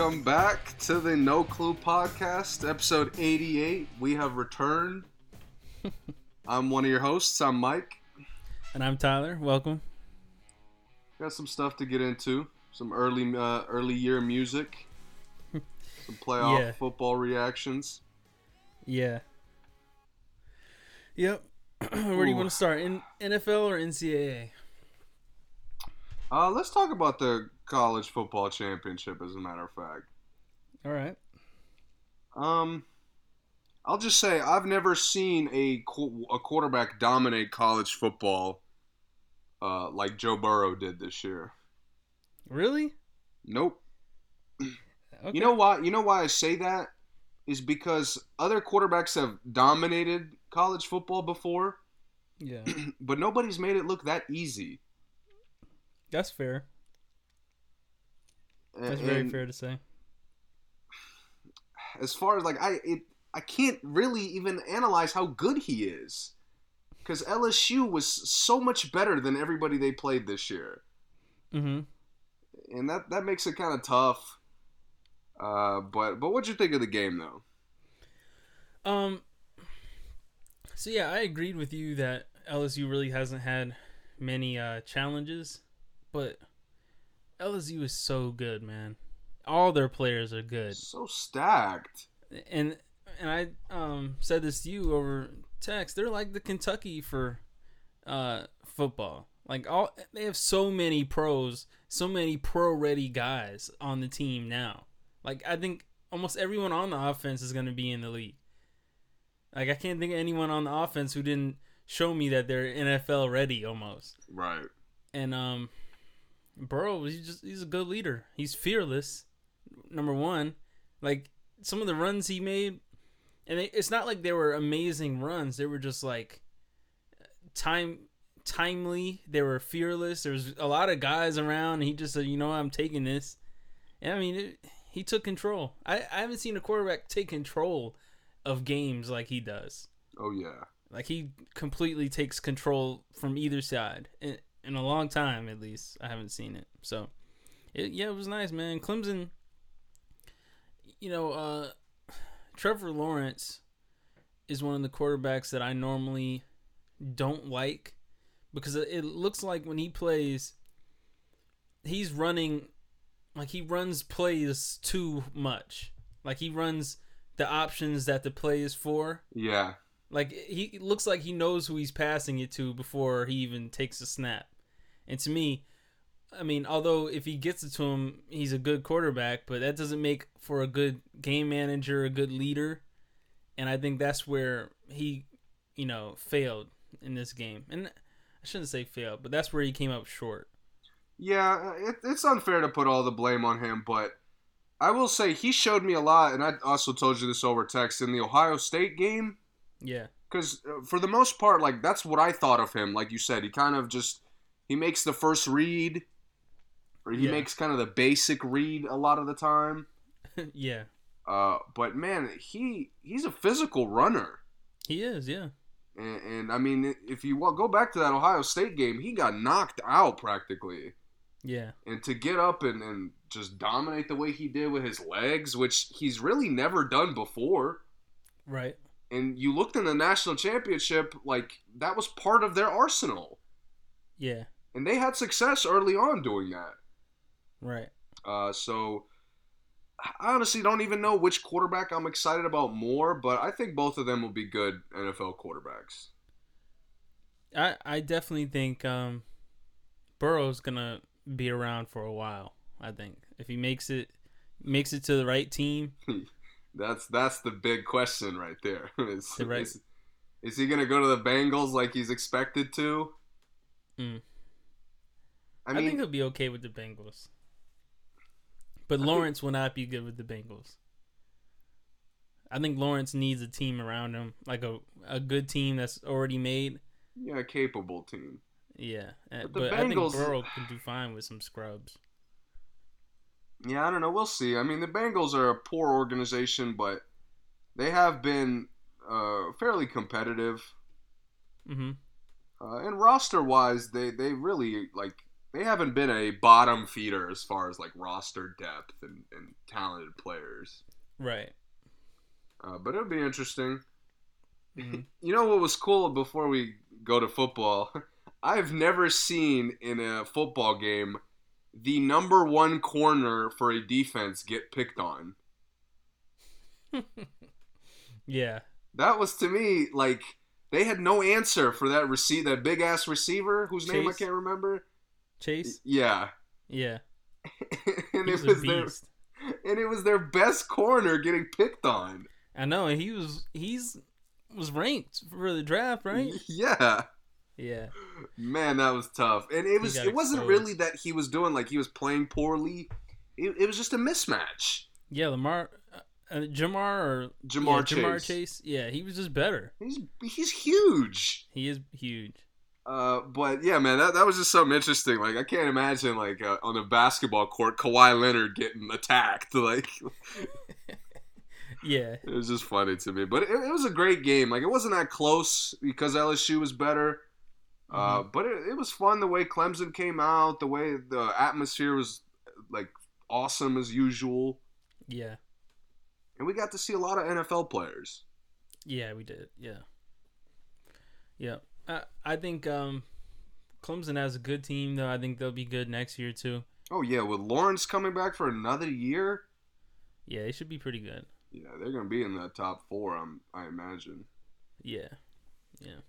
Welcome back to the No Clue Podcast, episode 88. We have returned. I'm one of your hosts. I'm Mike. And I'm Tyler. Welcome. Got some stuff to get into. Some early uh, early year music. some playoff Yeah. football reactions. Yeah. Yep. Where do you want to start? In NFL or NCAA? Uh, let's talk about the college football championship. As a matter of fact, All right. um, I'll just say I've never seen a a quarterback dominate college football uh, like Joe Burrow did this year. Really? Nope. Okay. You know why? You know why I say that is because other quarterbacks have dominated college football before, Yeah. but nobody's made it look that easy. That's fair. And- That's very and fair to say. As far as like I, it, I can't really even analyze how good he is, because LSU was so much better than everybody they played this year, Mm-hmm. and that that makes it kind of tough. Uh, but but what'd you think of the game though? Um. So yeah, I agreed with you that LSU really hasn't had many uh, challenges, but LSU is so good, man. All their players are good. So stacked. and and I um said this to you over text. They're like the Kentucky for uh football. Like all they have so many pros, so many pro ready guys on the team now. Like I think almost everyone on the offense is going to be in the league. Like I can't think of anyone on the offense who didn't show me that they're NFL ready almost. Right. And um Burrow, he's just he's a good leader. He's fearless. Number one, like some of the runs he made, and it, it's not like they were amazing runs. They were just like time timely. They were fearless. There was a lot of guys around. And he just said, "You know, I'm taking this." And I mean, it, he took control. I I haven't seen a quarterback take control of games like he does. Oh yeah. Like he completely takes control from either side in, in a long time, at least. I haven't seen it. So, it, yeah, it was nice, man. Clemson, you know, uh, Trevor Lawrence is one of the quarterbacks that I normally don't like because it it looks like when he plays, he's running, like he runs plays too much. Like he runs the options that the play is for. Yeah. Like he looks like he knows who he's passing it to before he even takes a snap. And to me, I mean, although if he gets it to him, he's a good quarterback, but that doesn't make for a good game manager, a good leader. And I think that's where he, you know, failed in this game. And I shouldn't say failed, but that's where he came up short. Yeah, it, it's unfair to put all the blame on him, but I will say he showed me a lot, and I also told you this over text in the Ohio State game. Yeah. Because uh, for the most part, like that's what I thought of him. Like you said, he kind of just he makes the first read, or he Yeah. makes kind of the basic read a lot of the time. yeah. Uh, but man, he he's a physical runner, He is, yeah. and, and I mean, if you wa- go back to that Ohio State game, he got knocked out practically. Yeah. and to get up and, and just dominate the way he did with his legs, which he's really never done before. Right. And you looked in the national championship, like that was part of their arsenal, Yeah. And they had success early on doing that. Right. Uh, so I honestly don't even know which quarterback I'm excited about more, but I think both of them will be good NFL quarterbacks. I I definitely think um, Burrow's gonna be around for a while. I think if he makes it makes it to the right team, That's that's the big question right there. is, The right- is, is he gonna go to the Bengals like he's expected to? Mm. I I, think he'll be okay with the Bengals. But think- Lawrence will not be good with the Bengals. I think Lawrence needs a team around him, like a a good team that's already made. yeah, a capable team. Yeah, uh, But the but, I think Bengals- Burrow can do fine with some scrubs. Yeah, I don't know. We'll see. I mean, the Bengals are a poor organization, but they have been uh, fairly competitive. Mm-hmm. Uh, and roster wise, they they really like they haven't been a bottom feeder as far as like roster depth and, and talented players. Right. Uh, but it'll be interesting. Mhm. You know what was cool before we go to football? I've never seen in a football game the number one corner for a defense get picked on. Yeah. That was to me like they had no answer for that receive that big ass receiver whose name I can't remember. Chase. Yeah, Yeah. and He's it was their and it was their best corner getting picked on. I know, and he was he's was ranked for the draft, right? Yeah. Yeah. Man, that was tough. And it was it wasn't exposed. really that he was doing like he was playing poorly. It, it was just a mismatch. Yeah, Lamar, uh, uh, Jamar or Jamar yeah, Ja'Marr Chase. Chase. Yeah, he was just better. He's he's huge. He is huge. Uh, but yeah, man, that, that was just something interesting. Like I can't imagine like uh, on a basketball court, Kawhi Leonard getting attacked. Like Yeah. it was just funny to me. But it, it was a great game. Like it wasn't that close because LSU was better. Uh, but it, it was fun the way Clemson came out, the way the atmosphere was like awesome as usual, Yeah. and we got to see a lot of NFL players. Yeah, we did. Yeah. Yeah. I I think um Clemson has a good team though. I think they'll be good next year too. Oh yeah, with Lawrence coming back for another year, Yeah, they should be pretty good. yeah, they're gonna be in the top four. I'm, I imagine. Yeah. Yeah.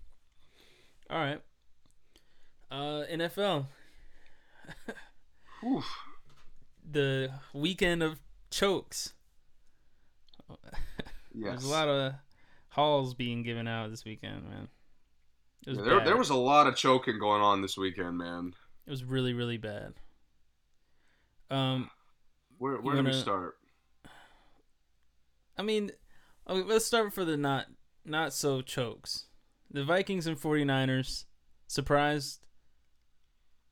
All right. Uh NFL. Whew. The weekend of chokes. Yes. There's a lot of halls being given out this weekend, man. Was Yeah, there, there was a lot of choking going on this weekend, man. It was really, really bad. Um, Where, where do we wanna- start? I mean, okay, let's start for the not not so chokes. The Vikings and 49ers surprised.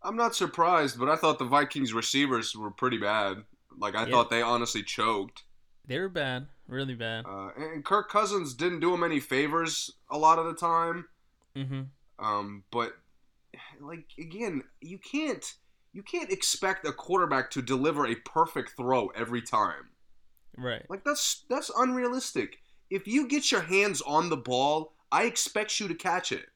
I'm not surprised, but I thought the Vikings receivers were pretty bad. Like I Yeah. thought they honestly choked. They were bad, really bad. Uh, and Kirk Cousins didn't do him any favors a lot of the time. Hmm Um, but like again, you can't you can't expect a quarterback to deliver a perfect throw every time. Right. Like that's that's unrealistic. If you get your hands on the ball, I expect you to catch it.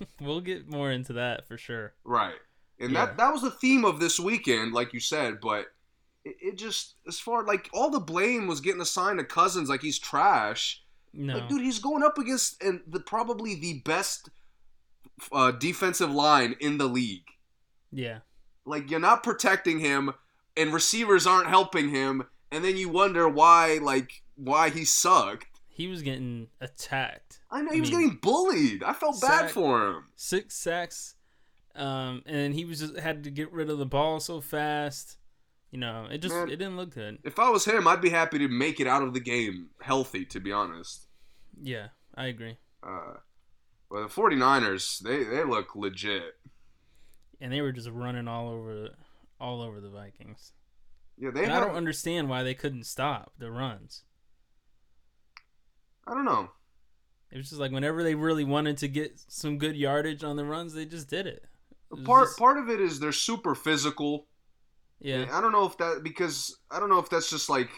We'll get more into that for sure. Right. And Yeah. that that was the theme of this weekend, like you said, but it, it just as far like all the blame was getting assigned to Cousins like he's trash. No. Like, dude, he's going up against and the probably the best uh, defensive line in the league. yeah. Like you're not protecting him, and receivers aren't helping him, and then you wonder why, like why he sucked. He was getting attacked. I know I he was mean, getting bullied. I felt bad for him. Six sacks. Um, and he was just had to get rid of the ball so fast. You know, it just Man. it didn't look good. If I was him, I'd be happy to make it out of the game healthy. To be honest. Yeah, I agree. Uh, well, the 49ers, they, they look legit. And they were just running all over all over the Vikings. Yeah, they. I don't understand why they couldn't stop the runs. I don't know. It was just like whenever they really wanted to get some good yardage on the runs, they just did it. It Part just- part of it is they're super physical. Yeah, I don't know if that because I don't know if that's just like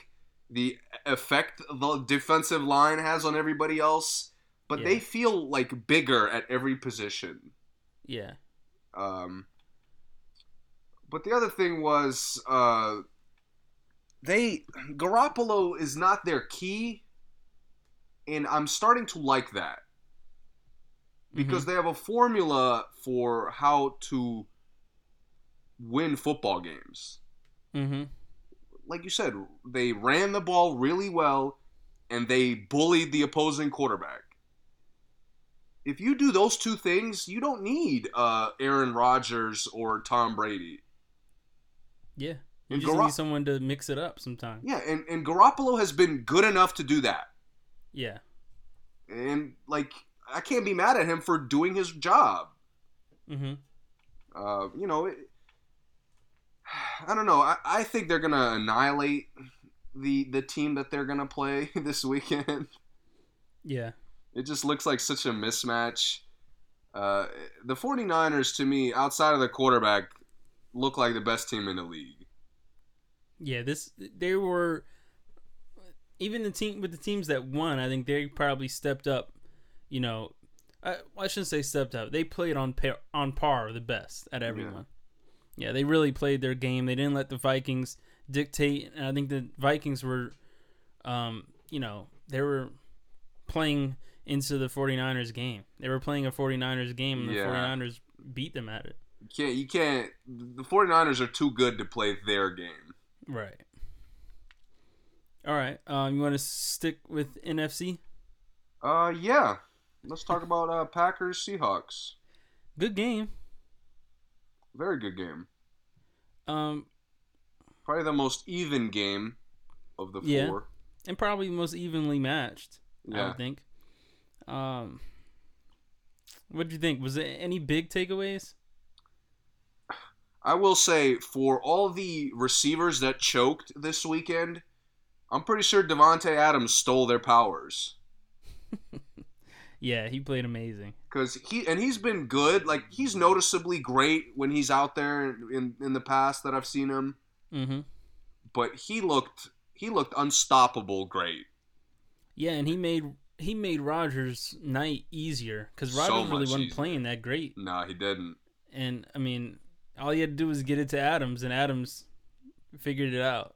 the effect the defensive line has on everybody else, but Yeah. they feel like bigger at every position. yeah, Um, but the other thing was uh, they Garoppolo is not their key, and I'm starting to like that because they have a formula for how to win football games. mm-hmm. Like you said, they ran the ball really well, and they bullied the opposing quarterback. If you do those two things, you don't need uh, Aaron Rodgers or Tom Brady. yeah. You And just need someone to mix it up sometime. Yeah, and, and Garoppolo has been good enough to do that. Yeah, And, like, I can't be mad at him for doing his job. mm-hmm. Uh, you know, I don't know. I, I think they're going to annihilate the, the team that they're going to play this weekend. yeah, It just looks like such a mismatch. Uh, the 49ers, to me, outside of the quarterback, look like the best team in the league. Yeah, this they were even the team with the teams that won. I think they probably stepped up. You know, I, I shouldn't say stepped up. They played on par, on par the best at everyone. Yeah. they really played their game. They didn't let the Vikings dictate. And I think the Vikings were, um, you know, they were playing into the 49ers game. They were playing a 49ers game, and the Yeah. 49ers beat them at it. You can't. You can't. The 49ers are too good to play their game. Right. All right. Um, you want to stick with NFC? Uh, yeah. Let's talk about uh, Packers Seahawks. Good game. Very good game. Um, Probably the most even game of the Yeah. four. and probably most evenly matched. I would think. Um, what did you think? Was there any big takeaways? I will say for all the receivers that choked this weekend, I'm pretty sure Davante Adams stole their powers Yeah, he played amazing. because he and he's been good. Like he's noticeably great when he's out there in in the past that I've seen him. Mm-hmm. But he looked he looked unstoppable great. Yeah, and he made he made Rodgers' night easier because So Rodgers really wasn't easier. playing that great. Nah, he didn't. And I mean, all you had to do was get it to Adams, and Adams figured it out.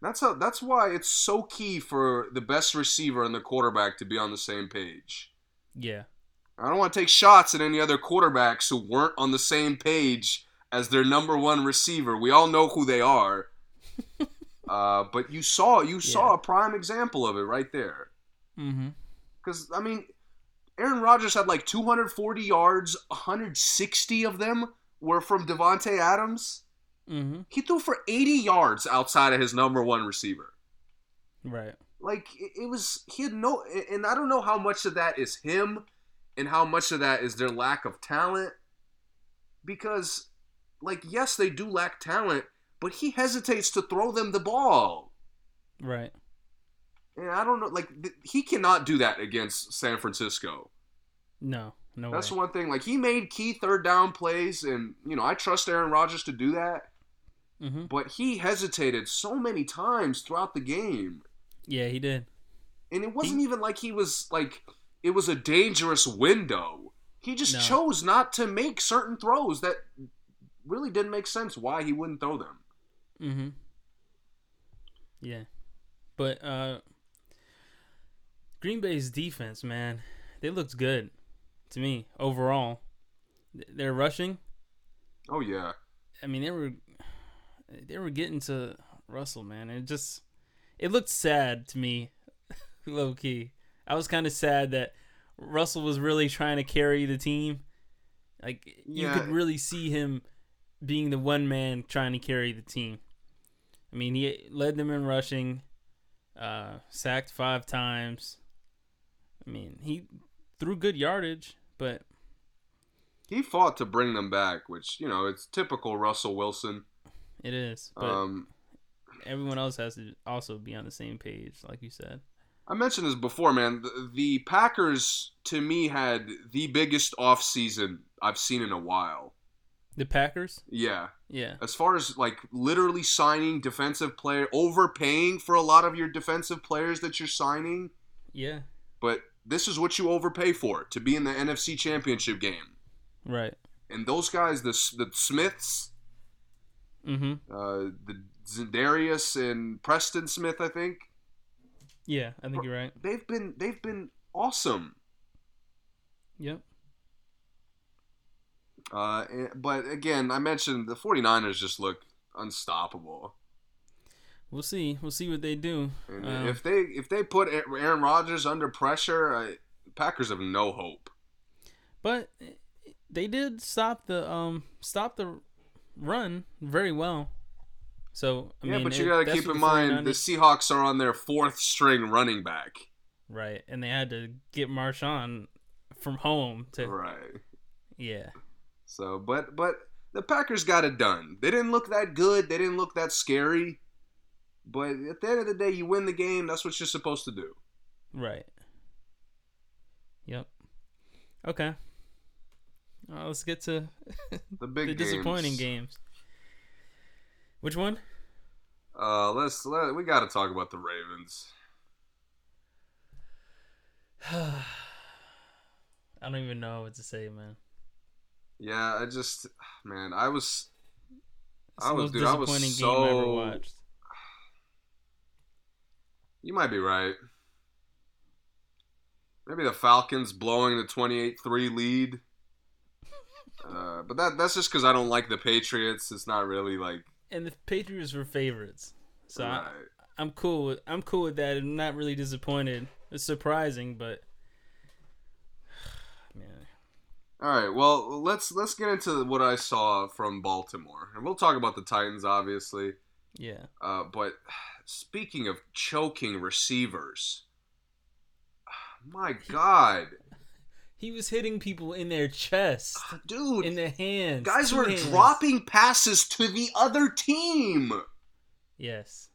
That's how. That's why it's so key for the best receiver and the quarterback to be on the same page. Yeah, I don't want to take shots at any other quarterbacks who weren't on the same page as their number one receiver. We all know who they are. uh, but you saw you saw a prime example of it right there. mm-hmm. Because I mean, Aaron Rodgers had like 240 yards, 160 of them were from Davante Adams. Mm-hmm. He threw for 80 yards outside of his number one receiver. Right. Like it, it was he had no and i don't know how much of that is him and how much of that is their lack of talent because like yes they do lack talent but he hesitates to throw them the ball Right. and i don't know like th- he cannot do that against san francisco No. No that's way. one thing like he made key third down plays and you know i trust aaron rodgers to do that mm-hmm. but he hesitated so many times throughout the game Yeah, he did. And it wasn't even like he was like it was a dangerous window. He just No. chose not to make certain throws that really didn't make sense why he wouldn't throw them. Mm-hmm. Yeah, but uh, Green Bay's defense, man, they looked good to me overall. They're rushing. Oh yeah. I mean, they were they were getting to Russell, man. It just it looked sad to me, low key. I was kind of sad that Russell was really trying to carry the team. Like you Yeah. could really see him being the one man trying to carry the team. I mean, he led them in rushing, uh, sacked five times. I mean, he threw good yardage, but He fought to bring them back, which, you know, it's typical Russell Wilson. it is. But Um everyone else has to also be on the same page, like you said. I mentioned this before, man. The, the Packers to me had the biggest offseason I've seen in a while. The Packers, Yeah. yeah, As far as like literally signing defensive player, overpaying for a lot of your defensive players that you're signing, yeah, but this is what you overpay for to be in the NFC Championship game. right. And those guys, the the Smiths, Mm-hmm. uh, the Za'Darius and Preston Smith, I think Yeah, I think you're right. they've been they've been awesome. Yep. Uh, but again, I mentioned the 49ers just look unstoppable. We'll see. We'll see what they do. And Um, if they if they put Aaron Rodgers under pressure, uh, Packers have no hope. But they did stop the um stop the run very well. So I yeah, mean, but you got to keep in mind the 49ers Seahawks are on their fourth string running back. right, and they had to get Marshawn from home to Right. yeah. So, but but the Packers got it done. They didn't look that good. They didn't look that scary. But at the end of the day, you win the game. That's what you're supposed to do. Right. Yep. Okay. Uh, let's get to The big the disappointing games. games. Which one? Uh, let's let, we got to talk about the Ravens. I don't even know what to say, man. Yeah, I just man, I was It's I was- dude, I was disappointing game ever so- watched. you might be right. Maybe the Falcons blowing the 28-3 lead. Uh, but that that's just cuz I don't like the Patriots. It's not really like And the Patriots were favorites, so I, right. I'm cool. With, I'm cool with that. I'm not really disappointed. It's surprising, but man, All right, well, let's let's get into what I saw from Baltimore. And we'll talk about the Titans obviously. yeah. Uh, but speaking of choking receivers, my God, He was hitting people in their chest, dude, in their hands. guys were hands. dropping passes to the other team. Yes.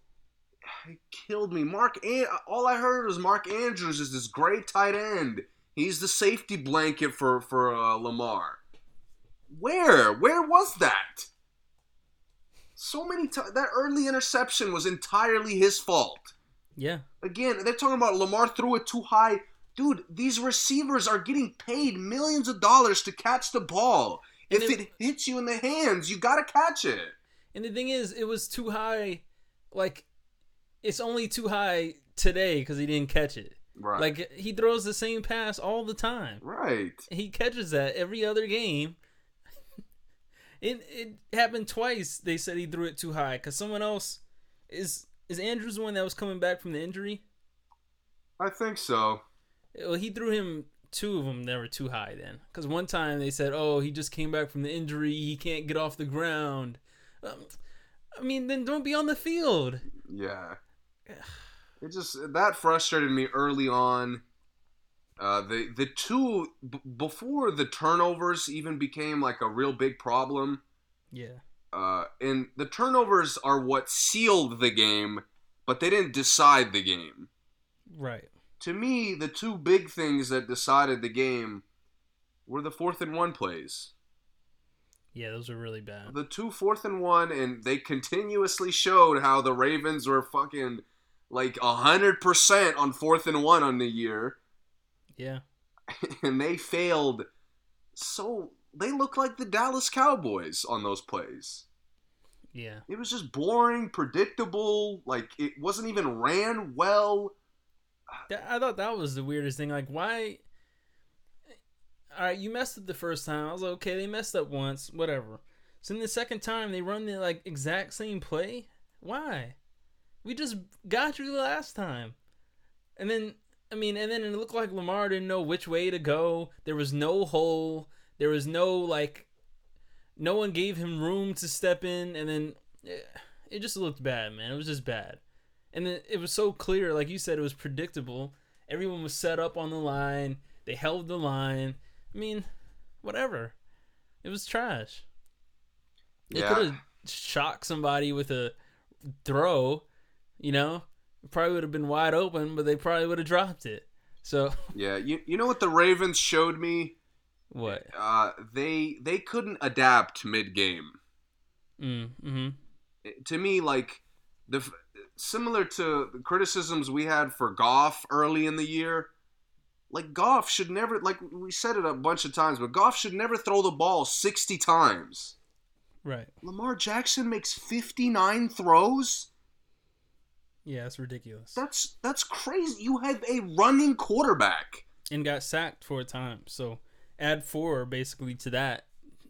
It killed me. Mark, An- all I heard was Mark Andrews is this great tight end. He's the safety blanket for for uh, Lamar. Where? Where was that? So many times that early interception was entirely his fault. Yeah. Again, they're talking about Lamar threw it too high. Dude, these receivers are getting paid millions of dollars to catch the ball. And if it- it hits you in the hands, you gotta catch it. And the thing is, it was too high. Like, it's only too high today because he didn't catch it. Right. Like, he throws the same pass all the time. right. He catches that every other game. it it happened twice. They said he threw it too high because someone else is is Andrews the one that was coming back from the injury. I think so. Well, he threw him two of them that were too high then. Because one time they said, "Oh, he just came back from the injury. He can't get off the ground." Um, I mean, then don't be on the field. Yeah. It just that frustrated me early on. Uh, the the two b- before the turnovers even became like a real big problem. Yeah. Uh, and the turnovers are what sealed the game, but they didn't decide the game. Right. To me, the two big things that decided the game were the fourth and one plays. Yeah, those are really bad. The two fourth and one, and they continuously showed how the Ravens were fucking like hundred percent on fourth and one on the year, Yeah. and they failed. So they look like the Dallas Cowboys on those plays. Yeah. It was just boring, predictable. Like it wasn't even ran well. I thought that was the weirdest thing. Like, why? All right, you messed up the first time. I was like, okay, they messed up once, whatever. So then the second time they run the like exact same play. Why? We just got you the last time, and then I mean, and then it looked like Lamar didn't know which way to go. There was no hole. There was no like, no one gave him room to step in, and then it, it just looked bad, man. It was just bad and then it was so clear like you said it was predictable. Everyone was set up on the line. They held the line. I mean whatever. It was trash. They Yeah. could have shocked somebody with a throw you know? It probably would have been wide open but they probably would have dropped it. So Yeah, you you know what the Ravens showed me? what? Uh, they they couldn't adapt mid game. mm, mm-hmm. To me like the similar to the criticisms we had for Goff early in the year. Like Goff should never like we said it a bunch of times, but Goff should never throw the ball 60 times. right Lamar Jackson makes 59 throws? yeah it's ridiculous That's that's crazy. You have a running quarterback. and got sacked four times so add four basically to that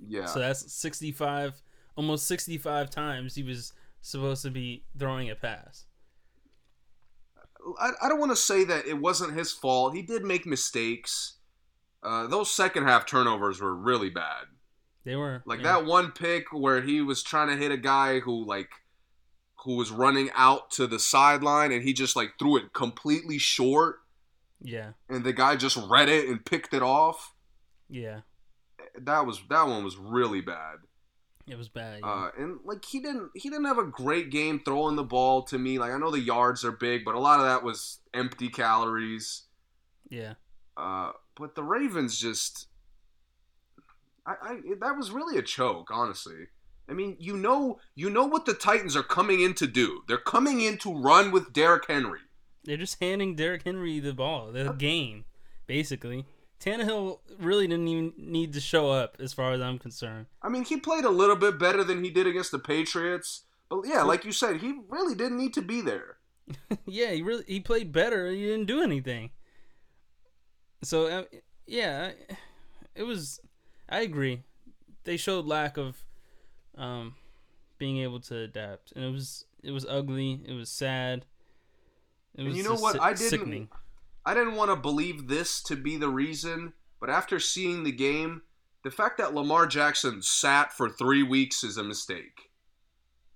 Yeah. So that's 65, almost 65 times he was supposed to be throwing a pass. I, I don't want to say that it wasn't his fault. He did make mistakes. Uh, those second half turnovers were really bad. They were Like yeah. that one pick where he was trying to hit a guy who like who was running out to the sideline and he just like threw it completely short Yeah, and the guy just read it and picked it off. yeah, That was that one was really bad. It was bad. Yeah. Uh, and like he didn't he didn't have a great game throwing the ball to me. Like I know the yards are big, but a lot of that was empty calories. yeah, Uh, but the Ravens just I, I that was really a choke, honestly. I mean, you know, you know what the Titans are coming in to do. They're coming in to run with Derrick Henry. They're just handing Derrick Henry the ball, the game, basically. Tannehill really didn't even need to show up, as far as I'm concerned. I mean, he played a little bit better than he did against the Patriots, but yeah, like you said, he really didn't need to be there. yeah, he really he played better. He didn't do anything. So uh, yeah, it was. I agree. They showed lack of um, being able to adapt, and it was it was ugly. It was sad. It was and you know what? I didn't. Sickening. I didn't want to believe this to be the reason, but after seeing the game, the fact that Lamar Jackson sat for three weeks is a mistake.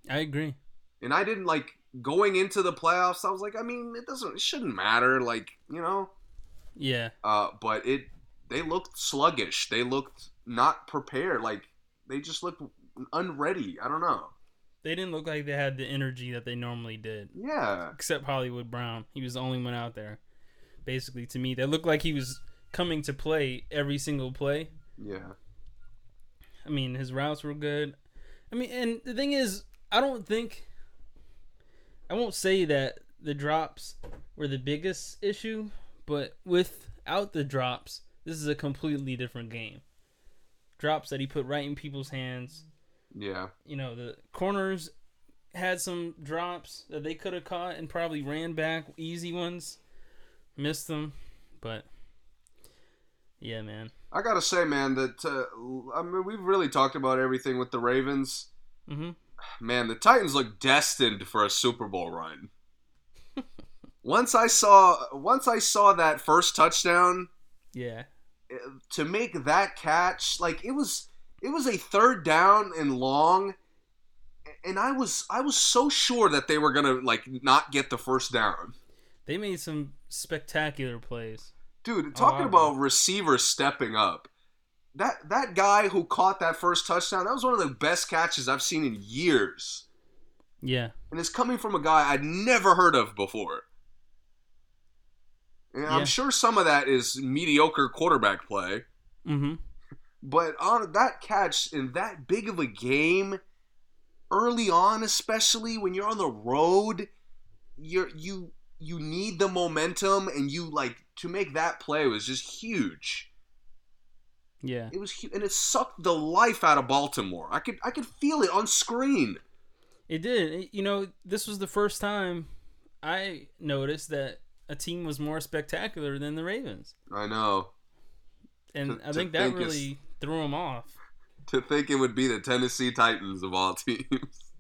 I agree. And I didn't like going into the playoffs. I was like, I mean, it doesn't, it shouldn't matter. Like, you know. Yeah. Uh, but it, they looked sluggish. They looked not prepared. Like they just looked unready. I don't know. They didn't look like they had the energy that they normally did. Yeah. Except Hollywood Brown. He was the only one out there basically to me. That looked like he was coming to play every single play. Yeah. I mean, his routes were good. I mean, and the thing is, I don't think I won't say that the drops were the biggest issue, but without the drops, this is a completely different game. Drops that he put right in people's hands. Yeah. You know, the corners had some drops that they could have caught and probably ran back easy ones missed them, but yeah, man. I gotta say, man, that uh, I mean, we've really talked about everything with the Ravens. Mm-hmm. Man, the Titans look destined for a Super Bowl run. once I saw, once I saw that first touchdown, yeah, to make that catch, like it was, it was a third down and long, and I was, I was so sure that they were gonna like not get the first down. They made some spectacular plays. Dude, talking oh, about receivers stepping up. That that guy who caught that first touchdown, that was one of the best catches I've seen in years. Yeah. And it's coming from a guy I'd never heard of before. And yeah. I'm sure some of that is mediocre quarterback play. Mm-hmm. But on that catch in that big of a game, early on, especially when you're on the road, you're you you need the momentum and you like to make that play was just huge. Yeah. It was huge and it sucked the life out of Baltimore. I could I could feel it on screen. It did. You know, this was the first time I noticed that a team was more spectacular than the Ravens. I know. And to, I think that think really threw them off. To think it would be the Tennessee Titans of all teams.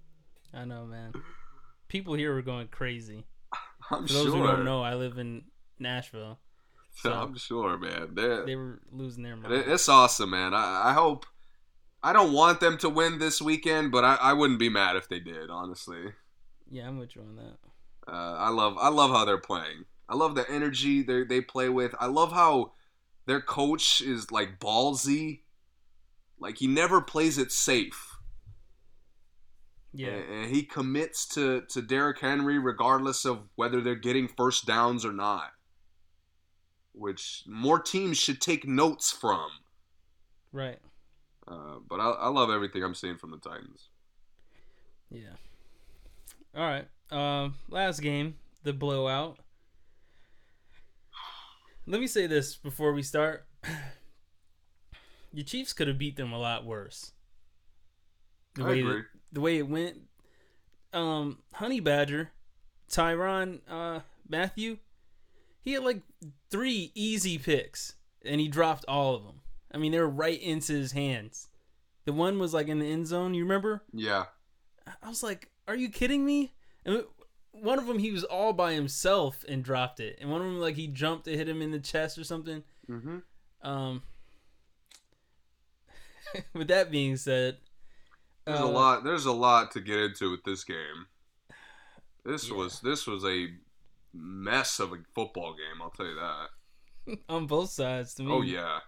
I know, man. People here were going crazy. I'm For those sure. who don't know, I live in Nashville. So I'm sure, man. They're, they were losing their mind. It's awesome, man. I, I, hope. I don't want them to win this weekend, but I, I wouldn't be mad if they did. Honestly. Yeah, I'm with you on that. Uh, I love I love how they're playing. I love the energy they they play with. I love how their coach is like ballsy. Like he never plays it safe. Yeah. And he commits to, to Derrick Henry regardless of whether they're getting first downs or not. Which more teams should take notes from. Right. Uh, but I, I love everything I'm seeing from the Titans. Yeah. All right. Um, last game, the blowout. Let me say this before we start. Your Chiefs could have beat them a lot worse. The I way agree. That, the way it went. Um, Honey Badger, Tyrann uh, Mathieu, he had like three easy picks, and he dropped all of them. I mean, they were right into his hands. The one was like in the end zone. You remember? Yeah. I was like, "Are you kidding me?" And one of them, he was all by himself and dropped it, and one of them, like he jumped to hit him in the chest or something. Mm-hmm. Um. with that being said, there's uh, a lot. There's a lot to get into with this game. This yeah. was this was a mess of a football game. I'll tell you that. On both sides, to me. Oh yeah.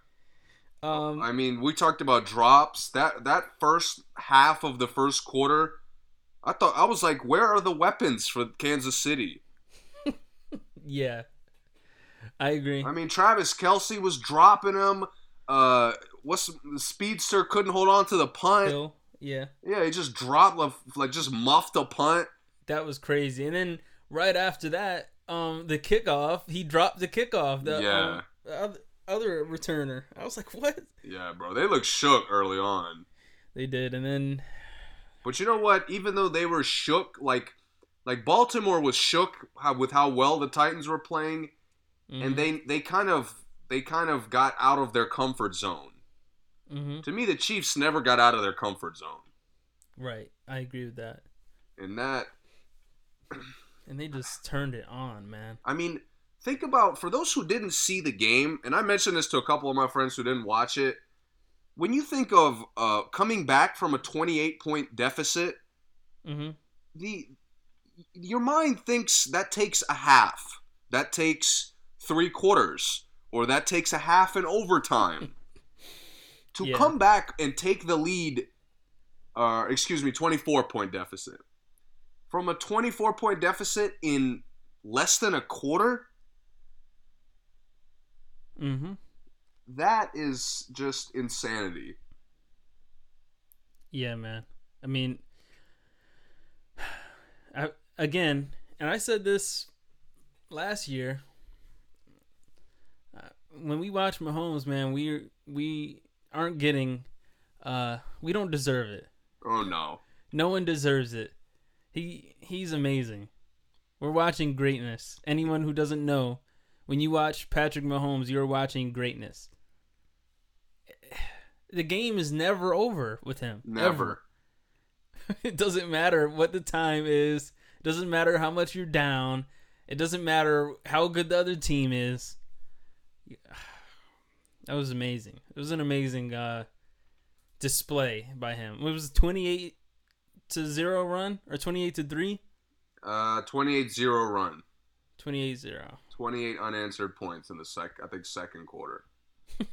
Um, I mean, we talked about drops. That that first half of the first quarter, I thought I was like, where are the weapons for Kansas City? yeah, I agree. I mean, Travis Kelce was dropping them. Uh, what's the speedster couldn't hold on to the punt. Hill. Yeah, Yeah, he just dropped like, like just muffed a punt. that was crazy. And then right after that, um, the kickoff, he dropped the kickoff. The, Yeah. um, the other, other returner. I was like, what? Yeah, bro, they looked shook early on. They did, and then But you know what? Even though they were shook, like like Baltimore was shook with how well the Titans were playing, mm-hmm, and they they kind of they kind of got out of their comfort zone. Hmm To me, the Chiefs never got out of their comfort zone, right, I agree with that. and that And they just turned it on, man. I mean, think about for those who didn't see the game, and I mentioned this to a couple of my friends who didn't watch it. When you think of uh, coming back from a 28 point deficit, mm-hmm. the your mind thinks that takes a half, that takes three quarters, or that takes a half in overtime. To Yeah. come back and take the lead, uh, excuse me, 24 point deficit. From a 24 point deficit in less than a quarter, hmm that is just insanity. Yeah, man. I mean, I, again, and I said this last year. Uh, when we watch Mahomes, man, we we aren't getting, uh, we don't deserve it. Oh no. No one deserves it. He he's amazing. We're watching greatness. Anyone who doesn't know, when you watch Patrick Mahomes, you're watching greatness. The game is never over with him. Never. It doesn't matter what the time is. It doesn't matter how much you're down. It doesn't matter how good the other team is. That was amazing. It was an amazing uh, display by him. It was 28 to 0 run or 28 to 3? Uh, 28-0 run. 28 0. 28 unanswered points in the sec. I think second quarter.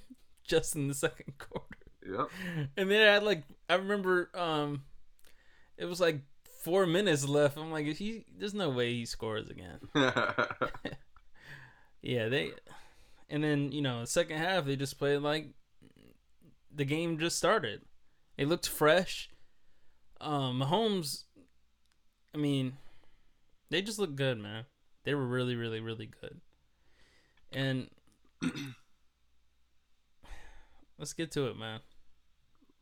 Just in the second quarter. Yep. And then I had like I remember um it was like 4 minutes left. I'm like if he there's no way he scores again. Yeah, they and then, you know, the second half they just played like the game just started. It looked fresh. Um Mahomes I mean, they just looked good, man. They were really, really, really good. And let's get to it, man.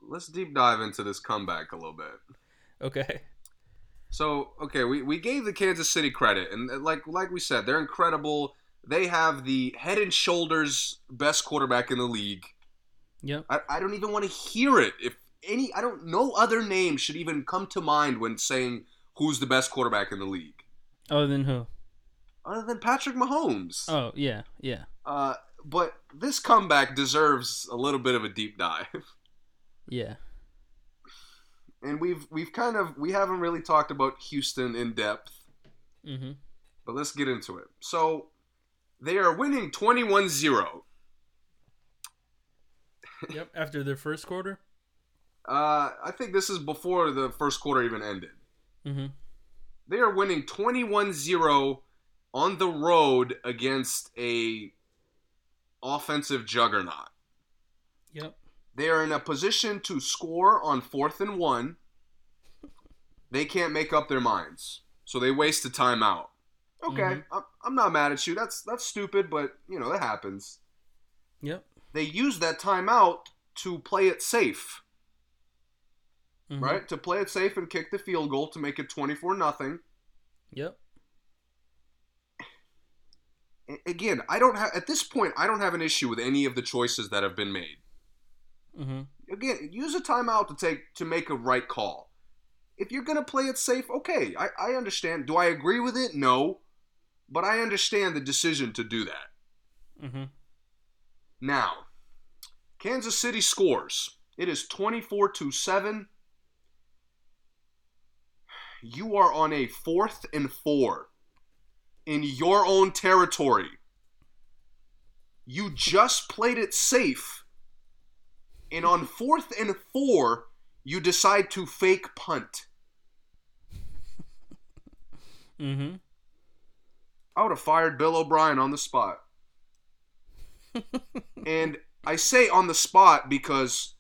Let's deep dive into this comeback a little bit. Okay. So, okay, we, we gave the Kansas City credit, and like like we said, they're incredible. They have the head and shoulders best quarterback in the league. Yeah. I, I don't even want to hear it. If any, I don't. No other name should even come to mind when saying who's the best quarterback in the league, Other than who? other than Patrick Mahomes. Oh, yeah, yeah. Uh, but this comeback deserves a little bit of a deep dive. Yeah. And we've we've kind of we haven't really talked about Houston in depth. Mm-hmm. But let's get into it. So they are winning 21-0. Yep. After their first quarter. Uh, I think this is before the first quarter even ended. Mm-hmm. They are winning 21-0 on the road against a offensive juggernaut. Yep. They are in a position to score on fourth and one. They can't make up their minds, so they waste a timeout. Okay, Mhm. I'm, I'm not mad at you. That's that's stupid, but you know that happens. Yep. They use that timeout to play it safe, Mhm. right? To play it safe and kick the field goal to make it 24 nothing. Yep. Again, I don't have at this point. I don't have an issue with any of the choices that have been made. Mm-hmm. again, use a timeout to take to make a right call. If you're gonna play it safe, okay, I, I understand. Do I agree with it? No, but I understand the decision to do that. Mm-hmm. Now, Kansas City scores. It is 24 to seven. You are on a fourth and four in your own territory. You just played it safe. And on fourth and four, you decide to fake punt. Mm-hmm. I would have fired Bill O'Brien on the spot. and I say on the spot because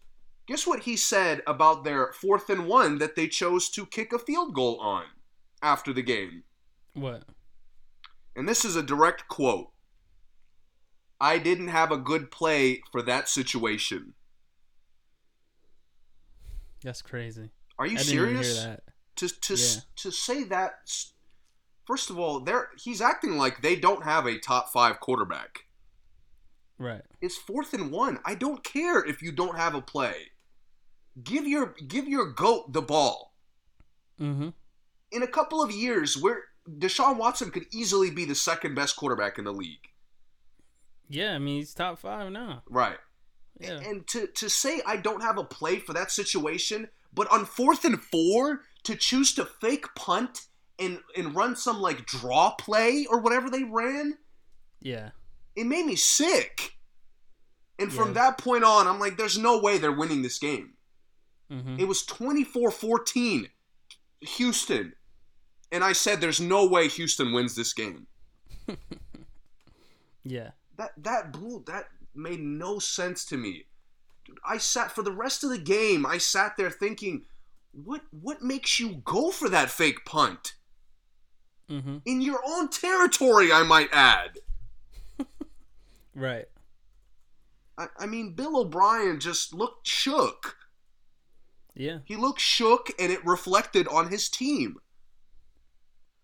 Guess what he said about their fourth and one that they chose to kick a field goal on after the game? What? And this is a direct quote. I didn't have a good play for that situation. That's crazy. Are you I didn't serious? hear that. To to Yeah. to say that First of all, they're he's acting like they don't have a top 5 quarterback. Right. It's fourth and one. I don't care if you don't have a play. Give your give your goat the ball. Mm-hmm. In a couple of years, where Deshaun Watson could easily be the second best quarterback in the league. Yeah, I mean he's top five now. Right. Yeah. And to to say I don't have a play for that situation, but on fourth and four to choose to fake punt and and run some like draw play or whatever they ran, Yeah. it made me sick. And from that point on, I'm like, there's no way they're winning this game. Mm-hmm. It was 24 14, Houston. And I said, there's no way Houston wins this game. yeah. That, that blew, that made no sense to me. Dude, I sat for the rest of the game, I sat there thinking, what, what makes you go for that fake punt? Mm-hmm. In your own territory, I might add. Right. I, I mean, Bill O'Brien just looked shook. Yeah. He looked shook, and it reflected on his team.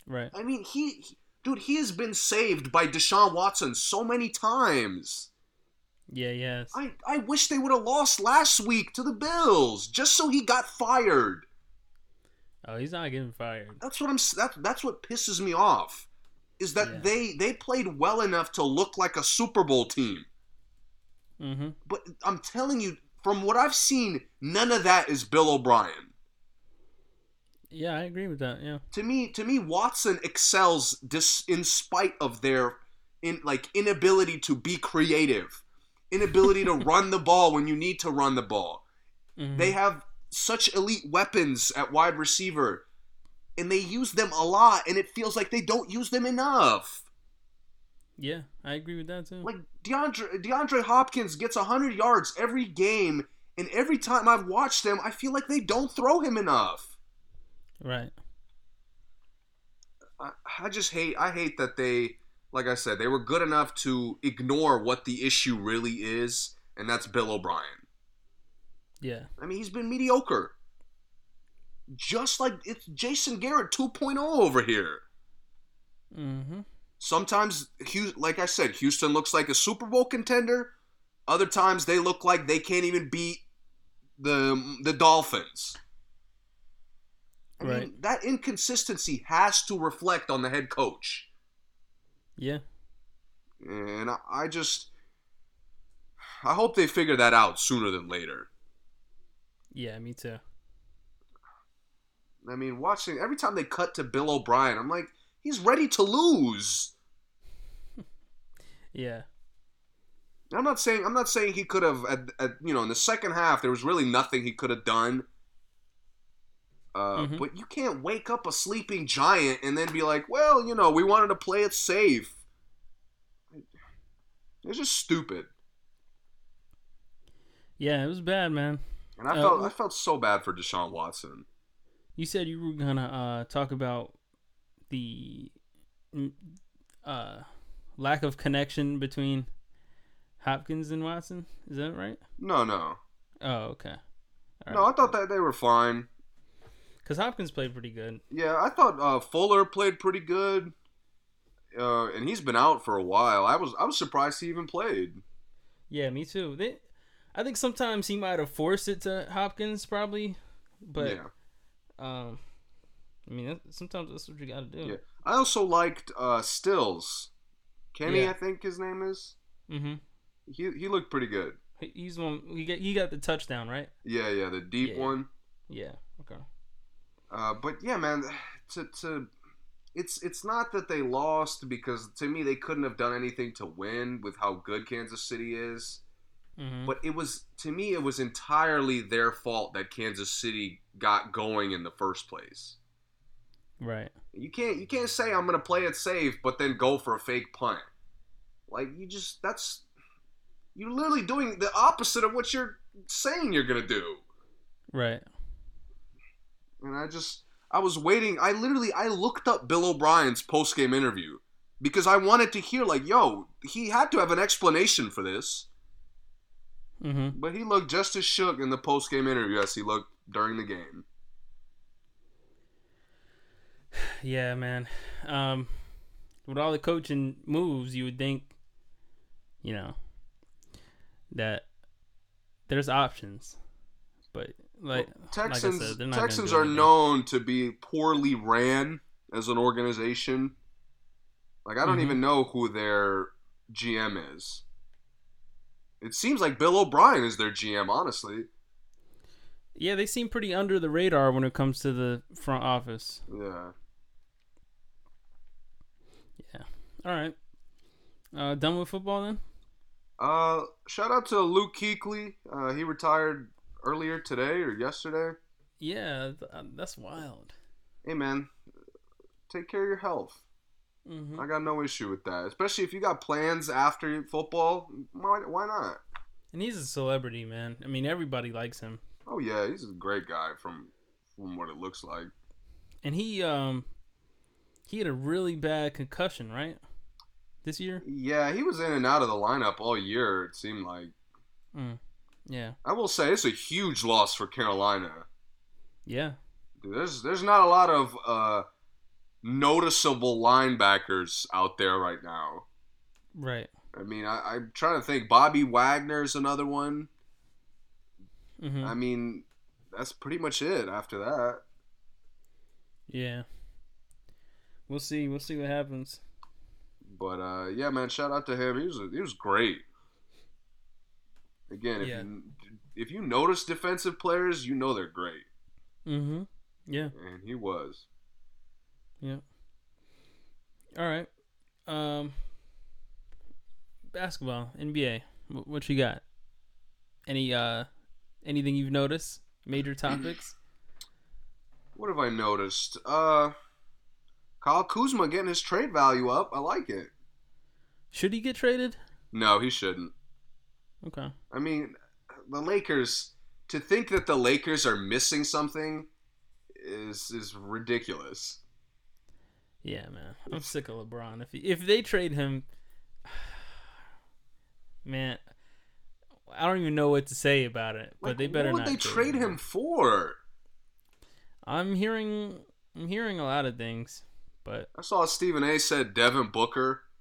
Right. I mean, he, he- dude, he has been saved by Deshaun Watson so many times. Yeah. Yes. I, I wish they would have lost last week to the Bills just so he got fired. Oh, he's not getting fired. That's what I'm. That, that's what pisses me off. Is that Yeah. they they played well enough to look like a Super Bowl team, Mm-hmm. but I'm telling you, from what I've seen, none of that is Bill O'Brien. Yeah, I agree with that. Yeah. to me to me watson excels dis, in spite of their in like inability to be creative inability to run the ball when you need to run the ball Mhm. they have such elite weapons at wide receiver and they use them a lot and it feels like they don't use them enough Yeah, I agree with that too. like DeAndre DeAndre Hopkins gets 100 yards every game and every time I've watched them I feel like they don't throw him enough Right. I, I just hate I hate that they like I said they were good enough to ignore what the issue really is and that's Bill O'Brien. Yeah. I mean he's been mediocre. Just like it's Jason Garrett 2.0 over here. Mm-hmm. Sometimes like I said Houston looks like a Super Bowl contender. Other times they look like they can't even beat the the Dolphins. I Right. mean, that inconsistency has to reflect on the head coach. Yeah. And I, I just, I hope they figure that out sooner than later. Yeah, me too. I mean, watching every time they cut to Bill O'Brien, I'm like, he's ready to lose. Yeah. I'm not saying I'm not saying he could have, at, at, you know, in the second half there was really nothing he could have done. Uh, Mhm. But you can't wake up a sleeping giant and then be like, well, you know, we wanted to play it safe. It's just stupid, Yeah, it was bad, man. And I Uh, felt I felt so bad for Deshaun Watson. You said you were gonna uh, talk about the uh, lack of connection between Hopkins and Watson. Is that right? No, no, Oh, okay. All no. I thought that they were fine. because Hopkins played pretty good. Yeah, I thought uh, Fuller played pretty good, uh, and he's been out for a while. I was I was surprised he even played. Yeah, me too. They, I think sometimes he might have forced it to Hopkins, probably, but yeah, um, I mean, sometimes that's what you got to do. yeah. I also liked uh, Stills, Kenny, Yeah. I think his name is. Mm-hmm. He he looked pretty good. He's one. He got he got the touchdown, right? Yeah, yeah, the deep Yeah. one. Yeah. Okay. Uh, but yeah, man, to to it's it's not that they lost because to me they couldn't have done anything to win with how good Kansas City is. Mm-hmm. But it was to me it was entirely their fault that Kansas City got going in the first place. Right. You can't you can't say I'm gonna play it safe, but then go for a fake punt. Like you just that's you're literally doing the opposite of what you're saying you're gonna do. Right. And I just I was waiting. I literally I looked up Bill O'Brien's post game interview because I wanted to hear like, yo, he had to have an explanation for this. Mm-hmm. But he looked just as shook in the post game interview as he looked during the game. Yeah, man. Um, with all the coaching moves, you would think, you know, that there's options, but like Texans said, they're not Texans are anything. known to be poorly ran as an organization. Like I don't Mhm. even know who their GM is. It seems like Bill O'Brien is their GM, honestly. yeah, they seem pretty under the radar when it comes to the front office. Yeah. Yeah. All right, uh, done with football then. Uh, shout out to Luke Kuechly. Uh, he retired earlier today or yesterday. Yeah, th- uh, that's wild. Hey man, take care of your health. Hmm I got no issue with that, especially if you got plans after football. Why, why not? And he's a celebrity, man. I mean, everybody likes him. Oh yeah, he's a great guy from from what it looks like. And he um he had a really bad concussion, right? This year? Yeah, he was in and out of the lineup all year. It seemed like. Mm. Yeah. I will say it's a huge loss for Carolina. Yeah. Dude, there's there's not a lot of uh, noticeable linebackers out there right now. Right. I mean, I, I'm trying to think. Bobby Wagner's another one. hmm I mean, that's pretty much it after that. Yeah. We'll see. We'll see what happens. But uh, yeah, man, shout out to him. He was he was great. Again, if Yeah. you if you notice defensive players, you know they're great, Mm-hmm. Yeah. and he was. All right. Um. Basketball, NBA. Wh- What you got? Any uh, anything you've noticed? Major topics? What have I noticed? Uh, Kyle Kuzma getting his trade value up. I like it. Should he get traded? No, he shouldn't. Okay. I mean, the Lakers. To think that the Lakers are missing something is is ridiculous. Yeah, man. I'm sick of LeBron. If if they trade him, man, I don't even know what to say about it. But Like, they better What would not they trade him for? I'm hearing I'm hearing a lot of things, but I saw Stephen A. said Devin Booker.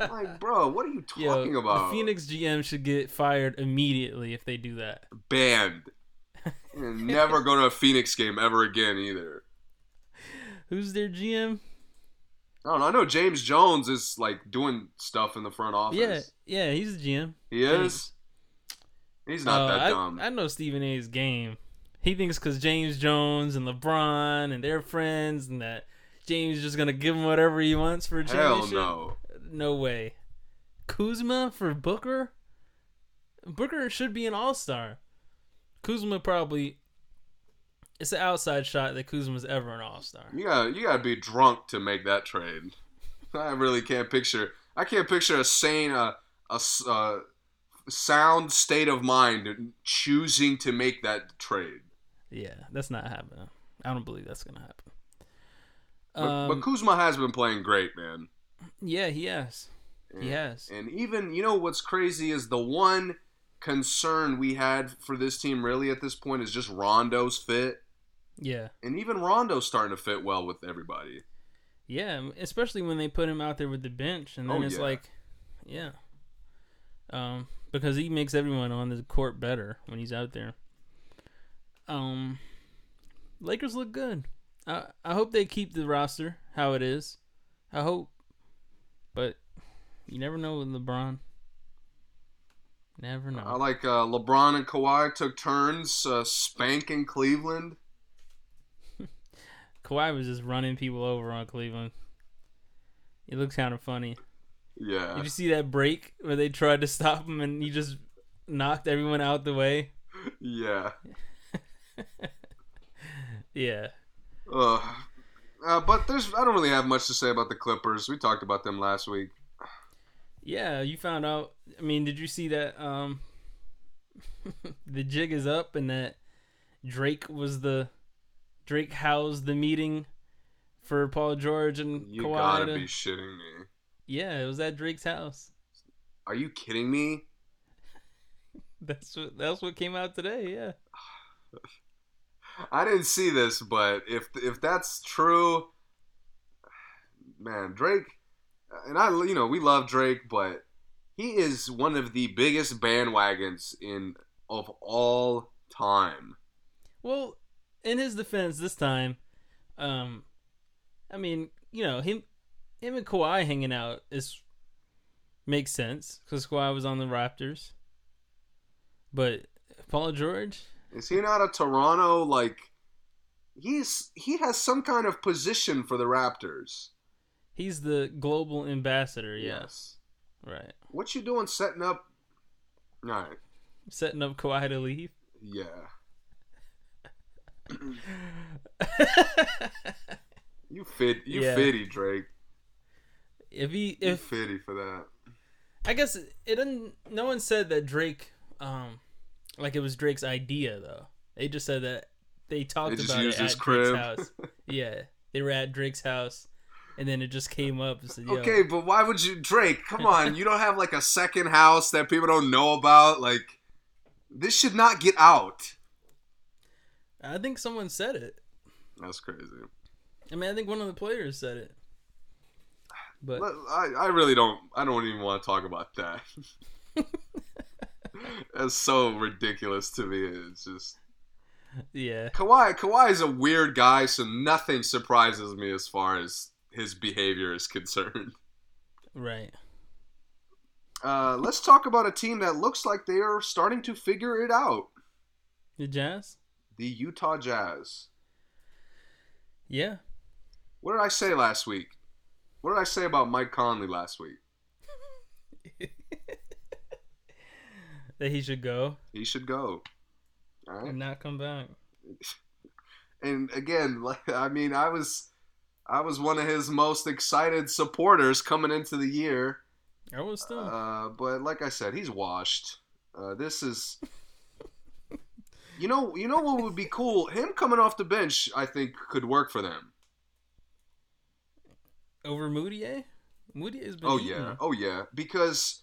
Like, bro, what are you Yo, talking about? the Phoenix GM should get fired immediately if they do that. banned. Never go to a Phoenix game ever again either. Who's their GM? I don't know. I know James Jones is like doing stuff in the front office. Yeah, yeah, he's the GM. he is. He's not Uh, that I, dumb. I know Stephen A's game. He thinks because James Jones and LeBron and they're friends, and that James is just gonna give him whatever he wants for a championship. Hell no. No way. Kuzma for Booker? Booker should be an all star. Kuzma probably. It's an outside shot that Kuzma's ever an all star. You got you got to be drunk to make that trade. I really can't picture. I can't picture a sane, uh, a s- uh, sound state of mind choosing to make that trade. Yeah, that's not happening. I don't believe that's gonna happen. But, Um, but Kuzma has been playing great, man. yeah, he has. And, He has. And even you know what's crazy is the one concern we had for this team really at this point is just Rondo's fit, Yeah. and even Rondo's starting to fit well with everybody. Yeah, especially when they put him out there with the bench, and then Oh, it's yeah. like, yeah, um, because he makes everyone on the court better when he's out there. Um, Lakers look good. I I hope they keep the roster how it is. I hope, but you never know with LeBron. Never know. I like uh, LeBron and Kawhi took turns uh, spanking Cleveland. Kawhi was just running people over on Cleveland. It looks kind of funny. Yeah, Did you see that break where they tried to stop him and he just knocked everyone out the way? yeah. Yeah. Ugh. Uh, but there's I don't really have much to say about the Clippers. We talked about them last week. Yeah, you found out. I mean, did you see that um the jig is up and that Drake was the Drake housed the meeting for Paul George and You Kawhi. gotta to- be shitting me. yeah, it was at Drake's house. Are you kidding me? That's what that's what came out today. Yeah. I didn't see this, but if if that's true, man, Drake, and I, you know, we love Drake, but he is one of the biggest bandwagons in of all time. Well, in his defense, this time, um, I mean, you know, him, him and Kawhi hanging out is makes sense because Kawhi was on the Raptors, but Paul George, Is he not a Toronto like? He's he has some kind of position for the Raptors. he's the global ambassador. Yeah, Yes. right. What you doing setting up? All right. Setting up Kawhi to leave. Yeah. You fit. You Yeah. fitty, Drake. if he, You if fitty for that. I guess it didn't. No one said that Drake, um, like it was Drake's idea though. They just said that they talked They about it at his Drake's house. Yeah, they were at Drake's house, and then it just came up said, Yo, Okay, but why would you, Drake? Come on, you don't have like a second house that people don't know about. Like, this should not get out. I think someone said it. That's crazy. I mean, I think one of the players said it. But I, I really don't. I don't even want to talk about that. That's so ridiculous to me. It's just yeah, Kawhi. Kawhi is a weird guy, so nothing surprises me as far as his behavior is concerned. right. Uh, let's talk about a team that looks like they are starting to figure it out. The Jazz. The Utah Jazz. Yeah. What did I say last week? What did I say about Mike Conley last week? that he should go He should go. All right. and not come back. And again, like I mean, I was I was one of his most excited supporters coming into the year. I was still. Uh, but like I said, he's washed. Uh, this is You know, you know what would be cool? Him coming off the bench, I think could work for them. Over Mudiay? Mudiay's been Oh eating yeah, oh yeah, because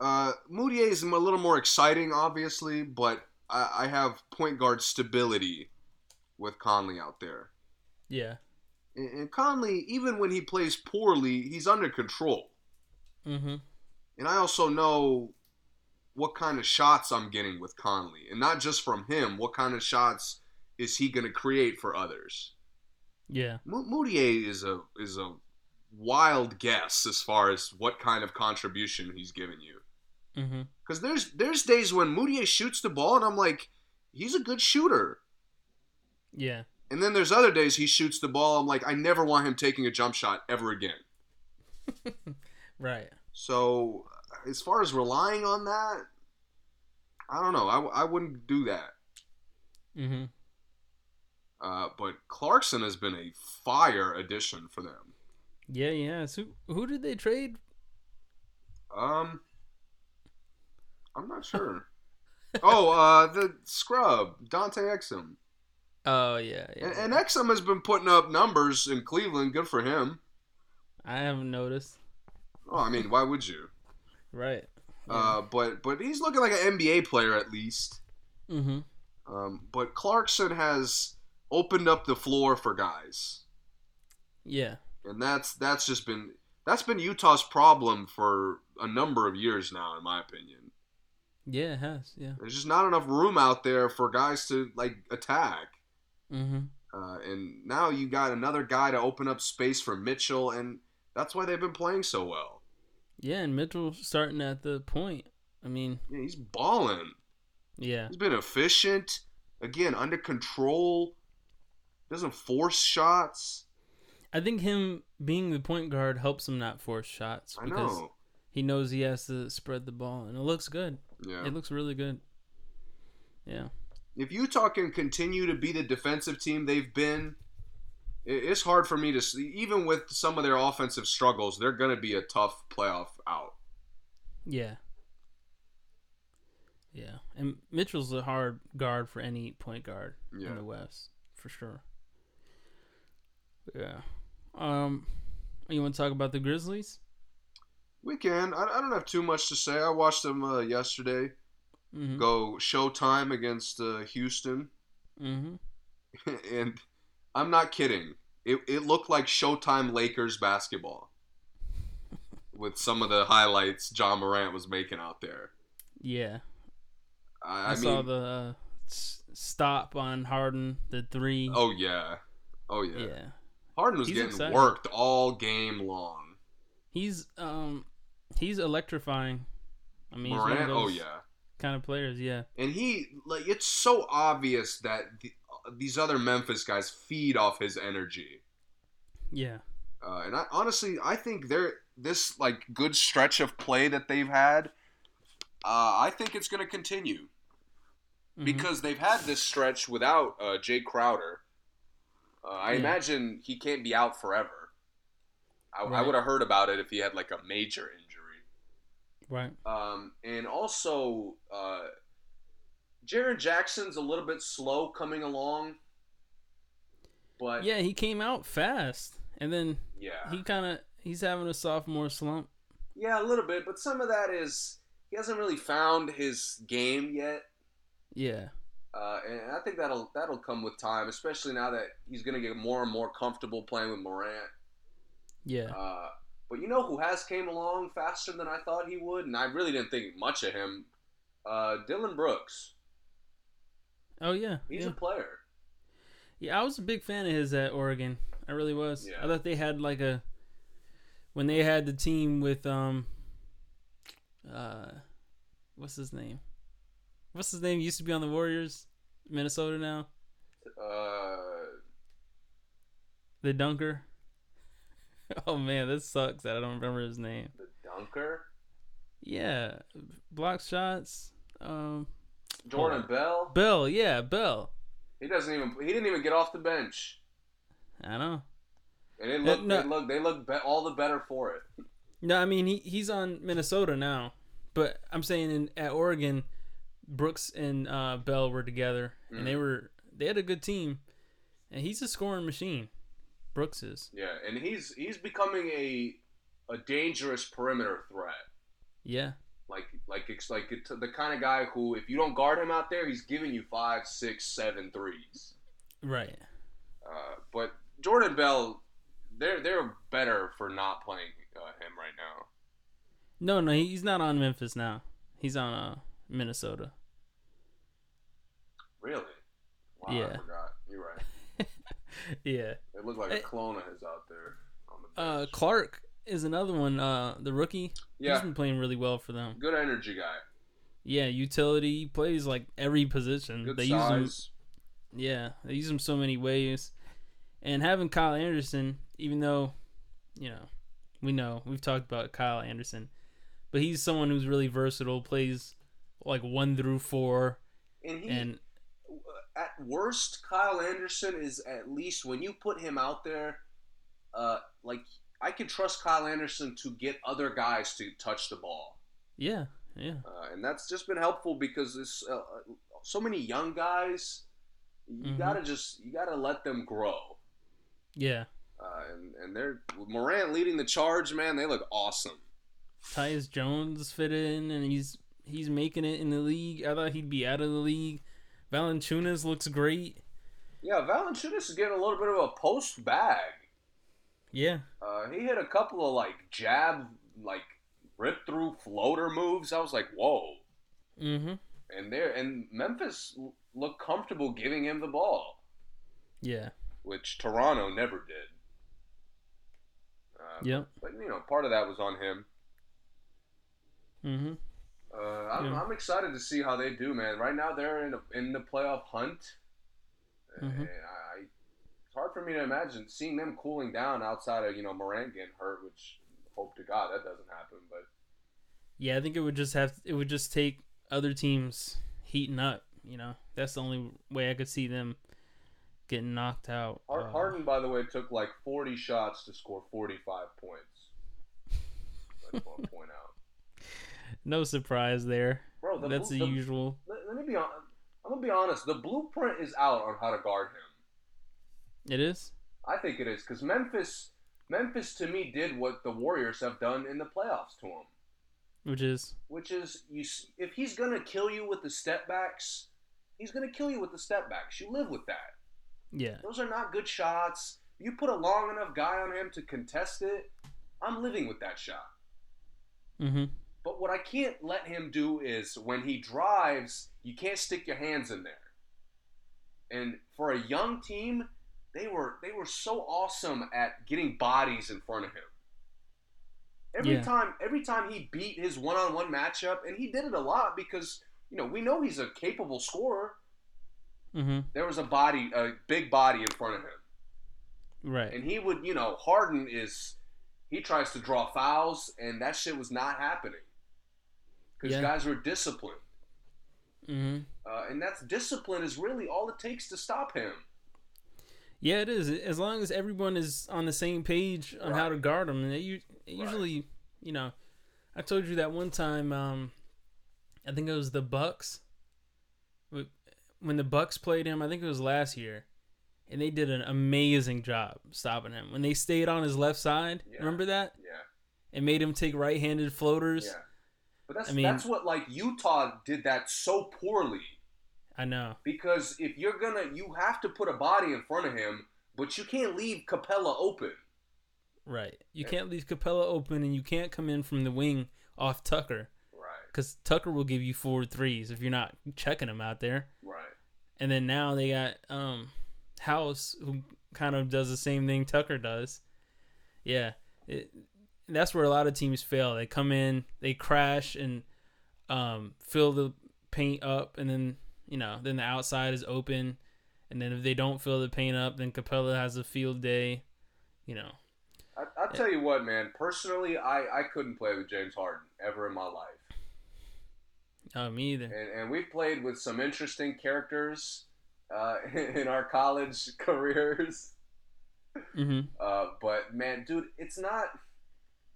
uh, Mudiay is a little more exciting, obviously, but I, I have point guard stability with Conley out there, Yeah. and, and Conley, even when he plays poorly, he's under control, Mm-hmm. and I also know what kind of shots I'm getting with Conley, and not just from him. What kind of shots is he going to create for others? Yeah. Mudiay is a is a wild guess as far as what kind of contribution he's giving you. Mm-hmm. Because there's there's days when Mudiay shoots the ball and I'm like, he's a good shooter. Yeah. And then there's other days he shoots the ball. I'm like, I never want him taking a jump shot ever again. Right. So as far as relying on that, I don't know. I, I wouldn't do that. Mm-hmm. Uh, but Clarkson has been a fire addition for them. Yeah, yeah. So who did they trade? Um, I'm not sure. oh, uh, the scrub Dante Exum. Oh yeah, yeah. And, and Exum has been putting up numbers in Cleveland. Good for him. I haven't noticed. Oh, I mean, why would you? Right. Uh, but but he's looking like an NBA player at least. mm-hmm. Um, but Clarkson has opened up the floor for guys, Yeah. and that's that's just been that's been Utah's problem for a number of years now, in my opinion. Yeah, it has. Yeah. There's just not enough room out there for guys to like attack. Mm-hmm. Uh, and now you got another guy to open up space for Mitchell, and that's why they've been playing so well. Yeah, and Mitchell starting at the point. I mean, Yeah, he's balling. yeah. He's been efficient. Again, under control. Doesn't force shots. I think him being the point guard helps him not force shots I because know. he knows he has to spread the ball, and it looks good. Yeah. It looks really good. Yeah. If Utah can continue to be the defensive team they've been, it's hard for me to see. Even with some of their offensive struggles, they're going to be a tough playoff out. Yeah. Yeah, and Mitchell's a hard guard for any point guard Yeah. in the West for sure. Yeah. Um, you want to talk about the Grizzlies? We can. I, I don't have too much to say. I watched them uh, yesterday Mm-hmm. go Showtime against uh, Houston, Mm-hmm. and I'm not kidding. It, it looked like Showtime Lakers basketball with some of the highlights Ja Morant was making out there. Yeah, I, I, I saw the uh, s- stop on Harden, the three. oh yeah, oh yeah. yeah. Harden was He's getting excited. worked all game long. He's um, he's electrifying. I mean, he's one of Morant, oh yeah. kind of players. Yeah, And he like it's so obvious that the, these other Memphis guys feed off his energy. yeah, Uh, and I, honestly, I think they're this like good stretch of play that they've had. Uh, I think it's going to continue Mhm. because they've had this stretch without uh, Jae Crowder. Uh, I Yeah. imagine he can't be out forever. I, I would have heard about it if he had like a major injury. right. Um, and also, uh, Jaren Jackson's a little bit slow coming along. But yeah, he came out fast, and then yeah, he kind of he's having a sophomore slump. yeah, a little bit. But some of that is he hasn't really found his game yet. Yeah, Uh, and I think that'll that'll come with time, especially now that he's gonna get more and more comfortable playing with Morant. yeah, Uh, but you know who has came along faster than I thought he would, and I really didn't think much of him. Uh, Dillon Brooks. Oh yeah, He's yeah. a player. Yeah, I was a big fan of his at Oregon. I really was. Yeah. I thought they had like a when they had the team with um uh what's his name? What's his name? He used to be on the Warriors, Minnesota now. Uh, The dunker. Oh man, this sucks that I don't remember his name. the dunker, Yeah, block shots. Um, Jordan Bell. Bell. Yeah, Bell. He doesn't even. He didn't even get off the bench, I know. and it Uh, looked. no. They look. They look be- all the better for it. No, I mean he he's on Minnesota now, but I'm saying in at Oregon, Brooks and uh, Bell were together, and they Mhm. were they had a good team, and he's a scoring machine. Brooks is. Yeah, and he's he's becoming a a dangerous perimeter threat. Yeah, Like like it's like it's the kind of guy who, if you don't guard him out there, he's giving you five, six, seven threes. right. Uh, but Jordan Bell, they're they're better for not playing uh, him right now. No, no, he's not on Memphis now. He's on uh, Minnesota. Really? Wow, I Yeah. forgot. You're right. yeah. It looked like a clone of his out there on the Uh. Clark is another one. Uh, the rookie. He's yeah, been playing really well for them. good energy guy. Yeah, utility. He plays like every position. Good they use him size. Yeah, they use him so many ways. And having Kyle Anderson, even though, you know, we know we've talked about Kyle Anderson, but he's someone who's really versatile, plays like one through four, And he, and at worst, Kyle Anderson is at least when you put him out there, uh, like I can trust Kyle Anderson to get other guys to touch the ball, yeah, yeah, uh, and that's just been helpful because it's uh, so many young guys. You Mhm. gotta just you gotta let them grow, yeah. uh, and and they're with Morant leading the charge. Man, they look awesome. Tyus Jones fit in, and he's he's making it in the league. I thought he'd be out of the league. Valanciunas looks great. Yeah, Valanciunas is getting a little bit of a post bag. Yeah, Uh, he hit a couple of like jab, like rip through floater moves. I was like, whoa. mm-hmm. And there, and Memphis looked comfortable giving him the ball, Yeah, which Toronto never did. Uh, yep. But you know, part of that was on him. Mm-hmm. Uh, I'm, Yeah. I'm excited to see how they do, man. Right now, they're in a, in the playoff hunt. Mhm. And I, it's hard for me to imagine seeing them cooling down outside of you know Morant getting hurt, which hope to God that doesn't happen. But Yeah, I think it would just have it would just take other teams heating up. You know, that's the only way I could see them getting knocked out. Uh, Harden, by the way, took like 40 shots to score 45 points. I just want to point out. no surprise there. bro. The That's blue- the the- usual. Let, let me be on. I'm gonna be honest. The blueprint is out on how to guard him. It is. I think it is because Memphis, Memphis to me did what the Warriors have done in the playoffs to him, Which is which is you. If he's gonna kill you with the step backs, he's gonna kill you with the step backs. You live with that. yeah. Those are not good shots. You put a long enough guy on him to contest it. I'm living with that shot. Mm-hmm. But what I can't let him do is when he drives, you can't stick your hands in there. And for a young team, they were they were so awesome at getting bodies in front of him. Every Yeah. time every time he beat his one-on-one matchup and he did it a lot because you know, we know he's a capable scorer. Mm-hmm. There was a body a big body in front of him. Right. And he would, you know, Harden is he tries to draw fouls and that shit was not happening. Cuz Yeah. guys were disciplined. mm-hmm. Uh, and that's discipline is really all it takes to stop him. Yeah, it is. As long as everyone is on the same page on how to guard them, and they u- usually, you know, I told you that one time. Um, I think it was the Bucks. When the Bucks played him, I think it was last year, and they did an amazing job stopping him. When they stayed on his left side, Yeah. remember that, Yeah. and made him take right-handed floaters. Yeah. But that's I mean- that's what like Utah did that so poorly I know. because if you're going to you have to put a body in front of him, but you can't leave Capela open. Right. You Yeah. can't leave Capela open, and you can't come in from the wing off Tucker, Right. because Tucker will give you four threes if you're not checking him out there. Right. And then now they got um House who kind of does the same thing Tucker does. Yeah. It, that's where a lot of teams fail. They come in, they crash and um fill the paint up and then, you know, then the outside is open and then if they don't fill the paint up, then Capela has a field day, you know. I, I'll tell you what, man. Personally, I, I couldn't play with James Harden ever in my life. Oh, me either. and, and we've played with some interesting characters uh, in our college careers. Mhm. Uh, but man, dude, it's not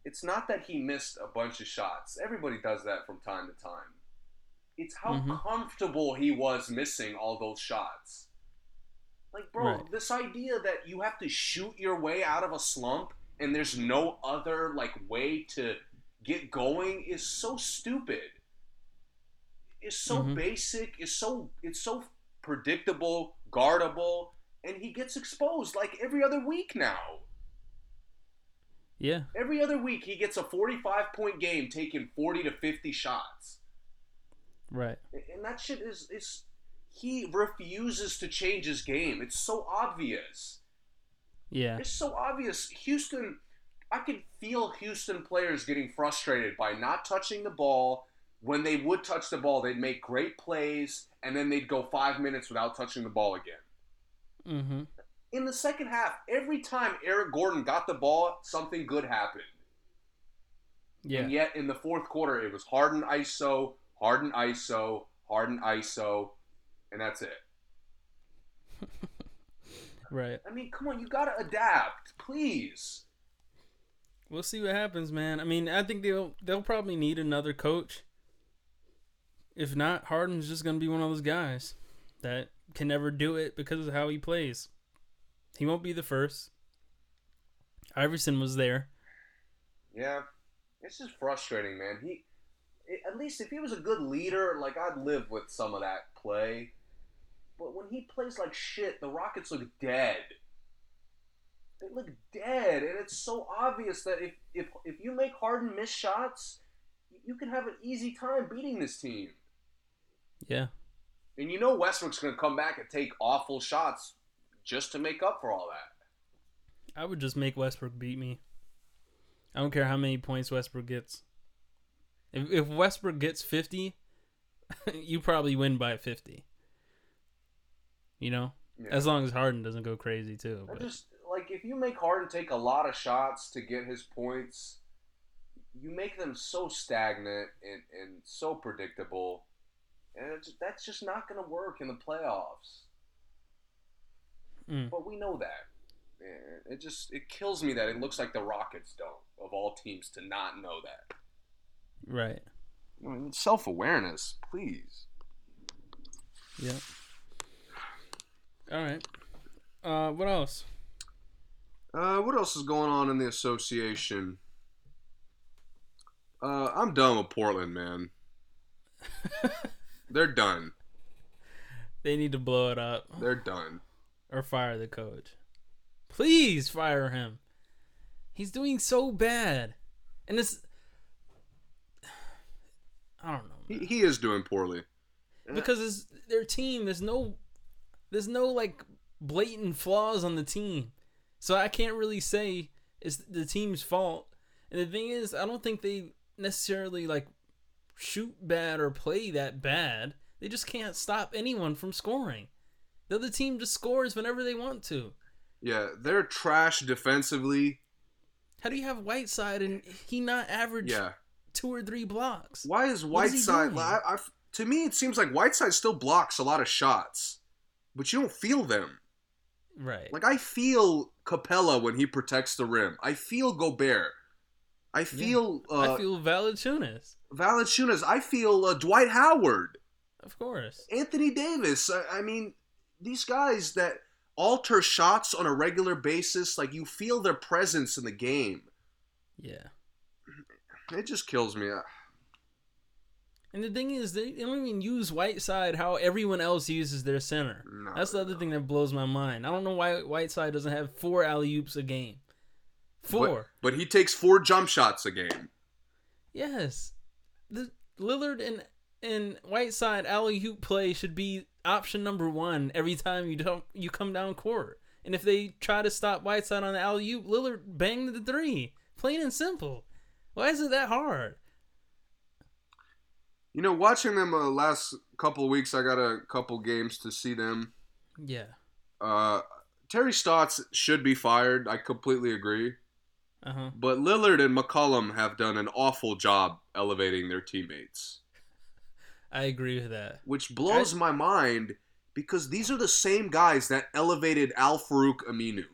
it's not that he missed a bunch of shots. Everybody does that from time to time. It's how Mhm. comfortable he was missing all those shots. Like, bro, Right. this idea that you have to shoot your way out of a slump and there's no other like way to get going is so stupid. It's so Mhm. basic. It's so it's so predictable, guardable, and he gets exposed like every other week now. Yeah. Every other week he gets a 45 point game taking 40 to 50 shots. Right. And that shit is is he refuses to change his game. It's so obvious. Yeah. It's so obvious. Houston I could feel Houston players getting frustrated by not touching the ball. When they would touch the ball, they'd make great plays and then they'd go 5 minutes without touching the ball again. Mm-hmm. In the second half, every time Eric Gordon got the ball, something good happened. Yeah. And yet in the fourth quarter, it was Harden ISO, Harden ISO, Harden ISO, and that's it. Right. I mean, come on, you gotta adapt, please. We'll see what happens, man. I mean, I think they'll they'll probably need another coach. If not, Harden's just gonna be one of those guys that can never do it because of how he plays. He won't be the first. Iverson was there. Yeah, this is frustrating, man. He, at least if he was a good leader, like I'd live with some of that play. But when he plays like shit, the Rockets look dead. They look dead, and it's so obvious that if if if you make Harden miss shots, you can have an easy time beating this team. Yeah. And you know Westbrook's going to come back and take awful shots just to make up for all that. I would just make Westbrook beat me. I don't care how many points Westbrook gets. If if Westbrook gets 50, you probably win by 50. You know? Yeah. As long as Harden doesn't go crazy too. But just like if you make Harden take a lot of shots to get his points, you make them so stagnant and, and so predictable, and it's, that's just not going to work in the playoffs. Mm. But we know that. It just it kills me that it looks like the Rockets don't of all teams to not know that. Right. I mean, self awareness, please. Yeah. All right. Uh, what else? Uh, what else is going on in the association? Uh, I'm done with Portland, man. They're done. They need to blow it up They're done. or fire the coach. Please fire him. He's doing so bad, and it's. I don't know. He, he is doing poorly. Eh. because it's their team. There's no, there's no like blatant flaws on the team, so I can't really say it's the team's fault. And the thing is, I don't think they necessarily like shoot bad or play that bad. They just can't stop anyone from scoring. The other team just scores whenever they want to. Yeah, they're trash defensively. How do you have Whiteside and he not average Yeah. Two or three blocks? Why is What is he Whiteside? doing? I, I, to me, it seems like Whiteside still blocks a lot of shots, but you don't feel them. Right. Like I feel Capela when he protects the rim. I feel Gobert. I feel uh, I feel Valanciunas, Valanciunas. I feel uh, Dwight Howard, of course. Anthony Davis. I, I mean, these guys that alter shots on a regular basis. Like you feel their presence in the game. Yeah. It just kills me. And the thing is, they don't even use Whiteside how everyone else uses their center. No, That's the other thing that blows my mind. I don't know why Whiteside doesn't have four alley oops a game. Four. But, but he takes four jump shots a game. Yes. The Lillard and and Whiteside alley oop play should be option number one every time you don't you come down court. And if they try to stop Whiteside on the alley oop, Lillard bang the three. Plain and simple. Why is it that hard? You know, watching them uh, last couple of weeks, I got a couple games to see them. Yeah. Uh, Terry Stotts should be fired. I completely agree. Uh huh. But Lillard and McCollum have done an awful job elevating their teammates, I agree with that. which blows my mind because these are the same guys that elevated Al-Farouq Aminu.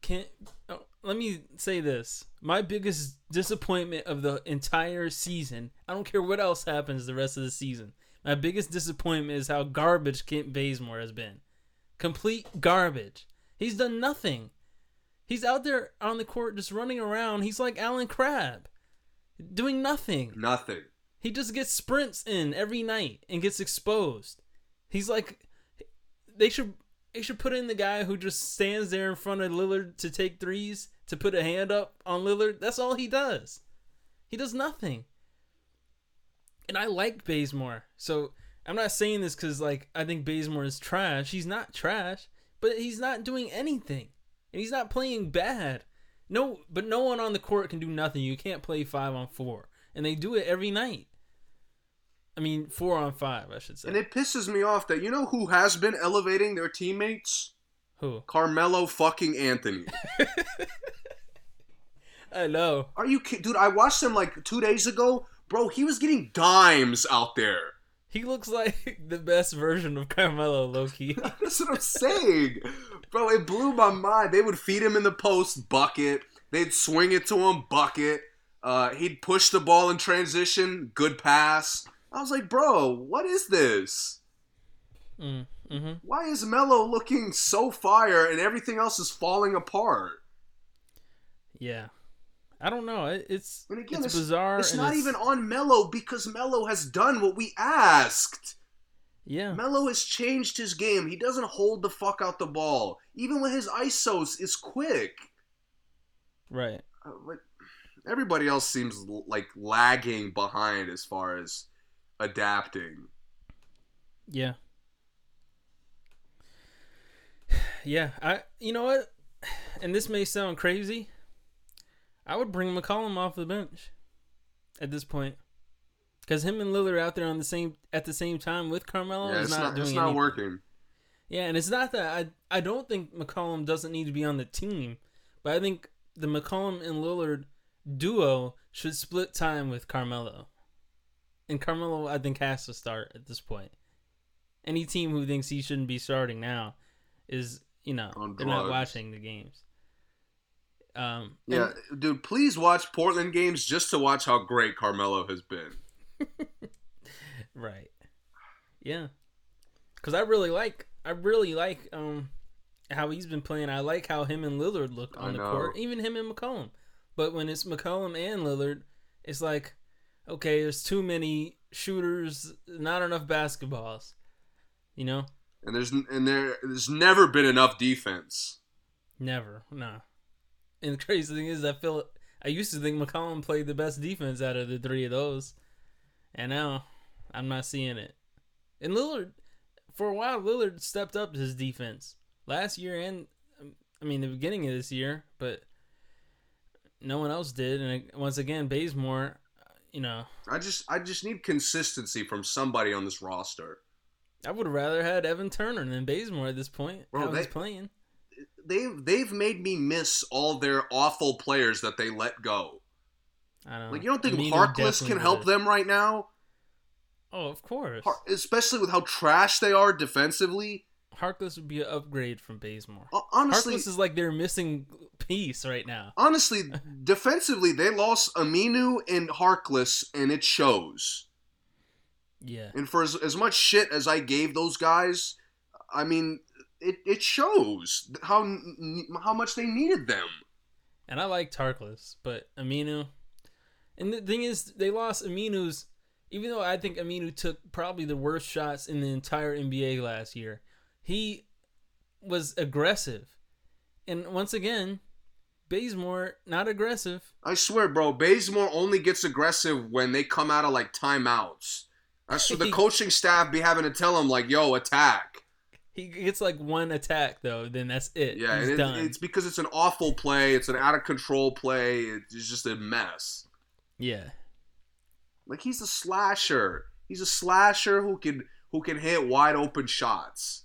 Can let me say this. My biggest disappointment of the entire season, I don't care what else happens the rest of the season. My biggest disappointment is how garbage Kent Bazemore has been. Complete garbage. He's done nothing. He's out there on the court just running around. He's like Allen Crabbe, doing nothing. Nothing. He just gets sprints in every night and gets exposed. He's like they should they should put in the guy who just stands there in front of Lillard to take threes to put a hand up on Lillard. That's all he does. He does nothing. And I like Bazemore. So I'm not saying this because like I think Bazemore is trash. He's not trash, but he's not doing anything. And he's not playing bad. No but no one on the court can do nothing. You can't play five on four. And they do it every night. I mean, four on five, I should say. And it pisses me off that you know who has been elevating their teammates? Who? Carmelo fucking Anthony. I know. Are you kidding? Dude, I watched him like two days ago. Bro, he was getting dimes out there. He looks like the best version of Carmelo Loki. That's what I'm saying. Bro, it blew my mind. They would feed him in the post, bucket. They'd swing it to him, bucket. Uh, he'd push the ball in transition, good pass. I was like, bro, what is this? mm, hmm Why is Melo looking so fire and everything else is falling apart? Yeah. I don't know. It's And again, it's it's, bizarre. it's not it's- even on Melo because Melo has done what we asked. Yeah. Melo has changed his game. He doesn't hold the fuck out the ball. Even with his ISOs, is quick. Right. Uh, but everybody else seems l- like lagging behind as far as adapting. Yeah. Yeah. I. You know what? And this may sound crazy. I would bring McCollum off the bench at this point, because him and Lillard out there on the same at the same time with Carmelo yeah, is it's not, not, doing it's not anything. working. Yeah, and it's not that I I don't think McCollum doesn't need to be on the team, but I think the McCollum and Lillard duo should split time with Carmelo. And Carmelo I think has to start at this point. Any team who thinks he shouldn't be starting now is, you know, they're not watching the games. Um, Yeah, dude, please watch Portland games just to watch how great Carmelo has been. right. Yeah. Cuz I really like I really like um how he's been playing. I like how him and Lillard look on the court, even him and McCollum. But when it's McCollum and Lillard, it's like okay, there's too many shooters, not enough basketballs. You know? And there's and there there's never been enough defense. Never. Nah. And the crazy thing is I feel I used to think McCollum played the best defense out of the three of those. And now I'm not seeing it. And Lillard for a while Lillard stepped up his defense. Last year and I mean the beginning of this year, but no one else did and once again Bazemore, you know, I just I just need consistency from somebody on this roster. I would have rather had Evan Turner than Bazemore at this point. Bro, how he's playing. They've they've made me miss all their awful players that they let go. I don't. Like you don't think Aminu Harkless can help them right now? Oh, of course. Especially with how trash they are defensively. Harkless would be an upgrade from Bazemore. Uh, honestly, Harkless is like their missing piece right now. honestly, defensively they lost Aminu and Harkless, and it shows. Yeah. And for as, as much shit as I gave those guys, I mean, it, it shows how how much they needed them. And I like Harkless, but Aminu. And the thing is, they lost Aminu's. Even though I think Aminu took probably the worst shots in the entire NBA last year, he was aggressive. And once again, Bazemore not aggressive. I swear, bro, Bazemore only gets aggressive when they come out of like timeouts. That's what the coaching staff be having to tell him, like, "Yo, attack." He gets like one attack though, then that's it. Yeah, it, done. it's because it's an awful play. It's an out of control play. It's just a mess. yeah. Like he's a slasher. He's a slasher who can who can hit wide open shots.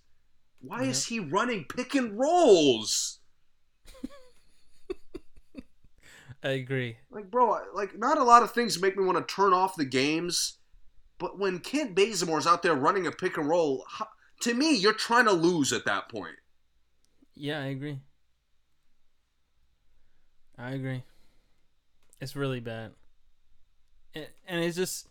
Why is he running pick and rolls? I agree. Like, bro, like not a lot of things make me want to turn off the games, but when Kent Bazemore's out there running a pick and roll, to me, you're trying to lose at that point. Yeah, I agree. I agree. It's really bad. And, and it's just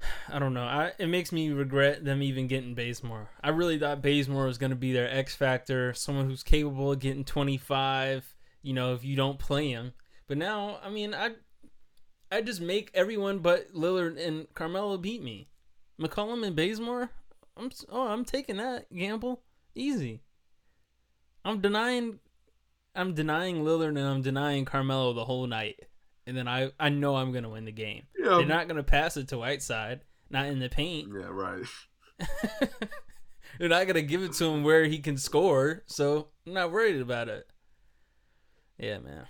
I don't know. I it makes me regret them even getting Bazemore. I really thought Bazemore was going to be their X factor, someone who's capable of getting 25, you know, if you don't play him. But now, I mean, I I just make everyone but Lillard and Carmelo beat me. McCollum and Bazemore? I'm oh, I'm taking that gamble. Easy. I'm denying I'm denying Lillard and I'm denying Carmelo the whole night. And then I, I know I'm gonna win the game. Yeah, They're not gonna pass it to Whiteside, not in the paint. yeah, right. They're not gonna give it to him where he can score, so I'm not worried about it. Yeah, man.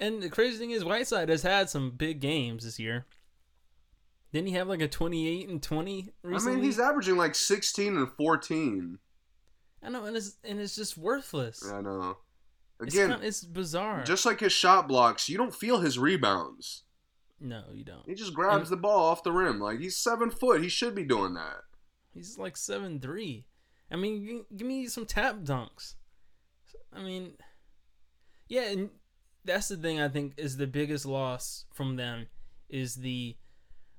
And the crazy thing is Whiteside has had some big games this year. Didn't he have like a 28 and 20 recently? I mean, he's averaging like 16 and 14. I know, and it's and it's just worthless. I know. It's, Again, kind it's bizarre. just like his shot blocks, you don't feel his rebounds. no, you don't. He just grabs the ball off the rim. Like he's seven foot. He should be doing that. He's like seven three. I mean, give me some tap dunks. I mean, yeah, and that's the thing I think is the biggest loss from them is the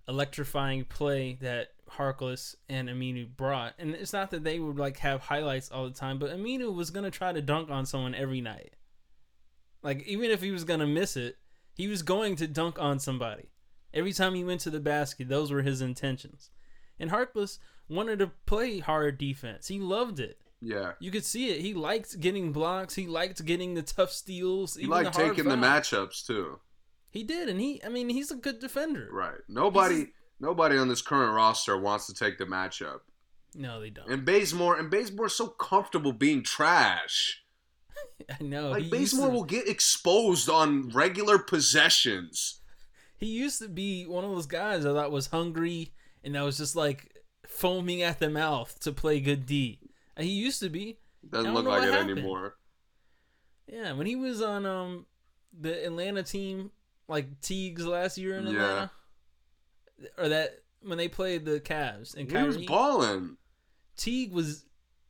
electrifying play that Harkless and Aminu brought. And it's not that they would like have highlights all the time, but Aminu was gonna try to dunk on someone every night. Like even if he was gonna miss it, he was going to dunk on somebody. Every time he went to the basket, those were his intentions. And Harkless wanted to play hard defense. He loved it. Yeah. You could see it. He liked getting blocks. He liked getting the tough steals. He liked the taking the matchups too. He did, and he. I mean, he's a good defender. Right. Nobody He's- nobody on this current roster wants to take the matchup. No, they don't. And Bazemore and Bazemore's so comfortable being trash. I know. Like Bazemore to- will get exposed on regular possessions. He used to be one of those guys that was hungry and that was just like foaming at the mouth to play good D. He used to be. Doesn't look like it happened. anymore. Yeah, when he was on um the Atlanta team, like Teagues last year in Yeah. Or that when they played the Cavs and He was Kyrie, balling. Teague was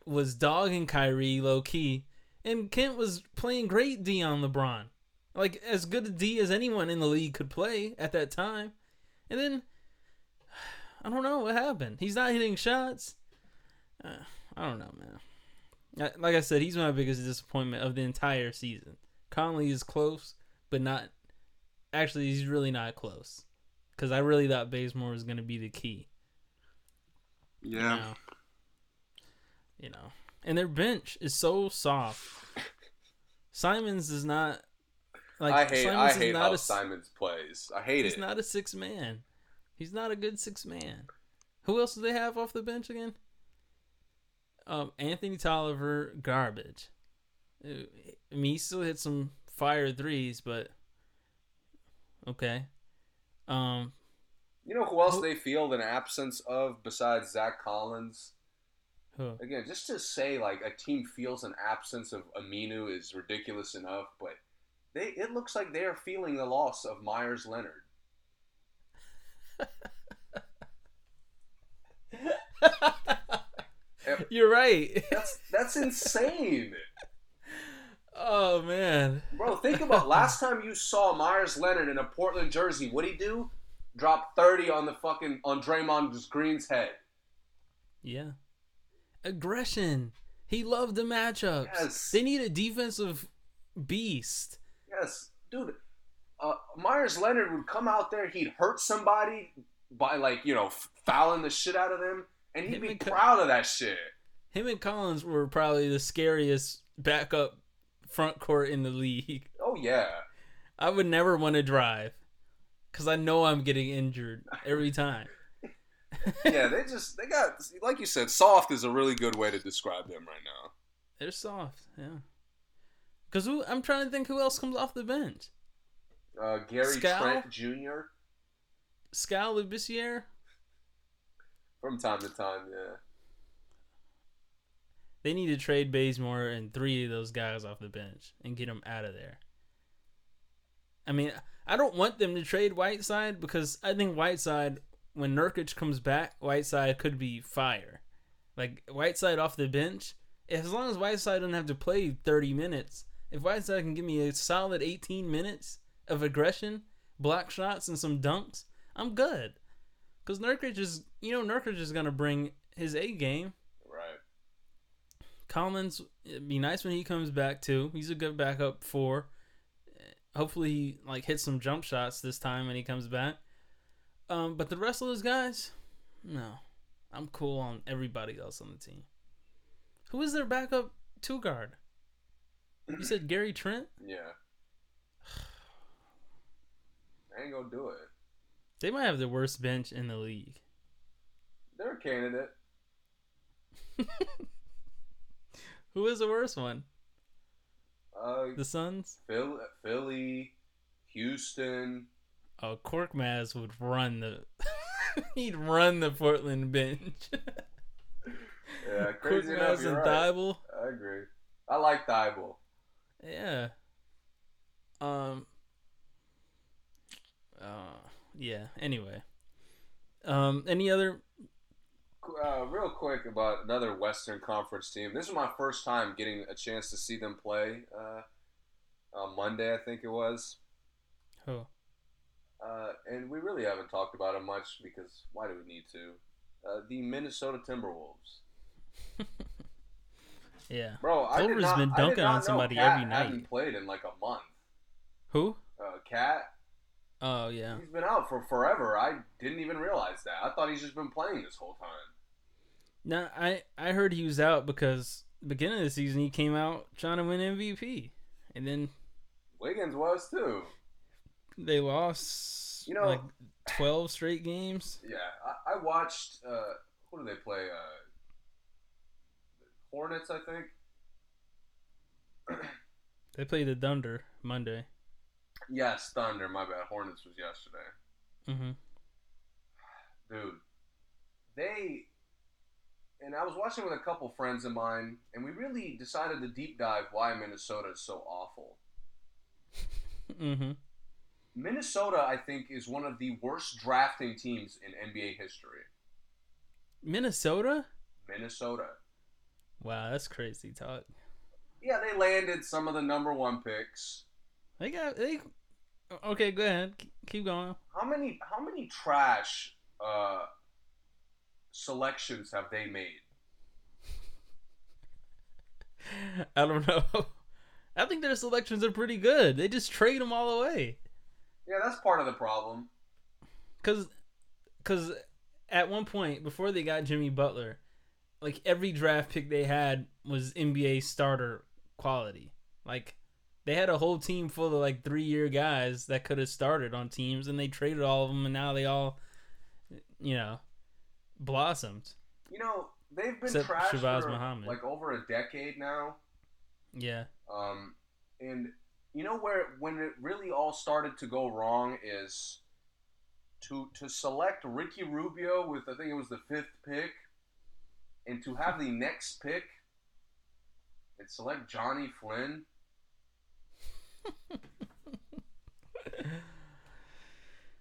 was dogging Kyrie low key, and Kent was playing great D on LeBron, like as good a D as anyone in the league could play at that time. And then I don't know what happened. He's not hitting shots. Uh, I don't know, man. Like I said, he's my biggest disappointment of the entire season. Conley is close, but not. Actually, he's really not close. Because I really thought Bazemore was going to be the key. you Yeah. know. You know. And their bench is so soft. Simons is not like I hate I Simons is hate how a, Simons plays. I hate He's it. He's not a six man. He's not a good six man. Who else do they have off the bench again? Um, Anthony Tolliver, garbage. Uh, I mean, he still hit some fire threes, but okay. Um, You know who else Who- they feel an absence of besides Zach Collins? who? Again, just to say like a team feels an absence of Aminu is ridiculous enough, but they it looks like they are feeling the loss of Meyers Leonard. You're right. That's that's insane. oh man. Bro, think about last time you saw Meyers Leonard in a Portland jersey, what'd he do? Drop 30 on the fucking on Draymond Green's head. Yeah. Aggression. He loved the matchups. Yes. They need a defensive beast. Yes, dude. Uh, Meyers Leonard would come out there, he'd hurt somebody by like you know fouling the shit out of them, and he'd Him be and Co- proud of that shit. Him and Collins were probably the scariest backup front court in the league. Oh yeah, I would never want to drive because I know I'm getting injured every time. yeah. They just they got like you said, soft is a really good way to describe them right now. They're soft, yeah. Because I'm trying to think who else comes off the bench. Uh, Gary Scal? Trent Jr. Skal Labissiere. from time to time, yeah. They need to trade Bazemore and three of those guys off the bench and get them out of there. I mean, I don't want them to trade Whiteside because I think Whiteside, when Nurkic comes back, Whiteside could be fire. Like Whiteside off the bench, as long as Whiteside doesn't have to play 30 minutes, if Whiteside can give me a solid 18 minutes of aggression, block shots, and some dunks, I'm good. Because Nurkic is, you know, Nurkic is going to bring his A game. Collins, it'd be nice when he comes back too. He's a good backup for. Hopefully, he like hits some jump shots this time when he comes back. Um, but the rest of those guys, no, I'm cool on everybody else on the team. Who is their backup two guard? You said Gary Trent. Yeah. I ain't gonna do it. They might have the worst bench in the league. They're a candidate. Who is the worst one? Uh, The Suns. Phil, Philly, Houston. Oh, Korkmaz would run the. He'd run the Portland bench. Yeah, crazy enough. Korkmaz You're and right. Thybulle. I agree. I like Thybulle. Yeah. Um. Uh. Yeah. Anyway. Um. Any other? Uh, real quick about another Western Conference team. This is my first time getting a chance to see them play. Uh, on Monday, I think it was. Oh. Uh, and we really haven't talked about it much because why do we need to? Uh, the Minnesota Timberwolves. Yeah. Bro, I did not, been dunking on somebody Cat every night. Hadn't played in like a month. Who? Uh, Cat, Oh yeah. he's been out for forever. I didn't even realize that. I thought he's just been playing this whole time. Now I I heard he was out because beginning of the season he came out trying to win MVP, and then Wiggins was too. they lost. You know- like twelve straight games. Yeah, I, I watched. Uh, who do they play? Uh, Hornets, I think. They played the Thunder Monday. Yes, Thunder. My bad. Hornets was yesterday. Mm-hmm. dude, they and I was watching with a couple friends of mine, and we really decided to deep dive why Minnesota is so awful. Mm-hmm. Minnesota, I think, is one of the worst drafting teams in NBA history. Minnesota. Minnesota. Wow, that's crazy talk. Yeah, they landed some of the number one picks. They got they. Okay, go ahead. Keep going. How many how many trash uh, selections have they made? I don't know. I think their selections are pretty good. They just trade them all away. Yeah, that's part of the problem. Cause, cause at one point before they got Jimmy Butler, like every draft pick they had was NBA starter quality. Like they had a whole team full of like three year guys that could have started on teams, and they traded all of them, and now they all, you know, blossomed. You know, they've been Except trashed Shabazz for Muhammad. like over a decade now. Yeah, Um, and you know where when it really all started to go wrong is to to select Ricky Rubio with I think it was the fifth pick, and to have the next pick and select Johnny Flynn.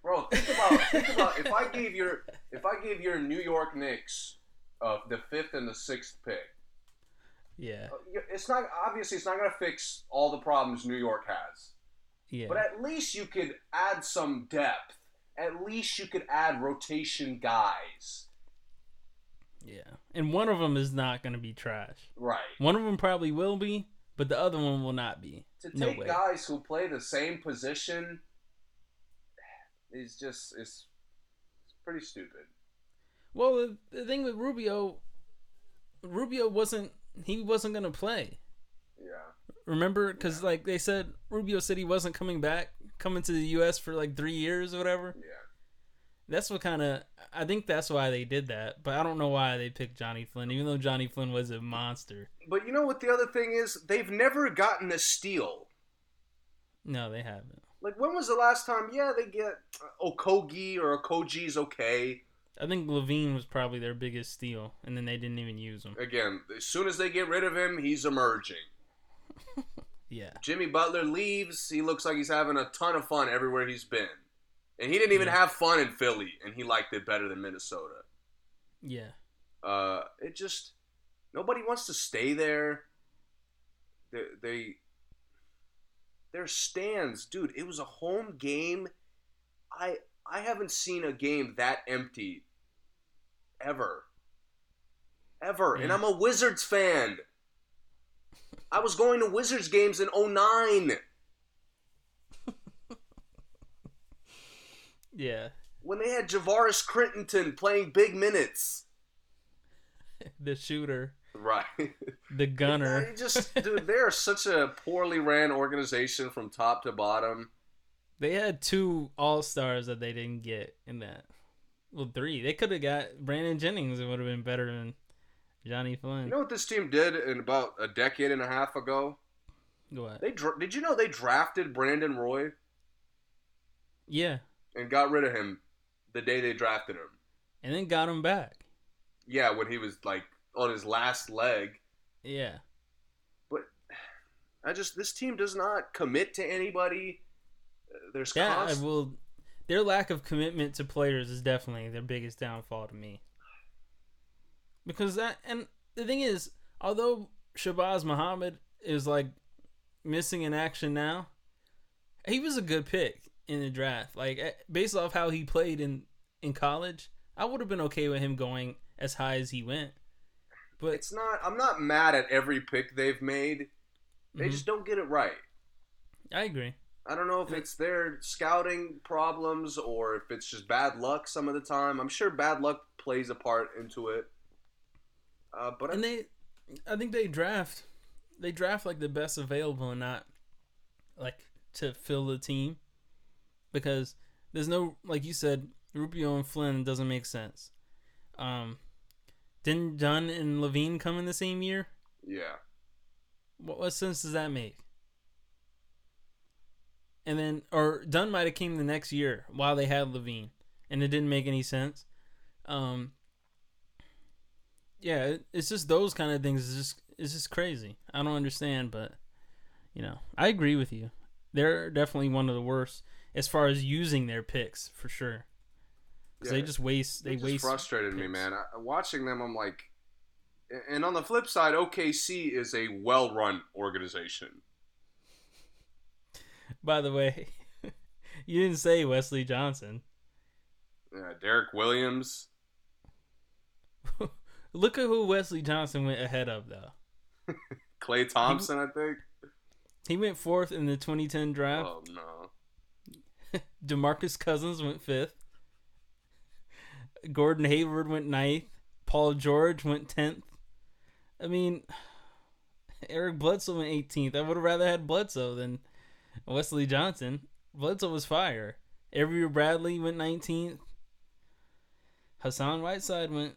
Bro, think about think about if I gave your if I gave your New York Knicks uh, the fifth and the sixth pick. yeah, uh, It's not obviously it's not gonna fix all the problems New York has. yeah. But at least you could add some depth. At least you could add rotation guys. Yeah, and one of them is not going to be trash. Right. One of them probably will be, but the other one will not be. To take way. guys who play the same position is just it's pretty stupid. Well, the, the thing with Rubio, Rubio wasn't he wasn't going to play. Yeah. Remember, because like they said, Rubio said he wasn't coming back, coming to the U.S. for like three years or whatever. Yeah. That's what kind of I think that's why they did that. But I don't know why they picked Johnny Flynn, even though Johnny Flynn was a monster. But you know what the other thing is? They've never gotten a steal. No, they haven't. Like when was the last time? Yeah, they get uh, Okogie or Okogie's okay. I think LaVine was probably their biggest steal, and then they didn't even use him. Again, as soon as they get rid of him, he's emerging. Yeah, Jimmy Butler leaves. He looks like he's having a ton of fun everywhere he's been. And he didn't even Yeah. have fun in Philly, and he liked it better than Minnesota. yeah, Uh, it just nobody wants to stay there. They, they their stands, dude. It was a home game. I I haven't seen a game that empty ever, ever. And I'm a Wizards fan. I was going to Wizards games in 09 yeah. when they had Javaris Crittenton playing big minutes. The shooter, Right. the gunner. They just, dude, they're such a poorly ran organization from top to bottom. They had two All Stars that they didn't get in that. Well, three. They could have got Brandon Jennings. It would have been better than Johnny Flynn. You know what this team did in about a decade and a half ago? what? They dra- did you know they drafted Brandon Roy Yeah, and got rid of him the day they drafted him? and then got him back. Yeah, when he was like on his last leg. Yeah, But I just this team does not commit to anybody. Uh, There's yeah. I constant- will. Their lack of commitment to players is definitely their biggest downfall to me. Because that, and the thing is, although Shabazz Muhammad is like missing in action now, he was a good pick in the draft. Like eh, based off how he played in in college, I would have been okay with him going as high as he went. But it's not. I'm not mad at every pick they've made. They Mhm. just don't get it right. I agree. I don't know if it's their scouting problems or if it's just bad luck some of the time. I'm sure bad luck plays a part into it. Uh, but I, And they, I think they draft, they draft like the best available and not like to fill the team because there's no like you said Rubio and Flynn doesn't make sense. Um, didn't Dunn and LaVine come in the same year? yeah, What, what sense does that make? And then, or Dunn might have came the next year while they had LaVine, and it didn't make any sense. Um, yeah, it's just those kind of things. It's just it's just crazy. I don't understand, but you know, I agree with you. They're definitely one of the worst as far as using their picks for sure. Because Yeah, they just waste. They just waste. frustrated me, man. I, watching them, I'm like, And on the flip side, OKC is a well-run organization. By the way, you didn't say Wesley Johnson. Yeah, Derrick Williams. Look at who Wesley Johnson went ahead of, though. Klay Thompson, I think. He went fourth in the 2010 draft. Oh no. Demarcus Cousins went fifth. Gordon Hayward went ninth. Paul George went tenth. I mean, Eric Bledsoe went 18th. I would have rather had Bledsoe than Wesley Johnson. Bledsoe was fire. Avery Bradley went 19th. Hassan Whiteside went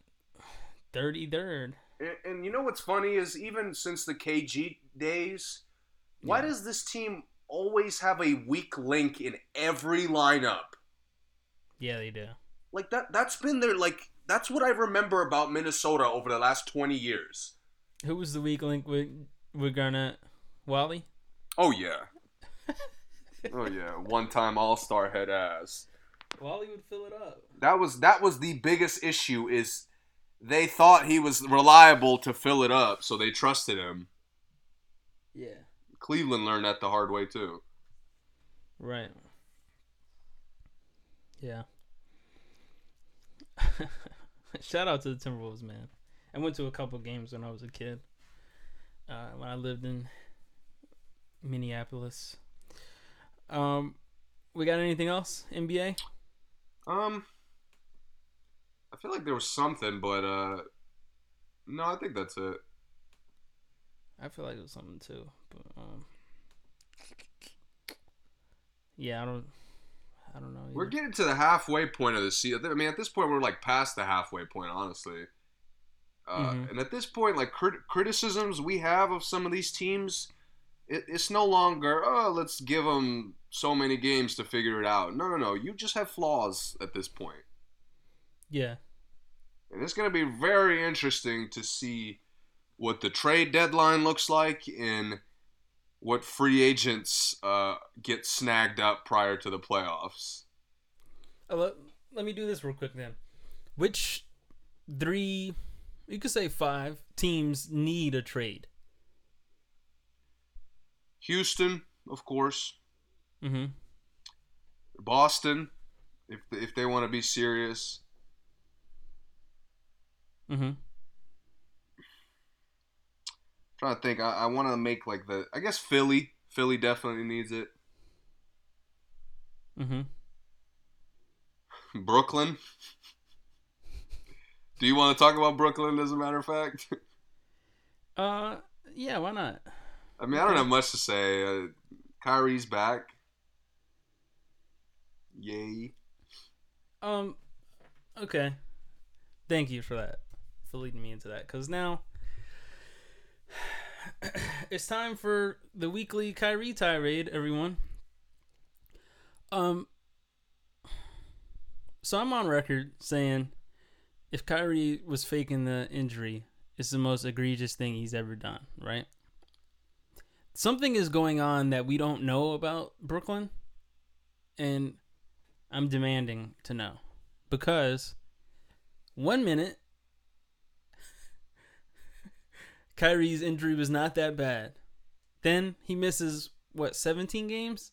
33rd. And, and you know what's funny is even since the KG days, why does this team always have a weak link in every lineup? Yeah, they do. Like that that's been their like that's what I remember about Minnesota over the last 20 years. Who was the weak link with with Garnett? Wally? Oh yeah. oh yeah, one-time All-Star head ass. Wally would fill it up. That was that was the biggest issue is they thought he was reliable to fill it up, so they trusted him. Yeah. Cleveland learned that the hard way too. Right. Yeah. Shout out to the Timberwolves, man. I went to a couple games when I was a kid. Uh, when I lived in Minneapolis. Um, we got anything else? NBA? Um, I feel like there was something, but uh, no, I think that's it. I feel like it was something too, but um, yeah, I don't, I don't know. We're getting to the halfway point of the season. I mean, at this point, we're like past the halfway point, honestly. Uh, Mhm. And at this point, like crit- criticisms we have of some of these teams, it, it's no longer oh let's give them so many games to figure it out. No, no, no. You just have flaws at this point. yeah, And it's going to be very interesting to see what the trade deadline looks like and what free agents uh, get snagged up prior to the playoffs. Uh, let, let me do this real quick then. Which three, you could say five teams need a trade? Houston, of course. Mm-hmm. Boston, if if they want to be serious. Mm-hmm. Trying to think. I, I want to make like the. I guess Philly. Philly definitely needs it. Mm-hmm. Brooklyn. Do you want to talk about Brooklyn? As a matter of fact, Uh, yeah, why not? I mean, I don't have much to say. Uh, Kyrie's back. Yay! Um, okay. Thank you for that, for leading me into that. Because now it's time for the weekly Kyrie tirade, everyone. Um, so I'm on record saying if Kyrie was faking the injury, it's the most egregious thing he's ever done, right? Something is going on that we don't know about Brooklyn, and I'm demanding to know because one minute Kyrie's injury was not that bad. Then he misses what 17 games?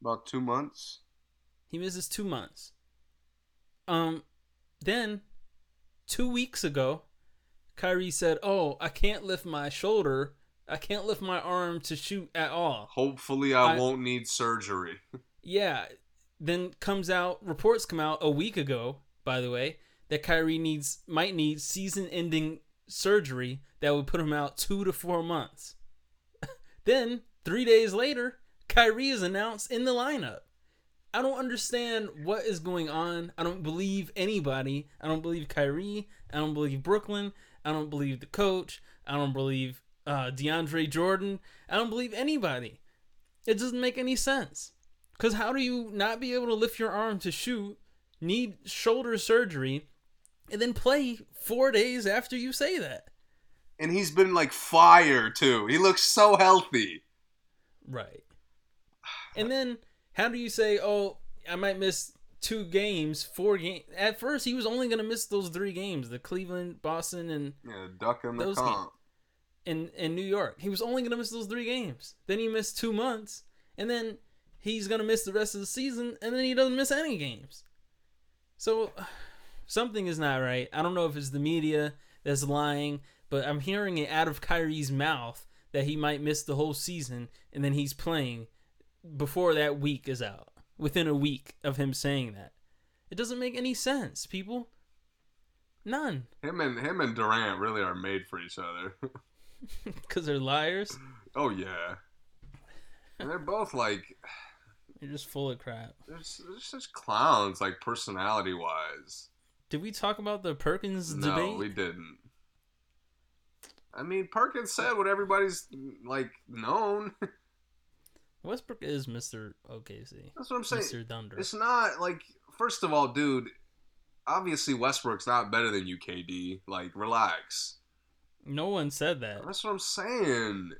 About two months. He misses 2 months. Um then 2 weeks ago Kyrie said, "Oh, I can't lift my shoulder. I can't lift my arm to shoot at all." Hopefully, I, I- won't need surgery. Yeah. Then comes out reports come out a week ago, by the way, that Kyrie needs might need season ending surgery that would put him out two to four months. then three days later, Kyrie is announced in the lineup. I don't understand what is going on. I don't believe anybody. I don't believe Kyrie. I don't believe Brooklyn. I don't believe the coach. I don't believe uh, DeAndre Jordan. I don't believe anybody. It doesn't make any sense. Because how do you not be able to lift your arm to shoot, need shoulder surgery, and then play four days after you say that? and he's been like fire too. He looks so healthy. Right. And then how do you say, oh, I might miss two games, four games. At first, he was only gonna miss those three games: the Cleveland, Boston, and Yeah, duck in the comp. in in New York. He was only gonna miss those three games. Then he missed two months, and then he's gonna miss the rest of the season, and then he doesn't miss any games. So something is not right. I don't know if it's the media that's lying, but I'm hearing it out of Kyrie's mouth that he might miss the whole season, and then he's playing before that week is out. Within a week of him saying that, it doesn't make any sense, people. None, Him and him and Durant really are made for each other. because they're liars. oh yeah. And they're both like They're just full of crap. they're, s- they're such clowns, like personality wise. Did we talk about the Perkins No, debate? No, we didn't. I mean, Perkins said what everybody's like known. Westbrook is Mr. OKC. That's what I'm saying. Mr. Thunder. It's not like first of all, dude. Obviously, Westbrook's not better than you, KD. Like, relax. No one said that. That's what I'm saying.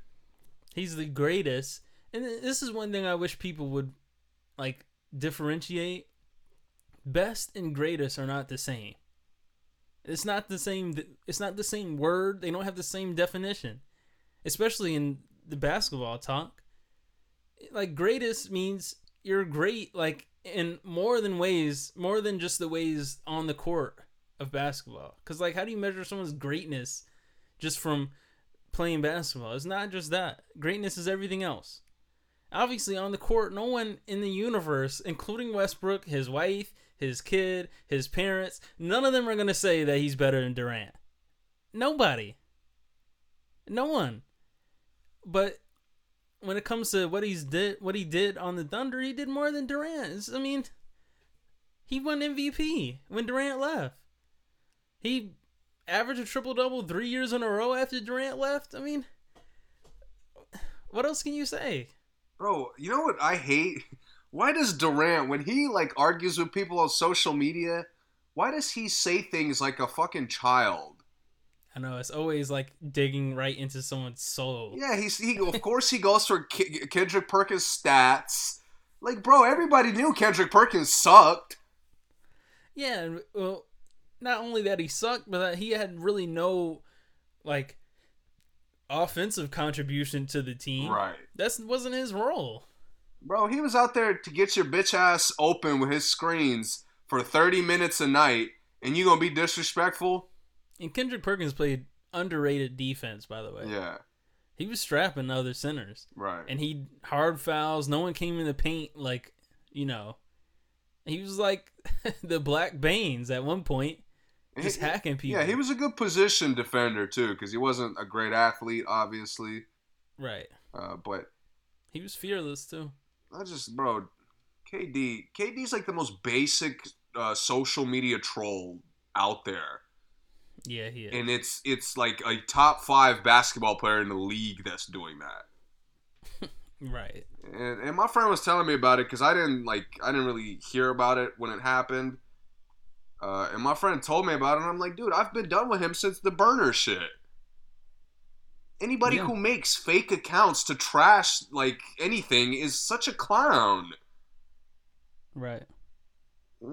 He's the greatest. And this is one thing I wish people would like differentiate. Best and greatest are not the same. It's not the same it's not the same word. They don't have the same definition. Especially in the basketball talk. Like greatest means you're great like in more than ways, more than just the ways on the court of basketball. Cuz like how do you measure someone's greatness just from playing basketball. It's not just that. Greatness is everything else. Obviously, on the court, no one in the universe, including Westbrook, his wife, his kid, his parents, none of them are going to say that he's better than Durant. Nobody. No one. But when it comes to what he's did, what he did on the Thunder, he did more than Durant. It's- I mean, he won MVP when Durant left. He averaged a triple double three years in a row after Durant left. I mean, what else can you say? Bro, you know what I hate? Why does Durant, when he like argues with people on social media, why does he say things like a fucking child? I know it's always like digging right into someone's soul. Yeah, he's he of course he goes for K- Kendrick Perkins stats. Like, bro, everybody knew Kendrick Perkins sucked. Yeah, well, not only that he sucked, but that he had really no like offensive contribution to the team. Right. That wasn't his role. Bro, he was out there to get your bitch ass open with his screens for 30 minutes a night, and you gonna be disrespectful? And Kendrick Perkins played underrated defense, by the way. Yeah, He was strapping other centers. right. and he hard fouls. No one came in the paint like you know. He was like the Black Banes at one point, just He- hacking people. Yeah, he was a good position defender too, because he wasn't a great athlete, obviously. right. Uh, but He was fearless too. I just, bro, KD, KD's like the most basic uh, social media troll out there, Yeah, he is. and it's it's like a top five basketball player in the league that's doing that. right. And, and my friend was telling me about it because I didn't like I didn't really hear about it when it happened. Uh, and my friend told me about it, and I'm like, dude, I've been done with him since the burner shit. Anybody Yeah. who makes fake accounts to trash like anything is such a clown. Right.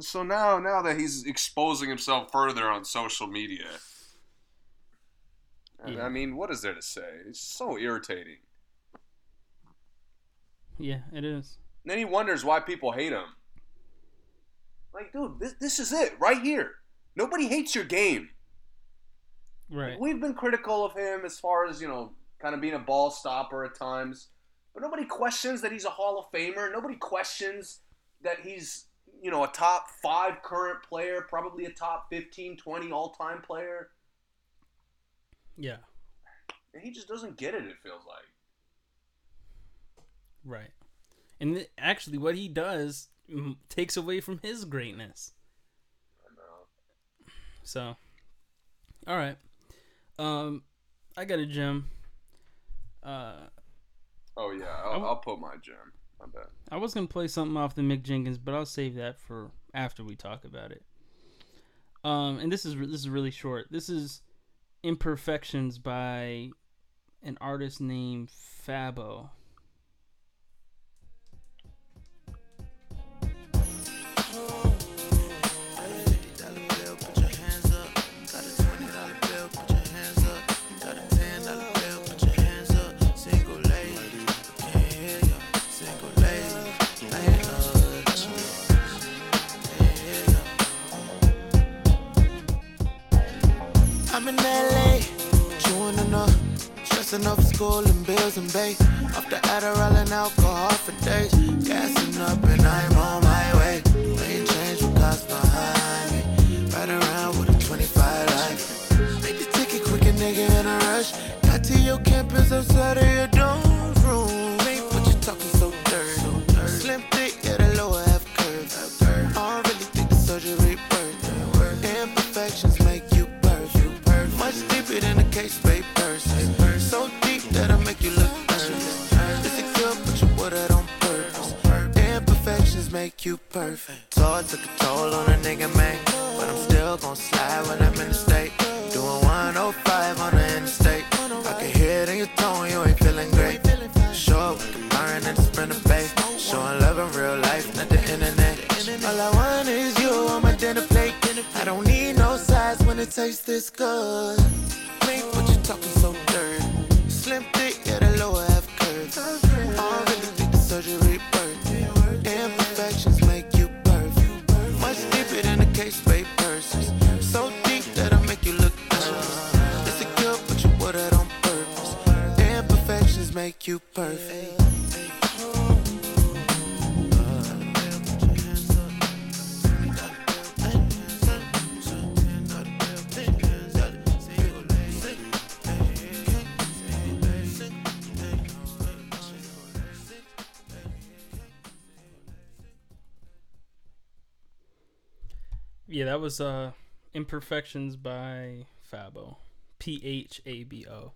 So now, now that he's exposing himself further on social media, I- Yeah. I mean, what is there to say? It's so irritating. Yeah, it is. And then he wonders why people hate him. Like, dude, this, this is it right here. Nobody hates your game. Right. We've been critical of him as far as, you know, kind of being a ball stopper at times. But nobody questions that he's a Hall of Famer. Nobody questions that he's, you know, a top five current player, probably a top 15, 20 all time player. Yeah. And he just doesn't get it, it feels like. Right. And th- actually, what he does mm, takes away from his greatness. I know. So, all right. Um, I got a gem. Uh, Oh, yeah. I'll, w- I'll put my gem. I bet. I was gonna play something off the Mick Jenkins, but I'll save that for after we talk about it. Um, and this is this is really short. This is "Imperfections" by an artist named Phabo. Stressing over school and bills and bay. Off the Adderall and alcohol for days. Gassing up and I'm on my way. Ain't changed what cost behind me. Right around with a 25 life. Make the ticket quick a nigga in a rush. Got to your campus outside of your dorm room. Ain't what you talking so dirty. Slim thick, yeah, the lower half curve. I don't really think the surgery worth. Imperfections make you perfect. Much deeper than a case paper you perfect. I took a toll on a nigga, man. But I'm still gon' slide when I'm in the state. Doing 105 on the interstate. I can hear it in your tone, you ain't feeling great. Sure, we can burn in the sprinter bay. Showing love in real life, not the internet. All I want is you on my dinner plate. I don't need no size when it tastes this good. What you talking so dirty. Slim thick, deeper than a case papers. So deep that I make you look nervous. Good, but you wore that on purpose. Imperfections make you perfect. Yeah, that was uh Imperfections by Phabo. P H A B O.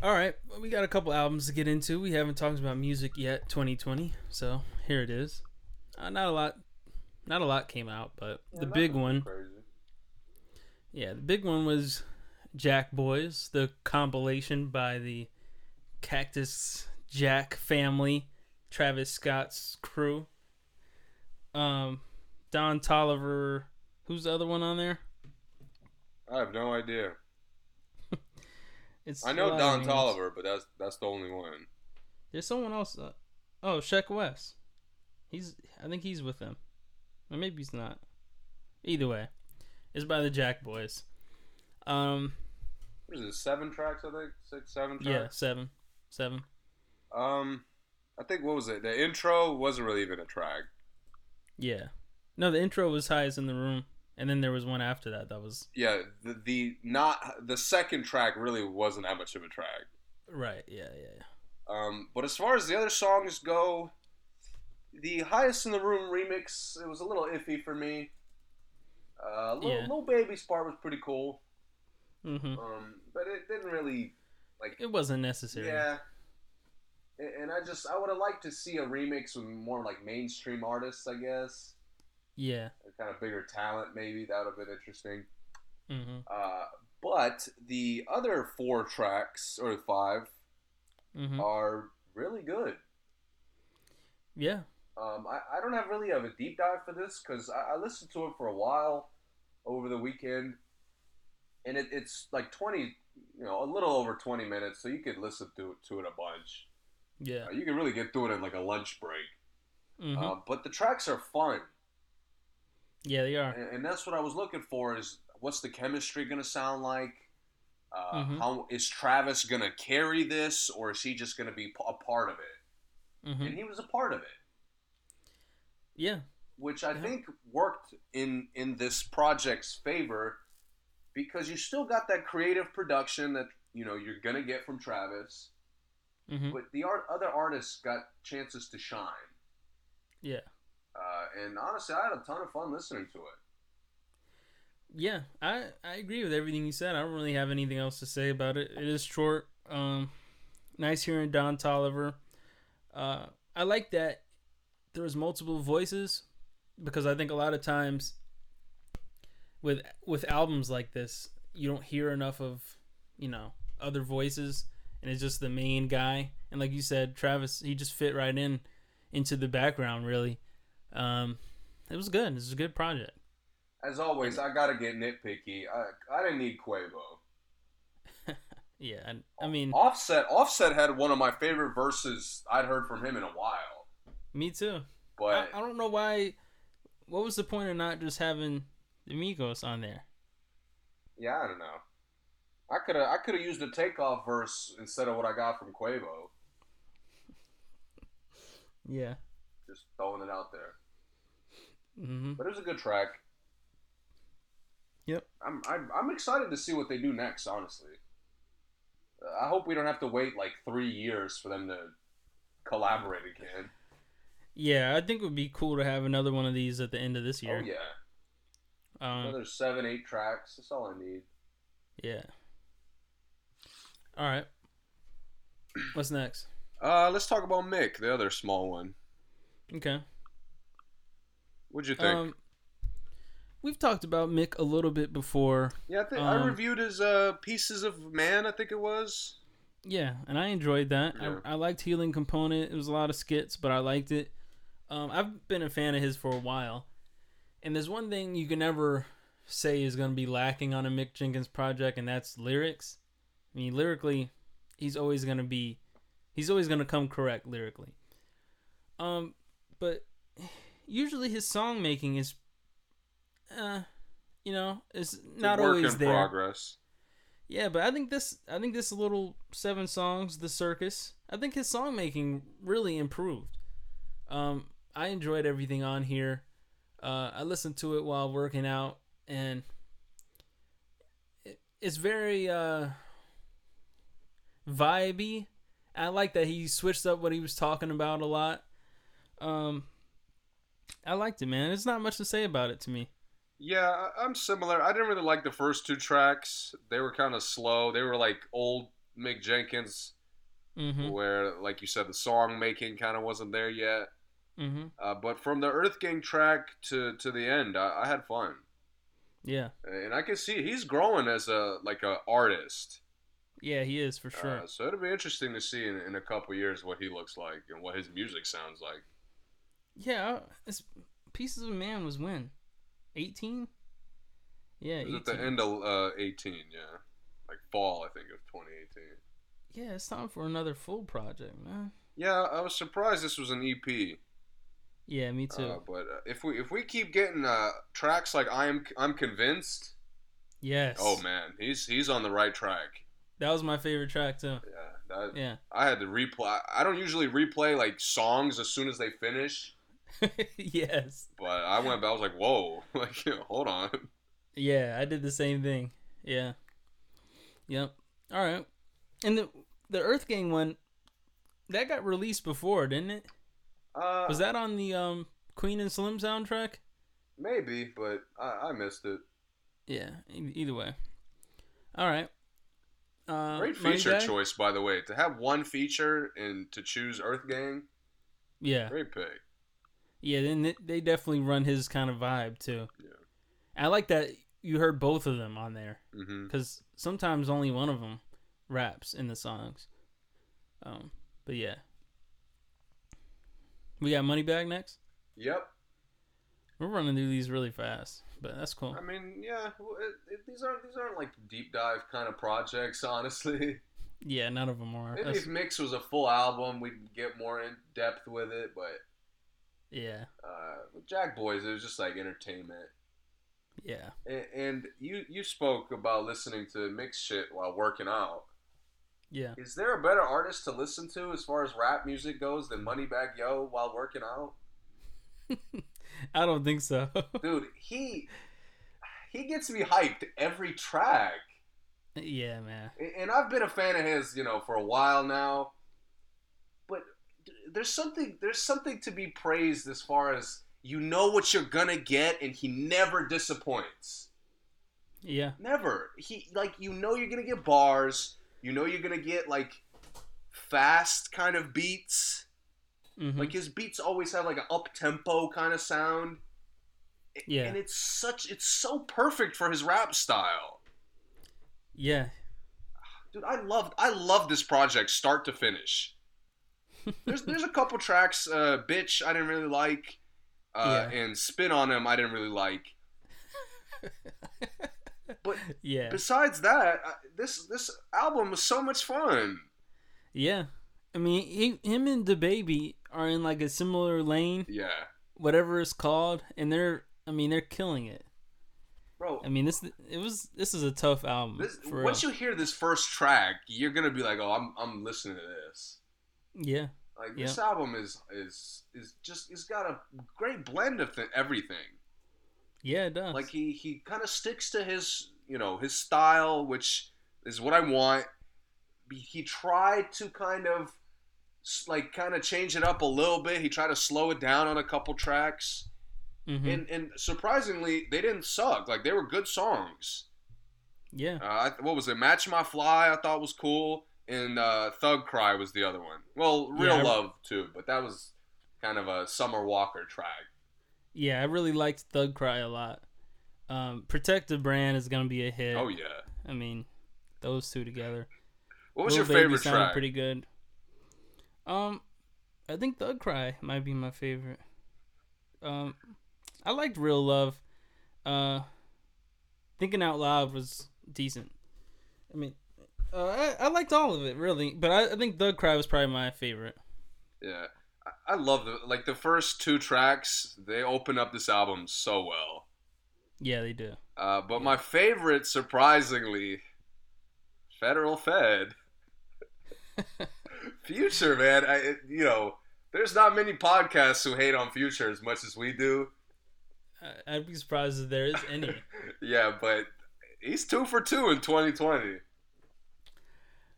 All right, well, we got a couple albums to get into. We haven't talked about music yet, 2020. So here it is. Uh, not a lot, not a lot came out, but the big one, yeah, the big one was Jackboys, the compilation by the Cactus Jack family, Travis Scott's crew. Um, Don Toliver. Who's the other one on there? I have no idea. It's I know Don. Toliver, but that's that's the only one. There's someone else. Uh, oh, Sheck West. He's. I think he's with them, or maybe he's not. Either way, it's by the Jackboys. Um. What is it? Seven tracks, I think. Six, seven Tracks? Yeah, seven, seven. Um, I think what was it? The intro wasn't really even a track. Yeah. No, the intro was highest in the room, and then there was one after that. That was Yeah, the the not the second track really wasn't that much of a track. right. Yeah, yeah, yeah. Um, but as far as the other songs go, the highest in the room remix it was a little iffy for me. Uh, little, Yeah. Lil Baby's part was pretty cool, hmm um, but it didn't really like. It wasn't necessary. Yeah. And I just I would have liked to see a remix with more like mainstream artists, I guess, Yeah. kind of bigger talent maybe. That would have been interesting. hmm Uh, but the other four tracks or five hmm are really good. Yeah. Um, I, I don't have really have a deep dive for this because I, I listened to it for a while over the weekend, and it, it's like twenty, you know, a little over twenty minutes, so you could listen to to it a bunch. Yeah. Uh, you can really get through it in like a lunch break. hmm Um, but the tracks are fun, yeah, they are. and, and that's what I was looking for. Is what's the chemistry gonna sound like? Uh, Mhm. How is Travis gonna carry this, or is he just gonna be a part of it? hmm And he was a part of it. Yeah. which I Yeah. think worked in in this project's favor because you still got that creative production that you know you're gonna get from Travis, hmm but the art other artists got chances to shine. Yeah. Uh, and honestly, I had a ton of fun listening to it. Yeah, I I agree with everything you said. I don't really have anything else to say about it. It is short. Um, nice hearing Don Toliver. Uh, I like that there was multiple voices because I think a lot of times with with albums like this, you don't hear enough of you know other voices, and it's just the main guy. And like you said, Travis, he just fit right in into the background. Really, um, it was good. It was a good project. As always, I gotta get nitpicky. I I didn't need Quavo. Yeah, and I mean, Offset Offset had one of my favorite verses I'd heard from him in a while. me too. I, But I don't know why. What was the point of not just having the Migos on there? yeah, I don't know. I could have I could have used a takeoff verse instead of what I got from Quavo. Yeah. Just throwing it out there. hmm But it was a good track. Yep. I'm I'm, I'm excited to see what they do next. Honestly, I hope we don't have to wait like three years for them to collaborate again. Yeah, I think it would be cool to have another one of these at the end of this year. Oh yeah, Um, another seven, eight tracks. That's all I need. yeah. All right. What's next? Uh, let's talk about Mick, the other small one. Okay. What'd you think? Um, we've talked about Mick a little bit before. yeah, I think I um, reviewed his uh pieces of man. I think it was. Yeah, and I enjoyed that. Yeah. I, I liked Healing Component. It was a lot of skits, but I liked it. Um, I've been a fan of his for a while. And there's one thing you can never say is going to be lacking on a Mick Jenkins project, and that's lyrics. I mean, lyrically, he's always going to be, he's always going to come correct lyrically. Um, but usually his song making is, uh, you know, is It's not always there. progress. Yeah, but I think this I think this little seven songs, the circus, I think his song making really improved. Um, I enjoyed everything on here. Uh, I listened to it while working out, and it, it's very uh, vibey. I like that he switched up what he was talking about a lot. Um, I liked it, man. There's not much to say about it to me. Yeah, I'm similar. I didn't really like the first two tracks. They were kind of slow. They were like old Mick Jenkins, Mm-hmm. where, like you said, the song making kind of wasn't there yet. Mm-hmm. Uh, but from the Earth Gang track to to the end, I, I had fun, Yeah. and I can see he's growing as a like a artist. Yeah, he is for sure. Uh, so it'll be interesting to see in, in a couple years what he looks like and what his music sounds like. Yeah, it's Pieces of a Man was when? 18? Yeah, It was 18. at the end of uh, 18, yeah, like fall, I think of 2018. Yeah, it's time for another full project, man. Yeah, I was surprised this was an EP. Yeah, me too. Uh, but uh, if we if we keep getting uh, tracks like I'm I'm convinced, yes. oh man, he's he's on the right track. That was my favorite track too. Yeah, that, Yeah. I had to replay. I don't usually replay like songs as soon as they finish, yes. but I went. back, I was like, whoa, like hold on. Yeah, I did the same thing. Yeah. Yep. All right. And the the Earth Gang one that got released before, didn't it? Uh, Was that on the um Queen and Slim soundtrack? maybe? But I, I missed it. Yeah, e- either way. All right. Uh, Great feature Moneybagg? choice, by the way. To have one feature and to choose Earth Gang, Yeah. great pick. Yeah, then they- definitely run his kind of vibe too. Yeah. I like that you heard both of them on there because sometimes only one of them raps in the songs. Um, but yeah, we got Moneybagg next. Yep. We're running through these really fast, but that's cool. I mean, yeah. It, it, these aren't these aren't like deep dive kind of projects, honestly. Yeah, none of them are. Maybe That's- if Mick's was a full album, we'd get more in depth with it. But yeah, uh, with Jackboys, it was just like entertainment. yeah, And, and you you spoke about listening to Mick's shit while working out. yeah. Is there a better artist to listen to as far as rap music goes than Moneybagg Yo while working out? I don't think so. Dude, he he gets me hyped every track. yeah, man. And I've been a fan of his, you know, for a while now. But there's something there's something to be praised as far as you know what you're gonna get, and he never disappoints. Yeah, Never. He like you know you're gonna get bars. You know you're gonna get like fast kind of beats. Hmm Like his beats always have like an up tempo kind of sound. yeah, And it's such it's so perfect for his rap style. yeah. Dude, I love I love this project start to finish. There's there's a couple tracks, uh, bitch I didn't really like, uh, Yeah. and spin on him I didn't really like. But yeah, besides that, this this album was so much fun. yeah. I mean, he, him and the baby are in like a similar lane, Yeah, whatever it's called, and they're. I mean, they're killing it. bro. I mean, this it was this is a tough album. This, for once real. you hear this first track, you're gonna be like, "Oh, I'm I'm listening to this." yeah, Like this album is is is just it's got a great blend of th- everything. yeah, it does. Like he he kind of sticks to his you know his style, which is what I want. He- He tried to kind of s- like kind of change it up a little bit. He tried to slow it down on a couple tracks, Mhm. and and surprisingly, they didn't suck. Like they were good songs. yeah, Uh, what was it? Match My Fly, I thought was cool, and uh, Thug Cry was the other one. Well, Real Yeah, Love too, but that was kind of a Summer Walker track. yeah. I really liked Thug Cry a lot. Um, Protect the Brand is gonna be a hit. Oh yeah. I mean, those two together. What was Lil your Baby favorite track? Pretty good. Um, I think Thug Cry might be my favorite. Um, I liked Real Love. Uh, Thinking Out Loud was decent. I mean, uh, I, I liked all of it really, but I, I think Thug Cry was probably my favorite. Yeah, I, I love the like the first two tracks. They open up this album so well. Yeah, they do. Uh, but my favorite, surprisingly, Federal Fed, Future man. I you know, there's not many podcasts who hate on Future as much as we do. I'd be surprised if there is any. Yeah, but he's two for two in 2020.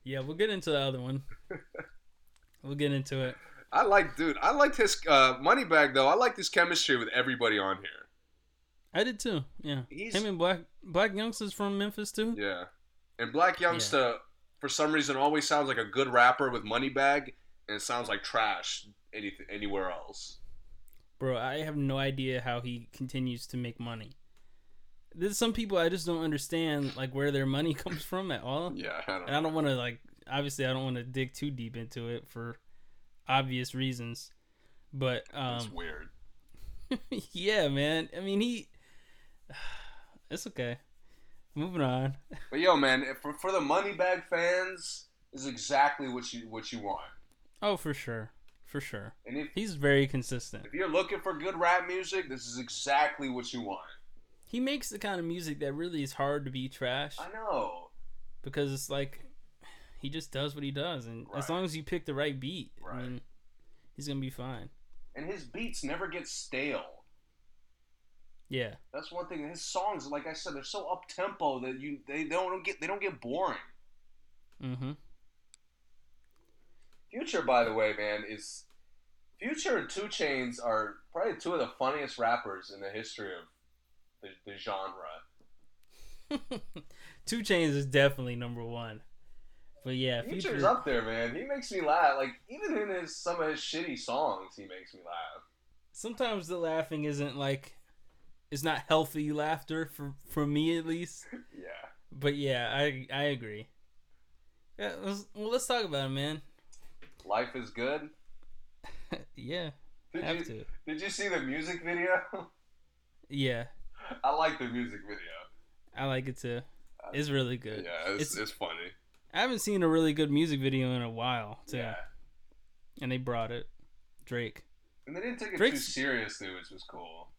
yeah, we'll get into the other one. We'll get into it. I like, dude. I liked his uh, Moneybagg though. I like his chemistry with everybody on here. I did too. Yeah, He's- him and Black Black Youngsters from Memphis too. Yeah, and Blac Youngsta for some reason always sounds like a good rapper with Moneybagg and it sounds like trash anything anywhere else. Bro, I have no idea how he continues to make money. There's some people I just don't understand like where their money comes from at all. Yeah, I don't And I don't want to like obviously I don't want to dig too deep into it for obvious reasons. But It's um weird. yeah, man. I mean, he It's okay. Moving on. But yo, man, for for the Moneybagg fans, is exactly what you what you want. Oh, for sure. For sure. And if He's very consistent. if you're looking for good rap music, this is exactly what you want. He makes the kind of music that really is hard to be trash. I know. because it's like he just does what he does, and as long as you pick the right beat, Right. I mean, he's gonna be fine. And his beats never get stale. Yeah, That's one thing. His songs, like I said, they're so up tempo that you they, they don't get they don't get boring. mm-hmm. Future, by the way, man, is Future and 2 Chainz are probably two of the funniest rappers in the history of the, the genre. 2 Chainz is definitely number one, but yeah, Future's Future. up there, man. He makes me laugh. Like even in his some of his shitty songs, he makes me laugh. Sometimes the laughing isn't like, it's not healthy laughter for for me at least. Yeah. But yeah, I I agree. Yeah, let's, well, let's talk about it, man. Life is good. yeah, Did have you to. did you see the music video? Yeah, I like the music video. I like it too. Uh, it's really good. Yeah, it's, It's- it's, funny. I haven't seen a really good music video in a while too. Yeah. and they brought it. Drake. And they didn't take it too seriously, which was cool.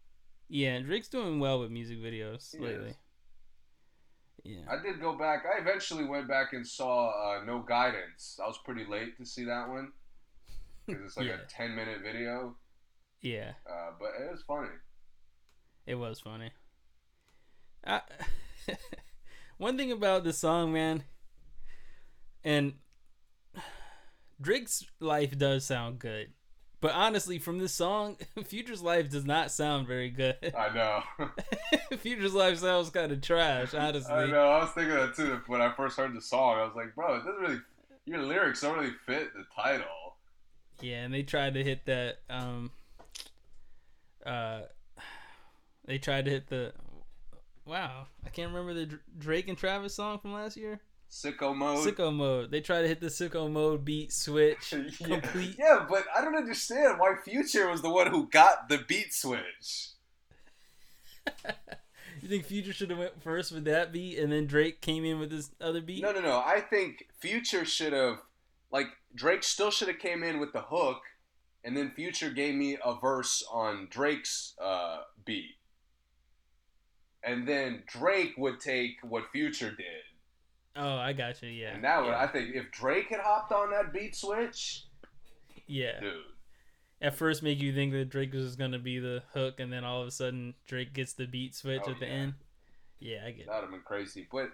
Yeah, Drake's doing well with music videos He lately. is. Yeah. I did go back. I eventually went back and saw uh, No Guidance. I was pretty late to see that one because it's like Yeah. a ten minute video. Yeah, Uh, but it was funny. it was funny. I, one thing about the song, man, and Drake's life does sound good. But honestly, from this song, Future's life does not sound very good. I know. Future's life sounds kind of trash, honestly. I know. I was thinking that too when I first heard the song. I was like, bro, it doesn't really. Your lyrics don't really fit the title. Yeah, and they tried to hit that. Um, uh, they tried to hit the. Wow, I can't remember the Drake and Travis song from last year. Sicko mode. Sicko mode. They tried to hit the sicko mode beat switch yeah. complete. yeah, but I don't understand why Future was the one who got the beat switch. You think Future should have went first with that beat, and then Drake came in with this other beat? No, no, no. I think Future should have, like, Drake still should have came in with the hook, and then Future gave me a verse on Drake's uh, beat. and then Drake would take what Future did. Oh, I got you. Yeah. And that would, yeah. I think, if Drake had hopped on that beat switch, yeah. dude, At first, make you think that Drake was gonna be the hook, and then all of a sudden Drake gets the beat switch Oh, at the yeah. end. Yeah, I get it. that would have been crazy. But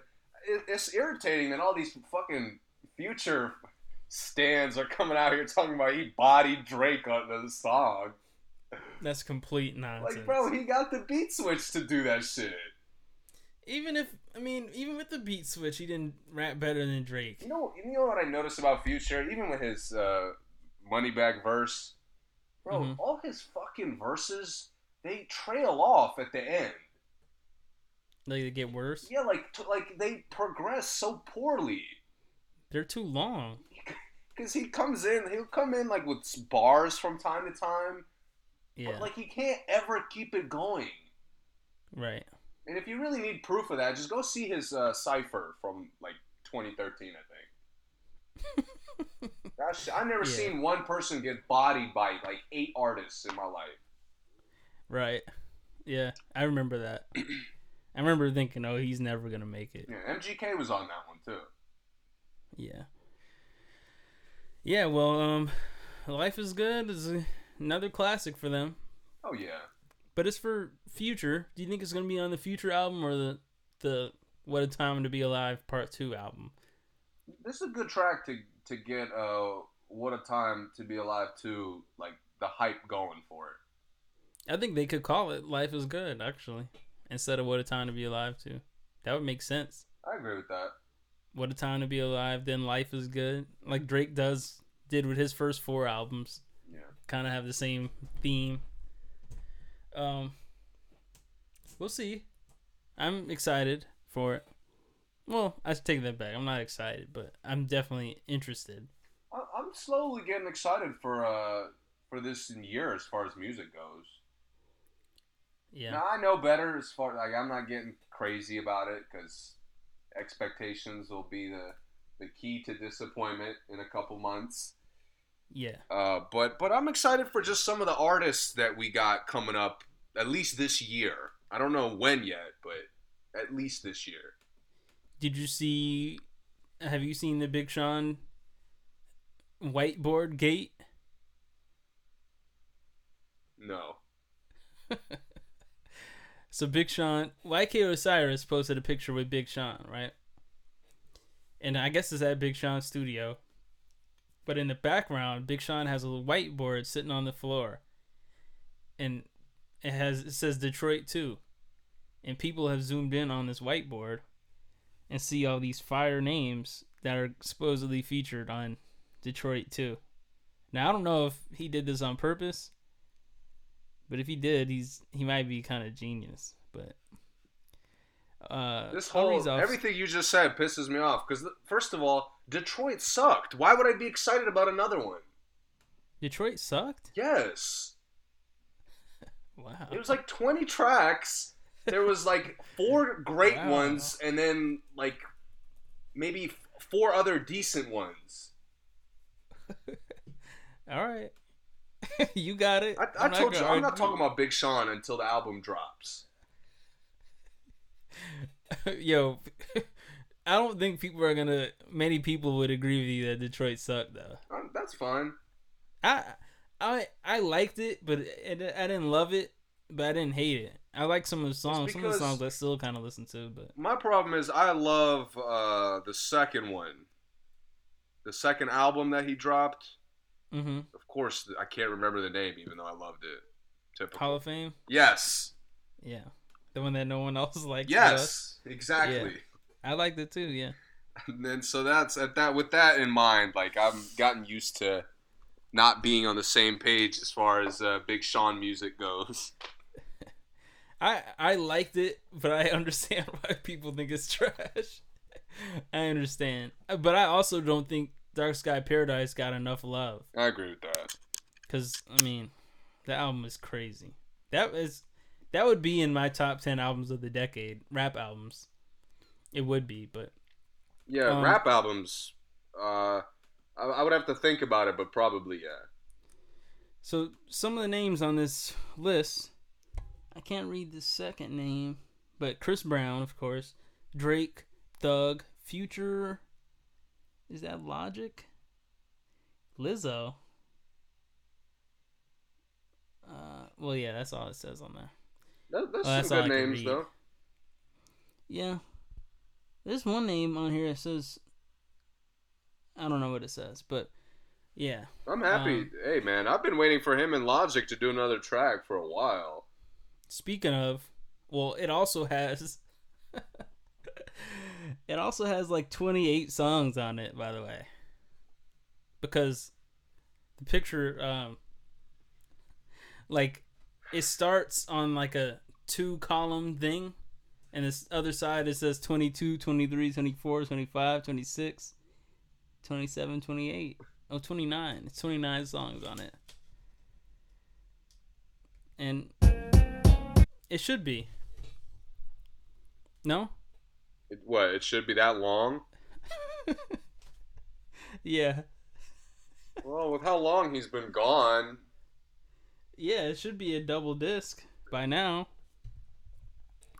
it, it's irritating that all these fucking Future stands are coming out here talking about he bodied Drake on the song. That's complete nonsense. Like, bro, he got the beat switch to do that shit. Even if I mean, even with the beat switch, he didn't rap better than Drake. You know, you know what I noticed about Future, even with his uh, Moneybagg verse, bro. Mhm. All his fucking verses they trail off at the end. Like they get worse. Yeah, like t- like they progress so poorly. They're too long. Because he comes in, he'll come in like with bars from time to time, Yeah. but like he can't ever keep it going. right. And if you really need proof of that, just go see his uh, cipher from like 2013, I think. Gosh, I've never Yeah. seen one person get bodied by like eight artists in my life. Right. Yeah, I remember that. I remember thinking, "Oh, he's never gonna make it." Yeah, MGK was on that one too. Yeah. Yeah. Well, um, life is good is another classic for them, Oh yeah. but it's for future. Do you think it's gonna be on the future album or the the What a Time to Be Alive Part Two album? This is a good track to to get uh what a time to be alive to like the hype going for it. I think they could call it "Life is Good" actually, instead of "What a Time to Be Alive" too. That would make sense. I agree with that. What a time to be alive. Then life is good, like Drake does did with his first four albums. Yeah. Kind of have the same theme. Um, we'll see. I'm excited for it. Well, I take that back. I'm not excited, but I'm definitely interested. I'm slowly getting excited for uh for this year as far as music goes. Yeah, Now I know better as far like I'm not getting crazy about it because expectations will be the the key to disappointment in a couple months. yeah, Uh, but but I'm excited for just some of the artists that we got coming up at least this year. I don't know when yet, but at least this year. Did you see? Have you seen the Big Sean whiteboard gate? No. So Big Sean, YK Osiris posted a picture with Big Sean, right? And I guess it's at Big Sean's studio. But in the background, Big Sean has a whiteboard sitting on the floor. And it has it says Detroit 2. And people have zoomed in on this whiteboard and see all these fire names that are supposedly featured on Detroit 2. Now I don't know if he did this on purpose but if he did, he's he might be kind of genius. But uh, This whole everything you just said pisses me off because first of all, Detroit sucked. Why would I be excited about another one? Detroit sucked. Yes. Wow. It was like 20 tracks. There was like four great Wow. ones and then like maybe four other decent ones. all right. you got it. I, I told you, gonna I'm not argue. talking about Big Sean until the album drops. Yo, I don't think people are gonna. Many people would agree with you that Detroit sucked though. Um, that's fine. I I I liked it, but it, I didn't love it, but I didn't hate it. I like some of the songs. Some of the songs I still kind of listen to, but My problem is I love uh, the second one. The second album that he dropped. hmm Of course, I can't remember the name, even though I loved it. Typical. Hall of Fame. yes. Yeah, the one that no one else us. Yes. Exactly. I liked it too. Yeah. And then so that's at that with that in mind, like I've gotten used to not being on the same page as far as uh, Big Sean music goes. I I liked it, but I understand why people think it's trash. I understand, but I also don't think Dark Sky Paradise got enough love. I agree with that. Cause I mean, the album is crazy. That is that would be in my top ten albums of the decade, rap albums. It would be, but Yeah, Um, rap albums. Uh, I, I would have to think about it, but probably yeah. so some of the names on this list, I can't read the second name, but Chris Brown, of course, Drake, Thug, Future. Is that Logic? Lizzo. Uh, well, yeah, that's all it says on there. That, that's Oh, that's some good names read. though. Yeah. There's one name on here that says I don't know what it says, but yeah. I'm happy. Um, hey man, I've been waiting for him and Logic to do another track for a while. Speaking of, well, it also has it also has like 28 songs on it, by the way. Because the picture um like it starts on like a two column thing and this other side it says 22, 23, 24, 25, 26, 27, 28. Oh, 29. It's 29 songs on it. And it should be. No? It, what? It should be that long? Yeah. Well, with how long he's been gone, Yeah, it should be a double disc by now.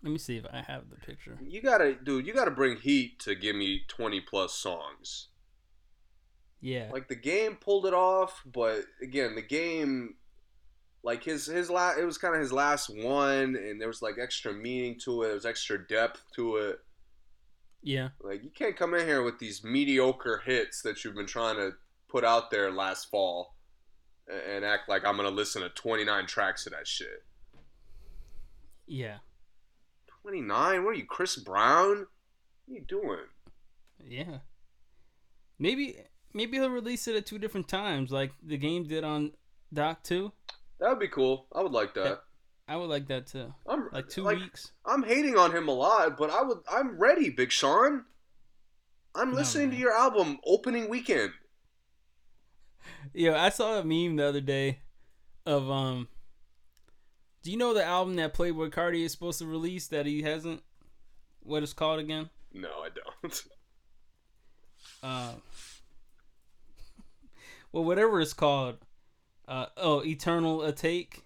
Let me see if I have the picture. you gotta, dude, you gotta bring heat to give me 20 plus songs. Yeah. Like the game pulled it off, but again, the game, like his his last, it was kind of his last one, and there was like extra meaning to it. There was extra depth to it. Yeah. Like you can't come in here with these mediocre hits that you've been trying to put out there last fall, and act like I'm gonna listen to 29 tracks of that shit. Yeah. 29? What are you, Chris Brown? What are you doing? Yeah. Maybe maybe he'll release it at two different times like the game did on Doc 2. That would be cool. I would like that. I would like that too. I'm Like 2 like, weeks. I'm hating on him a lot, but I would. I'm ready, Big Sean. I'm No, listening to your album opening weekend. Yo, I saw a meme the other day of um Do you know the album that Playboi Carti is supposed to release that he hasn't? What it's called again? No, I don't. Uh, well, whatever it's called. Uh, oh, Eternal Atake.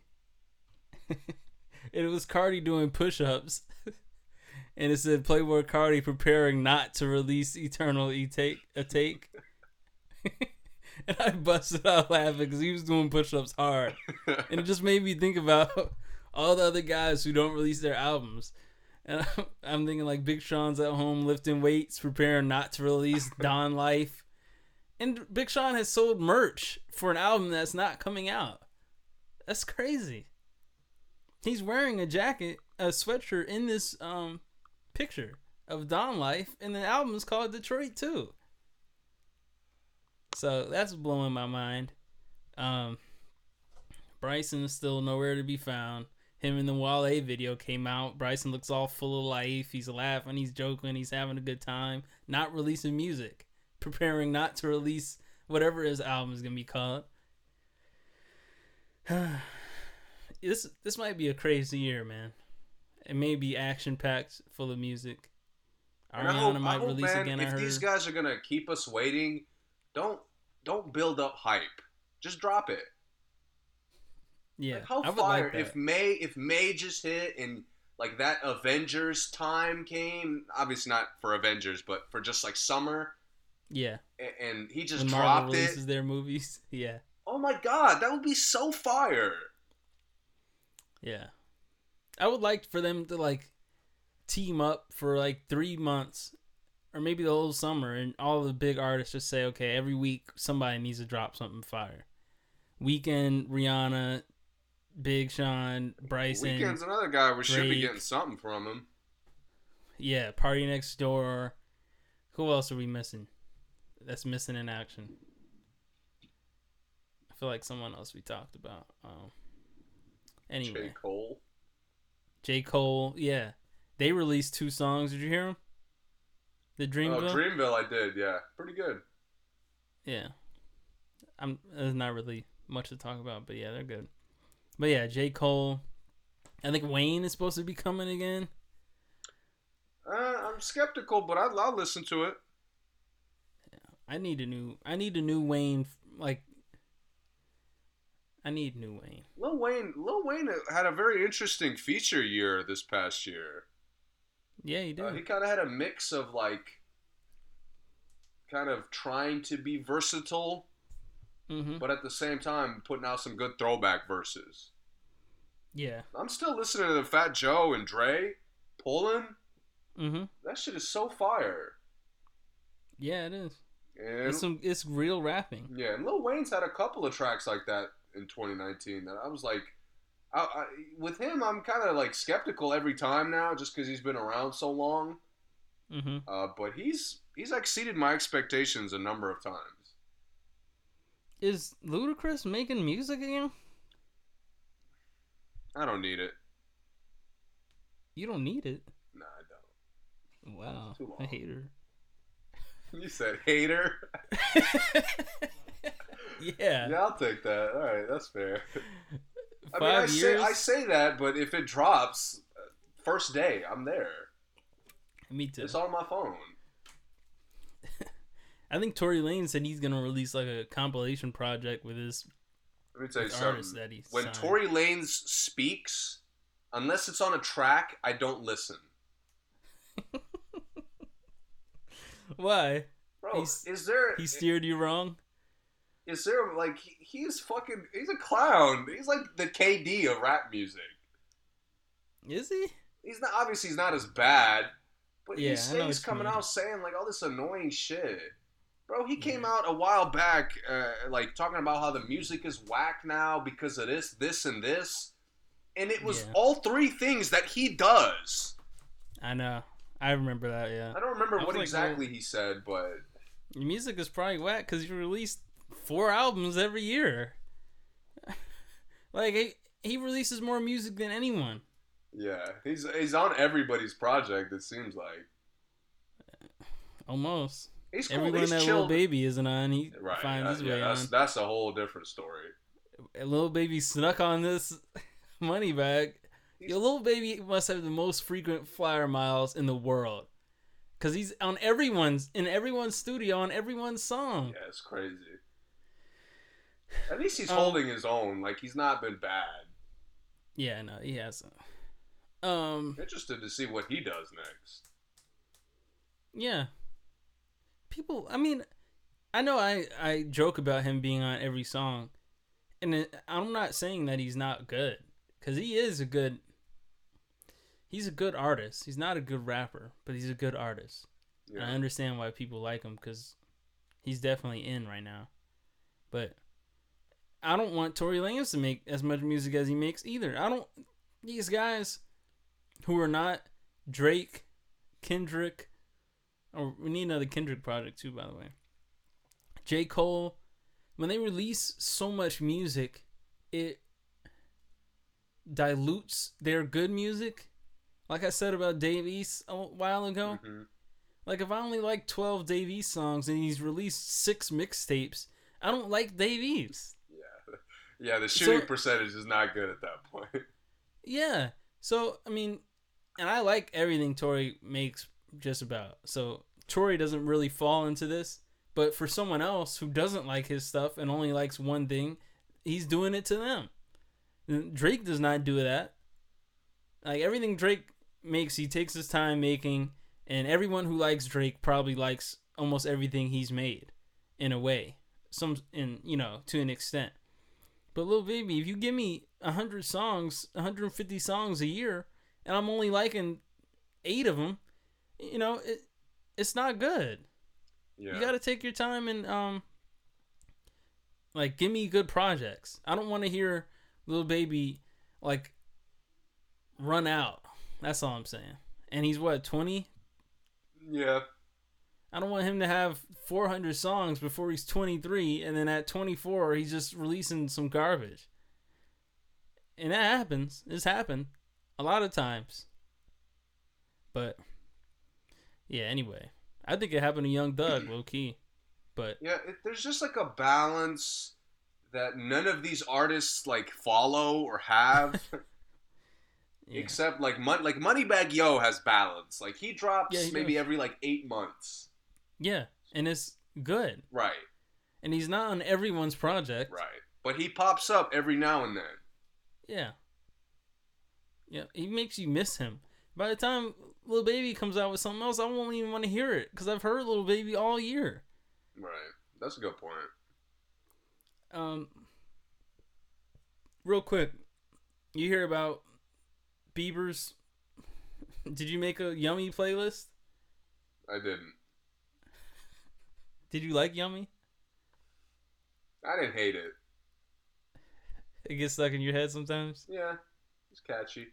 it was Carti doing push ups. and it said Playboi Carti preparing not to release Eternal e take a take. and I busted out laughing because he was doing push ups hard. And it just made me think about all the other guys who don't release their albums. And I'm, I'm thinking like Big Sean's at home lifting weights, preparing not to release Don Life. And Big Sean has sold merch for an album that's not coming out. That's crazy. He's wearing a jacket, a sweatshirt in this um picture of Don Life, and the album is called Detroit too. So that's blowing my mind. Um, Bryson is still nowhere to be found. Him and the Wale video came out. Bryson looks all full of life. He's laughing, he's joking, he's having a good time. Not releasing music, preparing not to release whatever his album is gonna be called. this this might be a crazy year, man. It may be action packed, full of music. Ariana hope, might hope, release man, again. If these guys are gonna keep us waiting, don't don't build up hype. Just drop it. yeah, Like, how I would fire like if May if May just hit and like that Avengers time came. Obviously not for Avengers, but for just like summer, yeah, and he just when Marvel releases it. their movies. Yeah, Oh my god, that would be so fire. yeah. I would like for them to like team up for like three months, or maybe the whole summer, and all the big artists just say, okay, every week somebody needs to drop something fire. Weeknd, Rihanna, Big Sean, Bryson. Weeknd's another guy we should be getting something from him. Yeah, PartyNextDoor. Who else are we missing? That's missing in action. I feel like someone else we talked about. Um, anyway, J. Cole. J. Cole. Yeah, they released two songs. Did you hear them? The Dreamville. Oh, Dreamville, I did. Yeah, pretty good. yeah, I'm. There's not really much to talk about, but yeah, they're good. But yeah, J. Cole. I think Wayne is supposed to be coming again. Uh, I'm skeptical, but I'll, I'll listen to it. I need a new. I need a new Wayne. Like, I need new Wayne. Lil Wayne, Lil Wayne had a very interesting feature year this past year. Yeah, he did. Uh, he kind of had a mix of like, kind of trying to be versatile, mm-hmm. but at the same time putting out some good throwback verses. Yeah. I'm still listening to the Fat Joe and Dre pulling. Mm-hmm. That shit is so fire. Yeah, it is. And It's some. It's real rapping. yeah, and Lil Wayne's had a couple of tracks like that in 2019 that I was like, I, I, with him, I'm kind of like skeptical every time now, just because he's been around so long. Mm-hmm. Uh, but he's he's exceeded my expectations a number of times. Is Ludacris making music again? I don't need it. You don't need it. Nah, I don't. Wow, a hater. You said hater. yeah. Yeah, I'll take that. All right, that's fair. I Five mean, I years. say I say that, but if it drops, first day, I'm there. Me too. It's on my phone. I think Tory Lanez said he's gonna release like a compilation project with his Let me tell you something. that he when signed. Tory Lanez speaks, unless it's on a track, I don't listen. Why Bro, He's- is there he steered you wrong? is there like he, he's fucking he's a clown. He's like the KD of rap music. Is he? He's not obviously he's not as bad, but Yeah, he I know stays what you coming mean. out saying like all this annoying shit. Bro, he came Yeah. out a while back, uh, like talking about how the music is whack now because of this, this, and this, and it was Yeah. all three things that he does. I know. I remember that. Yeah. I don't remember I what like, exactly he said, but Your music is probably whack because you released four albums every year. like he, he releases more music than anyone. yeah, he's he's on everybody's project. It seems like Almost. he's cool. Everyone he's that chill. Lil Baby isn't on, he right? finds uh, his yeah, way that's on. that's a whole different story. A Lil Baby snuck on this Moneybagg. Your Lil Baby must have the most frequent flyer miles in the world. Cause he's on everyone's in everyone's studio on everyone's song. Yeah, it's crazy. At least he's Um, holding his own. Like he's not been bad. Yeah, no, he hasn't. Um, Interested to see what he does next. yeah. People, I mean, I know I I joke about him being on every song, and it, I'm not saying that he's not good, cause he is a good. He's a good artist. He's not a good rapper, but he's a good artist. And I understand why people like him because he's definitely in right now. But I don't want Tory Lanez to make as much music as he makes either. I don't. These guys who are not Drake, Kendrick, or we need another Kendrick project too, by the way. J. Cole, when they release so much music, it dilutes their good music. Like I said about Dave East a while ago. Mhm. Like if I only like twelve Dave East songs and he's released six mixtapes, I don't like Dave East. Yeah. Yeah, the shooting So- percentage is not good at that point. Yeah. So I mean, and I like everything Tory makes just about. So Tory doesn't really fall into this, but for someone else who doesn't like his stuff and only likes one thing, he's doing it to them. Drake does not do that. Like everything Drake makes, he takes his time making, and everyone who likes Drake probably likes almost everything he's made, in a way, some in you know to an extent. But Lil Baby, if you give me hundred songs, 150 songs a year, and I'm only liking eight of them, you know, it, it's not good. Yeah. You got to take your time and um, like give me good projects. I don't want to hear Lil Baby like run out. That's all I'm saying. And he's what 20? yeah. I don't want him to have 400 songs before he's 23, and then at 24 he's just releasing some garbage. And that happens. It's happened a lot of times. But yeah, anyway, I think it happened to Young Doug, low key. But Yeah, it, there's just like a balance that none of these artists like follow or have yeah. except like Mon- like Moneybagg Yo has balance. Like he drops Yeah, he maybe does. every like 8 months. yeah, and it's good. Right. And he's not on everyone's project. Right. But he pops up every now and then. Yeah. Yeah, he makes you miss him. By the time Lil Baby comes out with something else, I won't even want to hear it because I've heard Lil Baby all year. Right. That's a good point. Um, real quick, you hear about Bieber's? Did you make a Yummy playlist? I didn't. Did you like Yummy? I didn't hate it. It gets stuck in your head sometimes. Yeah, it's catchy.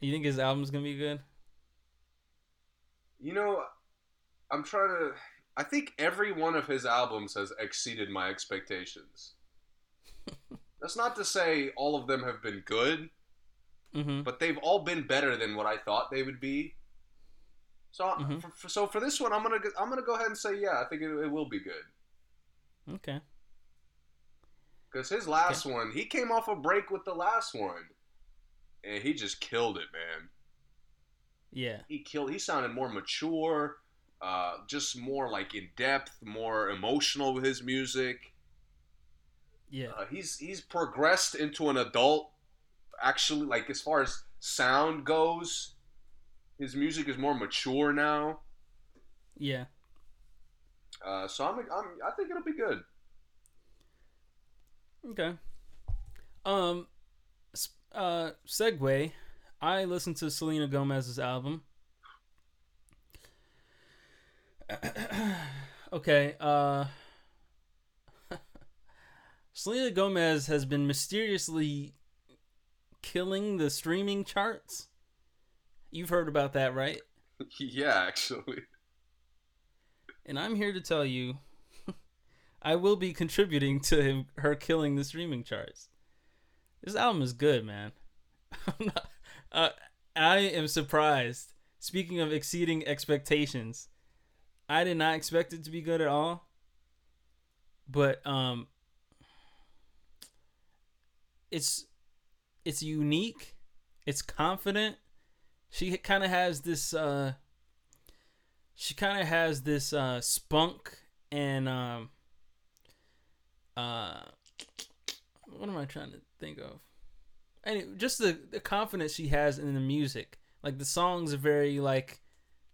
You think his album's gonna be good? You know, I'm trying to. I think every one of his albums has exceeded my expectations. That's not to say all of them have been good, Mm-hmm. but they've all been better than what I thought they would be. So, Mhm. for, for- so for this one, I'm gonna go- I'm gonna go ahead and say yeah, I think it, it will be good. Okay. Because his last one, he came off a break with the last one, and he just killed it, man. Yeah. He killed. He sounded more mature, uh, just more like in depth, more emotional with his music. Yeah. Uh, he's he's progressed into an adult. Actually, like as far as sound goes, his music is more mature now. Yeah. Uh, so I'm, I'm I think it'll be good. Okay. Um. Uh. Segue. I listened to Selena Gomez's album. okay. Uh. Selena Gomez has been mysteriously killing the streaming charts. You've heard about that, right? yeah, actually. And I'm here to tell you, I will be contributing to him, her killing the streaming charts. This album is good, man. I'm not, uh, I am surprised. Speaking of exceeding expectations, I did not expect it to be good at all. But um, it's it's unique. It's confident. She kind of has this. Uh, she kind of has this uh, spunk and um, uh, what am I trying to think of? Anyway, just the, the confidence she has in the music. Like the songs are very like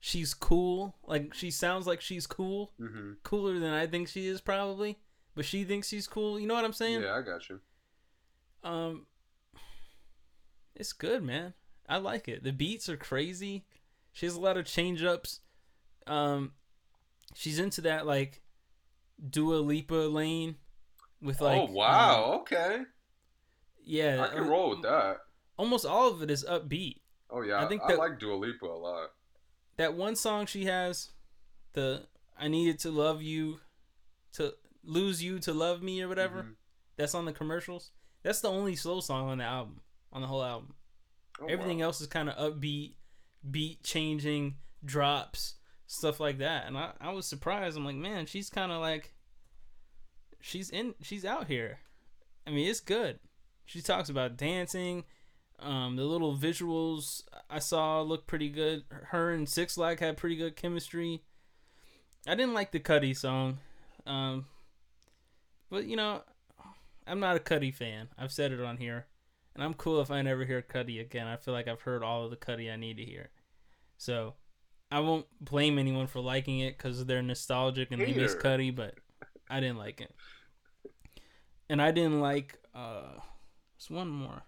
she's cool. Like she sounds like she's cool, Mm-hmm. cooler than I think she is probably. But she thinks she's cool. You know what I'm saying? Yeah, I got you. Um, it's good, man. I like it. The beats are crazy. She has a lot of change ups. Um, she's into that like Dua Lipa lane with like. oh wow, um, okay. yeah, I can uh, roll with that. Almost all of it is upbeat. Oh yeah, I think I that- like Dua Lipa a lot. That one song she has, the "I needed to love you, to lose you to love me" or whatever. Mhm. That's on the commercials. That's the only slow song on the album, on the whole album. Oh, Everything wow. else is kind of upbeat, beat changing, drops, stuff like that. And I, I was surprised. I'm like, man, she's kind of like, she's in, she's out here. I mean, it's good. She talks about dancing. Um, the little visuals I saw look pretty good. Her and 6lack had pretty good chemistry. I didn't like the Cudi song, um, but you know, I'm not a Cudi fan. I've said it on here. And I'm cool if I never hear Cudi again. I feel like I've heard all of the Cudi I need to hear. So I won't blame anyone for liking it because they're nostalgic and they miss. Cudi, but I didn't like it. And I didn't like uh there's one more.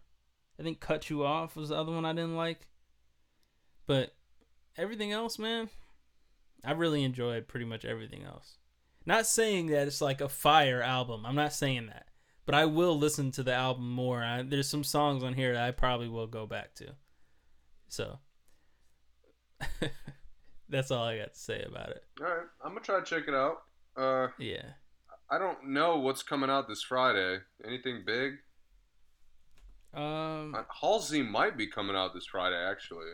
I think Cut You Off was the other one I didn't like. But everything else, man, I really enjoyed pretty much everything else. Not saying that it's like a fire album. I'm not saying that but I will listen to the album more. I, there's some songs on here that I probably will go back to. So that's all I got to say about it. All right, I'm gonna try to check it out. Uh, Yeah. I don't know what's coming out this Friday. Anything big? Um, Uh, Halsey might be coming out this Friday, actually.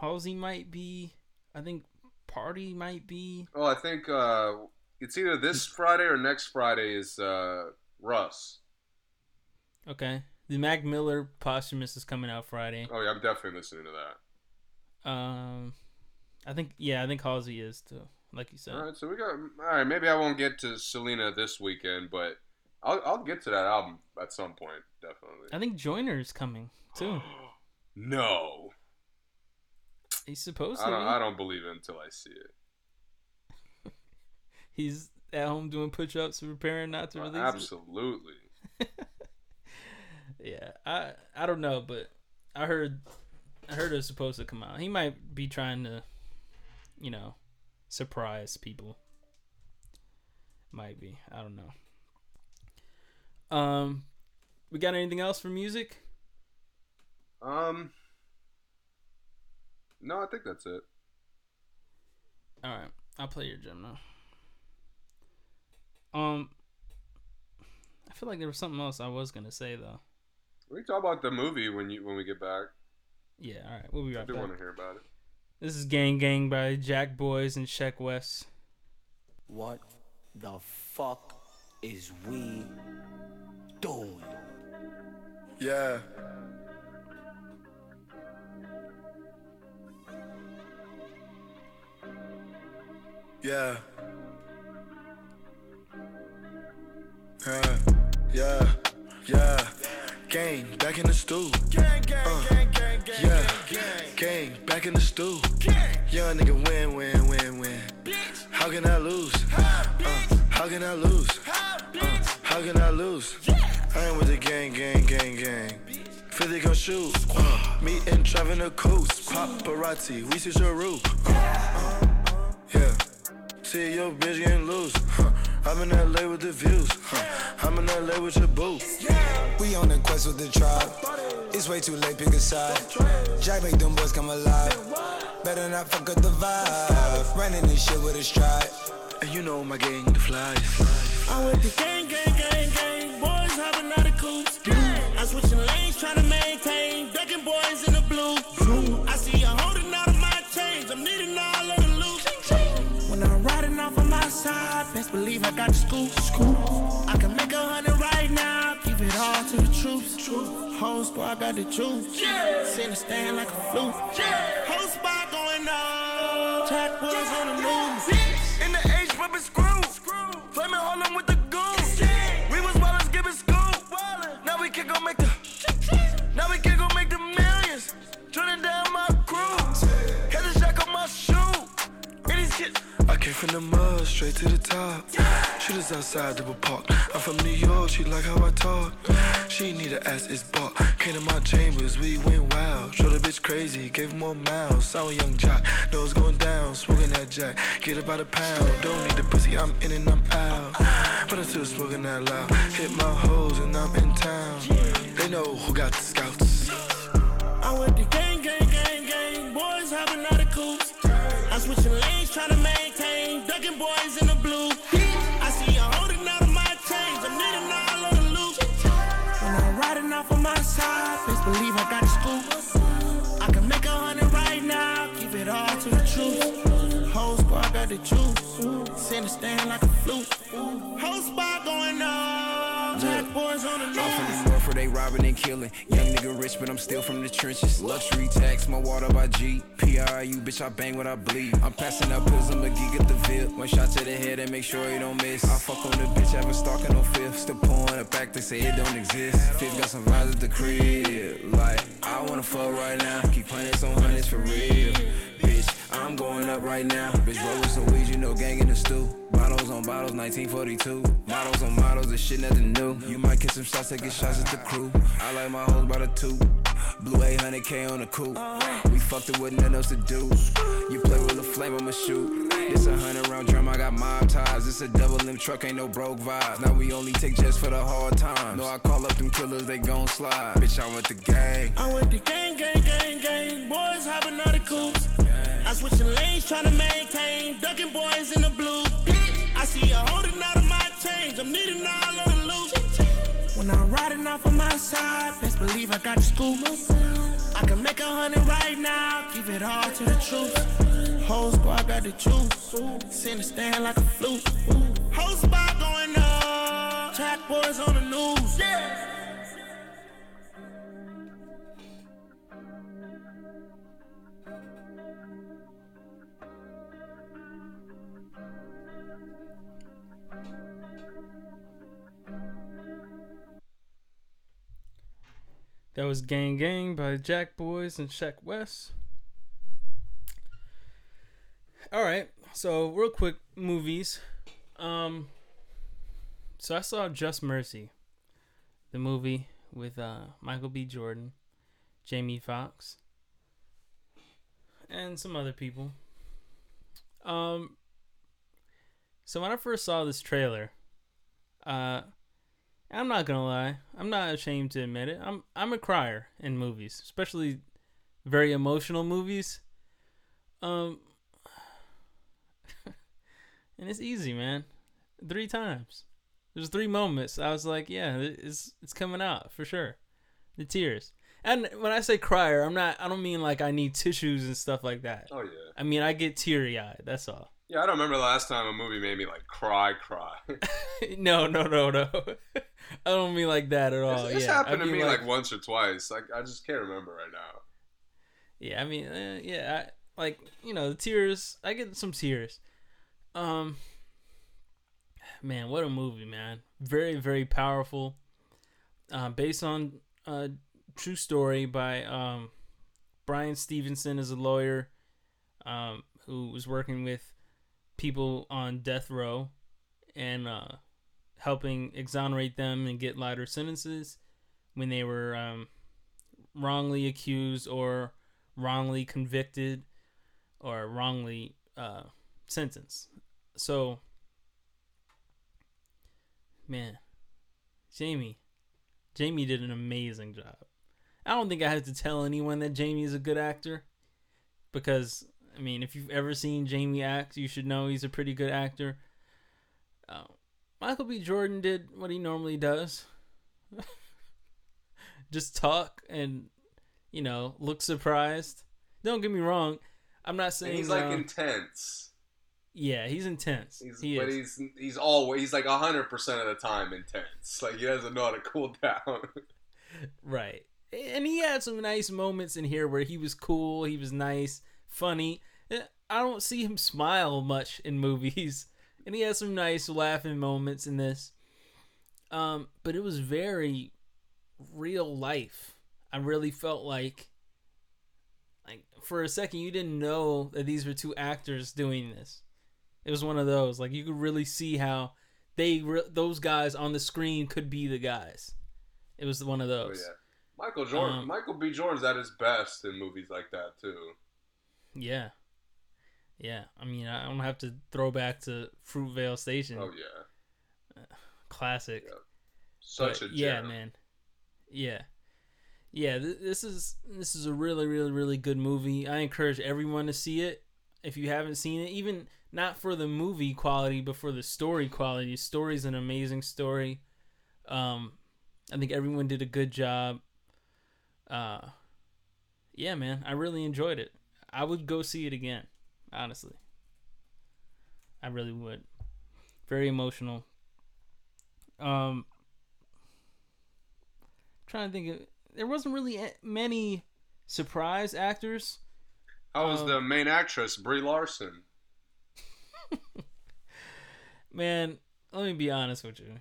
Halsey might be. I think Party might be. Oh, I think uh, it's either this Friday or next Friday is uh, Russ. Okay. The Mac Miller posthumous is coming out Friday. Oh yeah, I'm definitely listening to that. Um, I think yeah, I think Halsey is too. Like you said. All right, so we got. All right, maybe I won't get to Selena this weekend, but I'll I'll get to that album at some point, definitely. I think Joyner is coming too. no. He's supposed to. I don't. I don't believe it until I see it. He's at home doing push-ups, preparing not to Uh, release absolutely. Yeah, I I don't know, but I heard I heard it's supposed to come out. He might be trying to, you know, surprise people. Might be. I don't know. Um, we got anything else for music? Um. No, I think that's it. All right, I'll play your gem now. Um, I feel like there was something else I was gonna say though. We can talk about the movie when you when we get back. Yeah, all right, we'll be right I do back. want to hear about it. This is Gang Gang by Jackboys and Sheck Wes. What the fuck is we doing? Yeah. Yeah. Yeah. Yeah. Yeah. Gang, back in the stool. Gang, gang, gang, gang, gang, yeah. gang, back in the stool. Young nigga win, win, win, win. How can I lose? Uh, how can I lose? Uh, how can I lose? I ain't with the gang, gang, gang, gang. 50 gon' shoot. Uh, me and driving a coast. Paparazzi, we see your roof. Uh, uh, yeah. See your bitch getting loose. Huh. I'm in LA with the views. Huh. I'm in LA with your boo. We on the quest with the tribe. It's way too late, pick a side. Jack make them boys come alive. Better not fuck up the vibe. Running this shit with a stride. And you know my gang, the flies. I'm with the gang, gang, gang, gang. Boys hopping out of coops. I'm switching lanes, trying to best believe I got the scoop. I can make a hundred right now. Give it all to the troops. Whole squad got the juice. Send a stand like a flute. Whole spot going on. Jack boys on the news. In the H, rubbing screw. Flaming Harlem with the came from the mud, straight to the top. Shooters outside double park. I'm from New York, she like how I talk. She need a ass, it's bought. Came to my chambers, we went wild. Showed the bitch crazy, gave her more miles. Sour young jock, nose going down, smoking that jack. Get about a pound, don't need the pussy, I'm in and I'm out. But I'm still smoking that loud. Hit my hoes and I'm in town. They know who got the scouts. I'm with the gang, gang, gang, gang. Boys hopping out of coops. I'm switching lanes, trying to maintain. Boys in the blue. I see you holding out of my chains. I'm needing all of the loot. When I'm riding off on my side, best believe I got the scoop. I can make a hundred right now. Give it all to the truth. Whole squad got the juice. Send a stand like a flute. Whole spot going on. Jack boys on the I'm they robbing and killing. Young nigga rich, but I'm still from the trenches. Luxury tax, my water by G. PRU, bitch, I bang what I bleed. I'm passing out pills, I'm a geek at the VIP. One shot to the head and make sure you don't miss. I fuck on the bitch, have a stalking on fifth. Still pouring it back, they say it don't exist. Fifth got some vibes at the crib. Like, I wanna fuck right now. Keep hundreds on hundreds for real. Bitch, I'm going up right now. Bitch, rolling some weed, you know, gang in the stew. Bottles on bottles, 1942. Models on models, this shit nothing new. You might get some shots, take shots at the crew. I like my hoes by the two. Blue 800K on the coupe. We fucked it with nothing else to do. You play with a flame, I'ma shoot. This a hundred round drum, I got mob ties. This a double limb truck, ain't no broke vibes. Now we only take jets for the hard times. No, I call up them killers, they gon' slide. Bitch, I with the gang. I'm with the gang, gang, gang, gang. Boys hopping out of coops. I switching lanes, trying to maintain. Ducking boys in the blue. See you holding out of my chains. I'm needing all of the loot. When I'm riding off on my side, best believe I got the scoop. I can make a hundred right now. Give it all to the truth. Whole squad got the juice. Send a stand like a flute. Whole spot going up. Jack boys on the news. Yeah. That was Gang Gang by Jackboys and Sheck Wes. All right. So real quick, movies. Um. So I saw Just Mercy, the movie with uh, Michael B. Jordan, Jamie Foxx, and some other people. Um. So when I first saw this trailer, uh, I'm not gonna lie, I'm not ashamed to admit it. I'm I'm a crier in movies, especially very emotional movies. Um, and it's easy, man. Three times. There's three moments. I was like, yeah, it's it's coming out for sure. The tears. And when I say crier, I'm not. I don't mean like I need tissues and stuff like that. Oh yeah. I mean I get teary eyed. That's all. Yeah, I don't remember the last time a movie made me like cry, cry. no, no, no, no. I don't mean like that at all. it's yeah, happened I to mean, me like, once or twice. Like I just can't remember right now. Yeah, I mean, uh, yeah, I, like you know, the tears. I get some tears. Um, man, what a movie, man! Very, very powerful. Uh, based on a true story by um, Bryan Stevenson is a lawyer, um, who was working with people on death row, and uh, helping exonerate them and get lighter sentences when they were um, wrongly accused or wrongly convicted or wrongly uh, sentenced. So, man, Jamie, Jamie did an amazing job. I don't think I have to tell anyone that Jamie is a good actor because, I mean, if you've ever seen Jamie act, you should know he's a pretty good actor. Uh, Michael B. Jordan did what he normally does just talk and you know, look surprised. Don't get me wrong. I'm not saying And he's like uh, intense. yeah, he's intense. He's, he but is. he's he's always he's like hundred percent of the time intense. Like he doesn't know how to cool down. Right. And he had some nice moments in here where he was cool, he was nice, funny. Eh, I don't see him smile much in movies. And he has some nice laughing moments in this. Um, but it was very real life. I really felt like like for a second you didn't know that these were two actors doing this. It was one of those like you could really see how they re- those guys on the screen could be the guys. It was one of oh those. yeah. Michael Jordan, Um, Michael B. Jordan's at his best in movies like that too. Yeah. Yeah. I mean, I don't have to throw back to Fruitvale Station. Oh yeah, Classic. Yeah. such But, a yeah, man. Yeah. Yeah, th- this is this is a really really really good movie. I encourage everyone to see it if you haven't seen it, even not for the movie quality, but for the story quality. The story's an amazing story. Um I think everyone did a good job. Uh yeah, man, I really enjoyed it. I would go see it again, honestly. I really would. Very emotional. Um trying to think of there wasn't really many surprise actors. How was Um, the main actress Brie Larson? Man, let me be honest with you.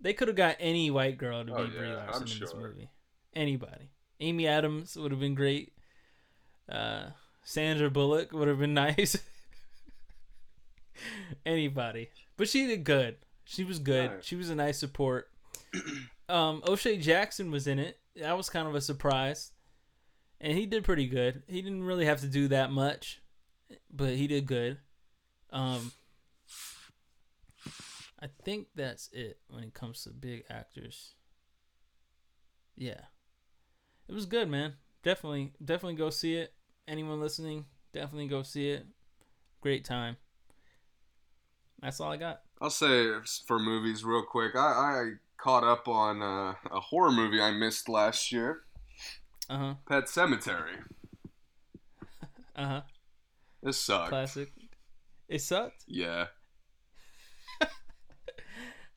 They could have got any white girl to Oh, be Brie Larson I'm in this movie. Anybody. Amy Adams would have been great. Uh, Sandra Bullock would have been nice. Anybody. But she did good. She was good. Right. She was a nice support. um, O'Shea Jackson was in it. That was kind of a surprise. And he did pretty good. He didn't really have to do that much, but he did good. Um, I think that's it when it comes to big actors. Yeah. It was good, man. Definitely, definitely go see it. Anyone listening, definitely go see it. Great time. That's all I got. I'll say for movies real quick. I, I caught up on uh, a horror movie I missed last year, Uh huh. Pet Sematary. Uh huh. This sucked. Classic. It sucked. Yeah.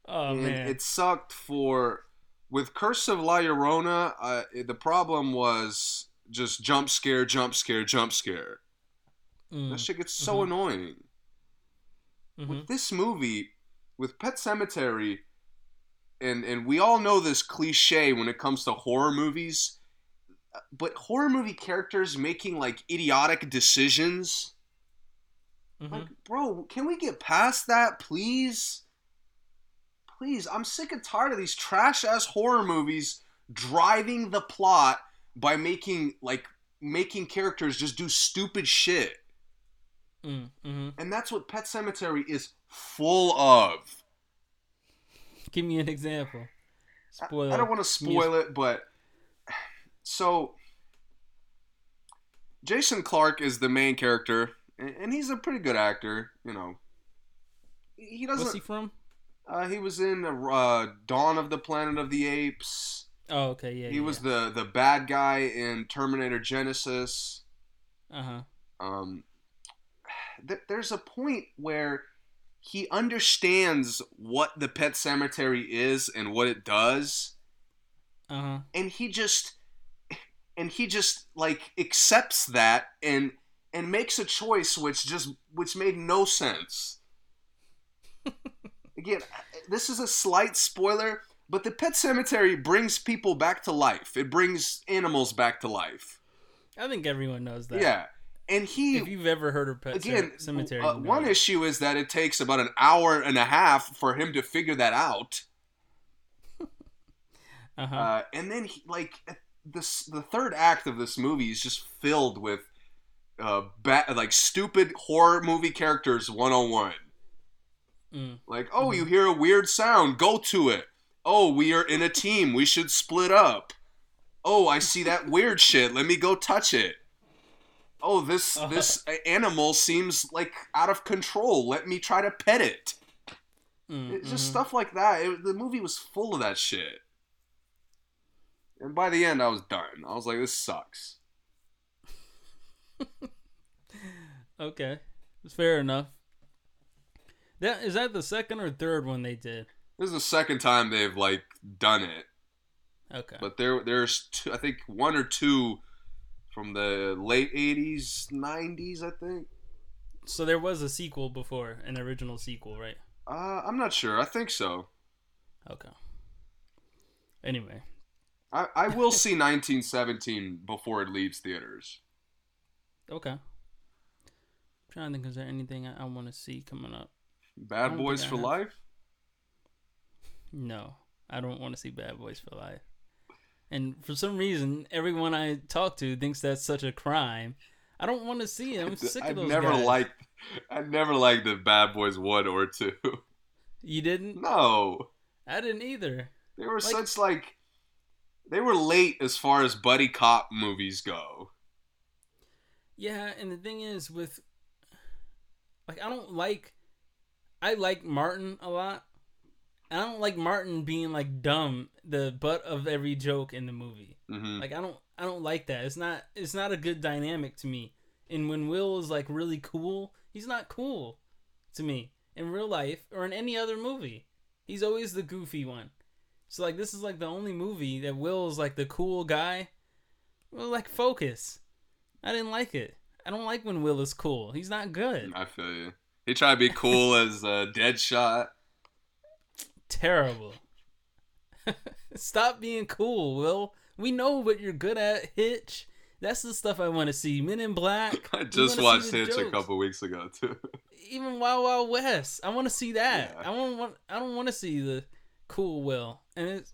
Oh and man. it sucked for with Curse of La Llorona. Uh, the problem was just jump scare, jump scare, jump scare. Mm, That shit gets so annoying. mhm. With this movie, with Pet Sematary, and and we all know this cliche when it comes to horror movies, but horror movie characters making like idiotic decisions Mhm. Like, bro, can we get past that, please? Please, I'm sick and tired of these trash ass horror movies driving the plot by making like making characters just do stupid shit. Mm, hmm And that's what Pet Sematary is full of. Give me an example. I- Spoiler. I don't want to spoil it, but so Jason Clarke is the main character, and and he's a pretty good actor. You know, he doesn't. What's he from? Uh, he was in uh, Dawn of the Planet of the Apes. Oh, okay, yeah. he was the the bad guy in Terminator Genisys. Uh huh. Um, th- there's a point where he understands what the Pet Sematary is and what it does, Uh huh. and he just and he just like accepts that and and makes a choice which just which made no sense. Again, this is a slight spoiler, but the Pet Sematary brings people back to life. It brings animals back to life. I think everyone knows that. Yeah. And he If you've ever heard of Pet again Cemetery, uh, one it. issue is that it takes about an hour and a half for him to figure that out. Uh-huh. Uh, and then he, like this the third act of this movie is just filled with uh ba- like stupid horror movie characters 101 Mm. like oh you hear a weird sound go to it oh we are in a team we should split up oh i see that weird shit let me go touch it oh this this animal seems like out of control let me try to pet it Mm, it's just mhm. stuff like that. It, the movie was full of that shit. And by the end, I was done. I was like, this sucks. Okay, it's fair enough. That is that the second or third one they did. This is the second time they've like done it, Okay. but there there's two, I think one or two from the late '80s, '90s. I think. so there was a sequel before, an original sequel, right? Uh, I'm not sure. I think so. Okay. Anyway, I, I will see 1917 before it leaves theaters. okay. I'm trying to think, is there anything I, I want to see coming up? Bad Boys for have. Life. No, I don't want to see Bad Boys for Life. And for some reason, everyone I talk to thinks that's such a crime. I don't want to see it. I'm sick I of those never guys. liked. I never liked the Bad Boys one or two. You didn't? no. I didn't either. They were Like- such like they were late as far as buddy cop movies go. Yeah, and the thing is with like I don't like I like Martin a lot. I don't like Martin being like dumb, the butt of every joke in the movie. hmm Like I don't I don't like that. It's not it's not a good dynamic to me. And when Will is like really cool, he's not cool to me in real life or in any other movie. He's always the goofy one. So like this is like the only movie that Will is like the cool guy. Well, like focus. I didn't like it. I don't like when Will is cool. He's not good. I feel you. He tried to be cool as a uh, Deadshot. Terrible. Stop being cool, Will. We know what you're good at. Hitch. That's the stuff I want to see. Men in Black. I just watched see the Hitch a couple weeks ago too. Even Wild Wild West. I want to see that. Yeah. I want. want I don't want to see the cool Will. And it's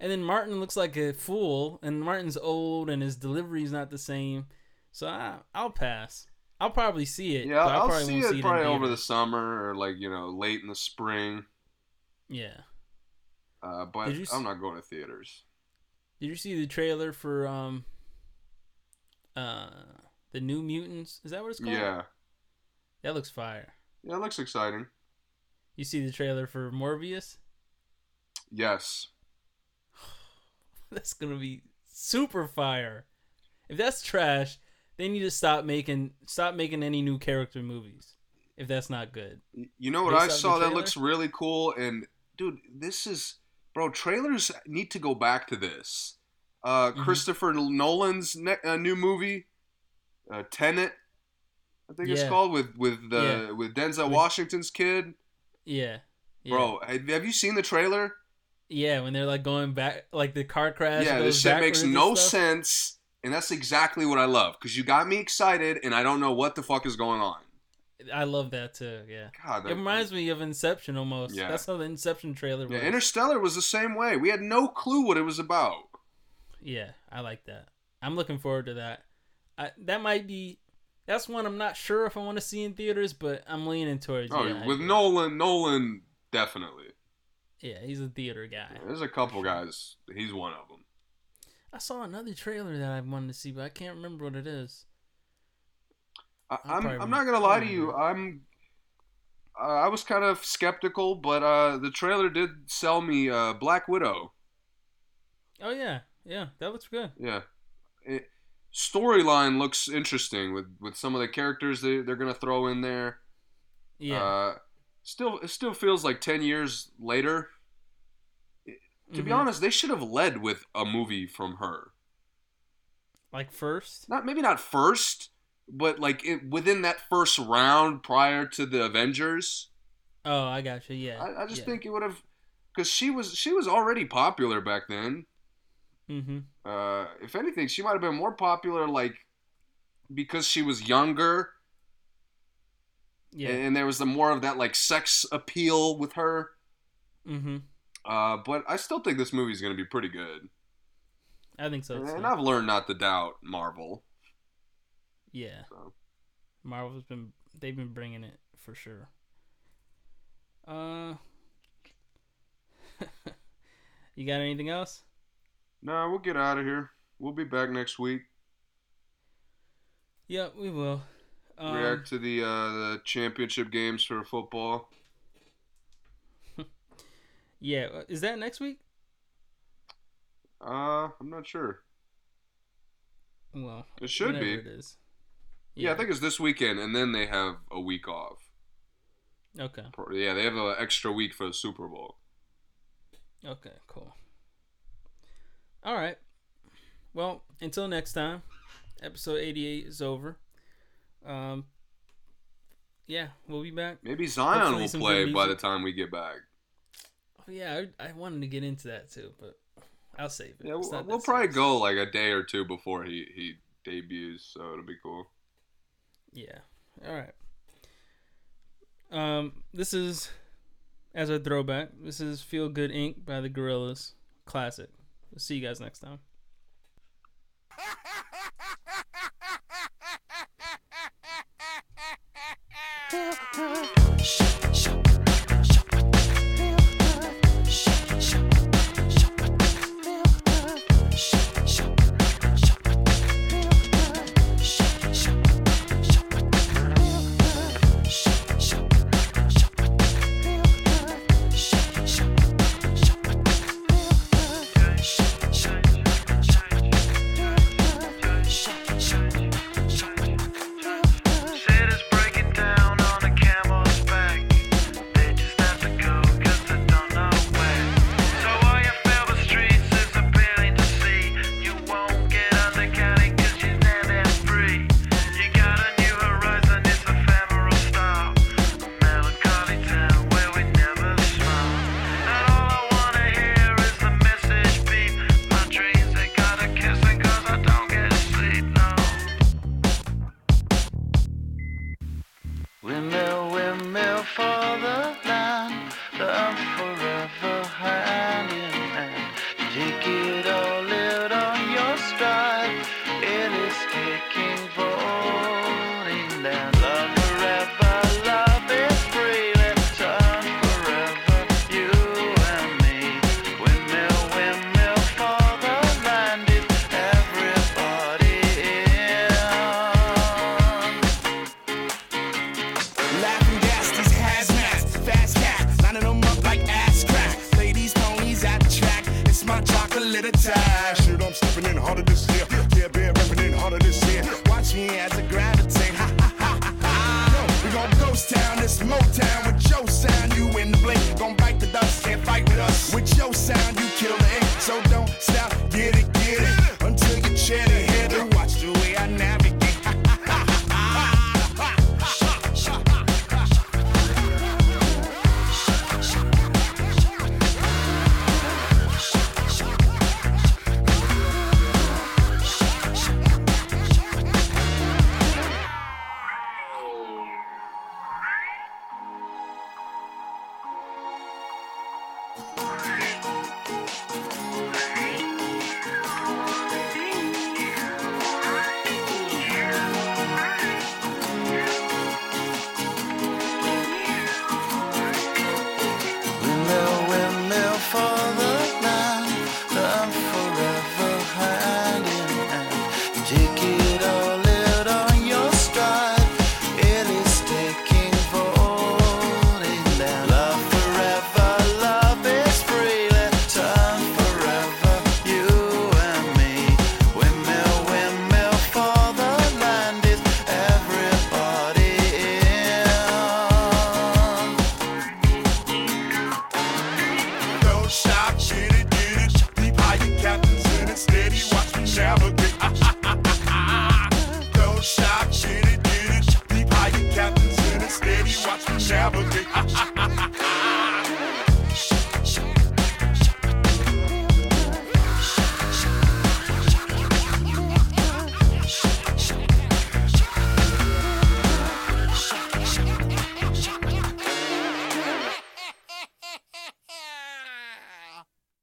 and then Martin looks like a fool. And Martin's old, and his delivery's not the same. So I, I'll pass. I'll probably see it. Yeah, but I I'll probably see won't it probably over the summer or like you know late in the spring. Yeah. Uh, but I'm s- not going to theaters. Did you see the trailer for um uh the New Mutants? Is that what it's called? Yeah, That looks fire. yeah, it looks exciting. You see the trailer for Morbius? Yes, That's gonna be super fire. If that's trash, they need to stop making stop making any new character movies. If that's not good. You know what I saw that looks really cool, and dude, this is bro. Trailers need to go back to this. Uh, Mm-hmm. Christopher Nolan's ne- uh, new movie, uh, Tenet. I think it's called with with the Yeah. with Denzel With- Washington's kid. Yeah. yeah. Bro, have you seen the trailer? Yeah, when they're like going back like the car crash. yeah, this shit makes no sense, and that's exactly what I love because you got me excited, and I don't know what the fuck is going on. I love that too. Yeah. God, It reminds me of Inception almost. Yeah. That's how the Inception trailer was. Yeah, Interstellar was the same way. We had no clue what it was about. Yeah, I like that. I'm looking forward to that. I, that might be. That's one I'm not sure if I want to see in theaters, but I'm leaning towards. Oh, yeah, with. Nolan, Nolan definitely. Yeah, he's a theater guy. There's a couple guys. He's one of them. I saw another trailer that I wanted to see, but I can't remember what it is. I, I'll I'm I'm not gonna lie to you. I'm uh, I was kind of skeptical, but uh, the trailer did sell me uh, Black Widow. Oh yeah, yeah, that looks good. Yeah, storyline looks interesting with with some of the characters they they're gonna throw in there. Yeah. Uh, still, it still feels like ten years later. To be Mhm. honest, they should have led with a movie from her. Like first. Not maybe not first, but like it, within that first round prior to the Avengers. Oh, I got you. Yeah. I, I just yeah. think it would have, because she was she was already popular back then. Mm-hmm. Uh, if anything, she might have been more popular like because she was younger, Yeah. and, and there was the more of that like sex appeal with her. mm-hmm. Uh, but I still think this movie's gonna be pretty good, I think so. and, and I've learned not to doubt Marvel. Yeah. So. Marvel's been they've been bringing it for sure. Uh You got anything else? No, we'll get out of here. We'll be back next week. Yeah, we will. Um, React to the uh, the championship games for football. Yeah, uh, is that next week? Uh, I'm not sure. Well, It should be. It is. Yeah. I think it's this weekend, and then they have a week off. Okay. Yeah, they have an extra week for the Super Bowl. Okay, cool. All right. Well, until next time, episode 88 is over. Um yeah, we'll be back. Maybe Zion Hopefully will play by the time we get back. Oh, yeah, I, I wanted to get into that too, but I'll save it. Yeah, we'll, we'll probably serious. go like a day or two before he he debuts, so it'll be cool. Yeah. All right. Um, this is as a throwback. This is "Feel Good Inc." by the Gorillaz, classic. We'll see you guys next time. Said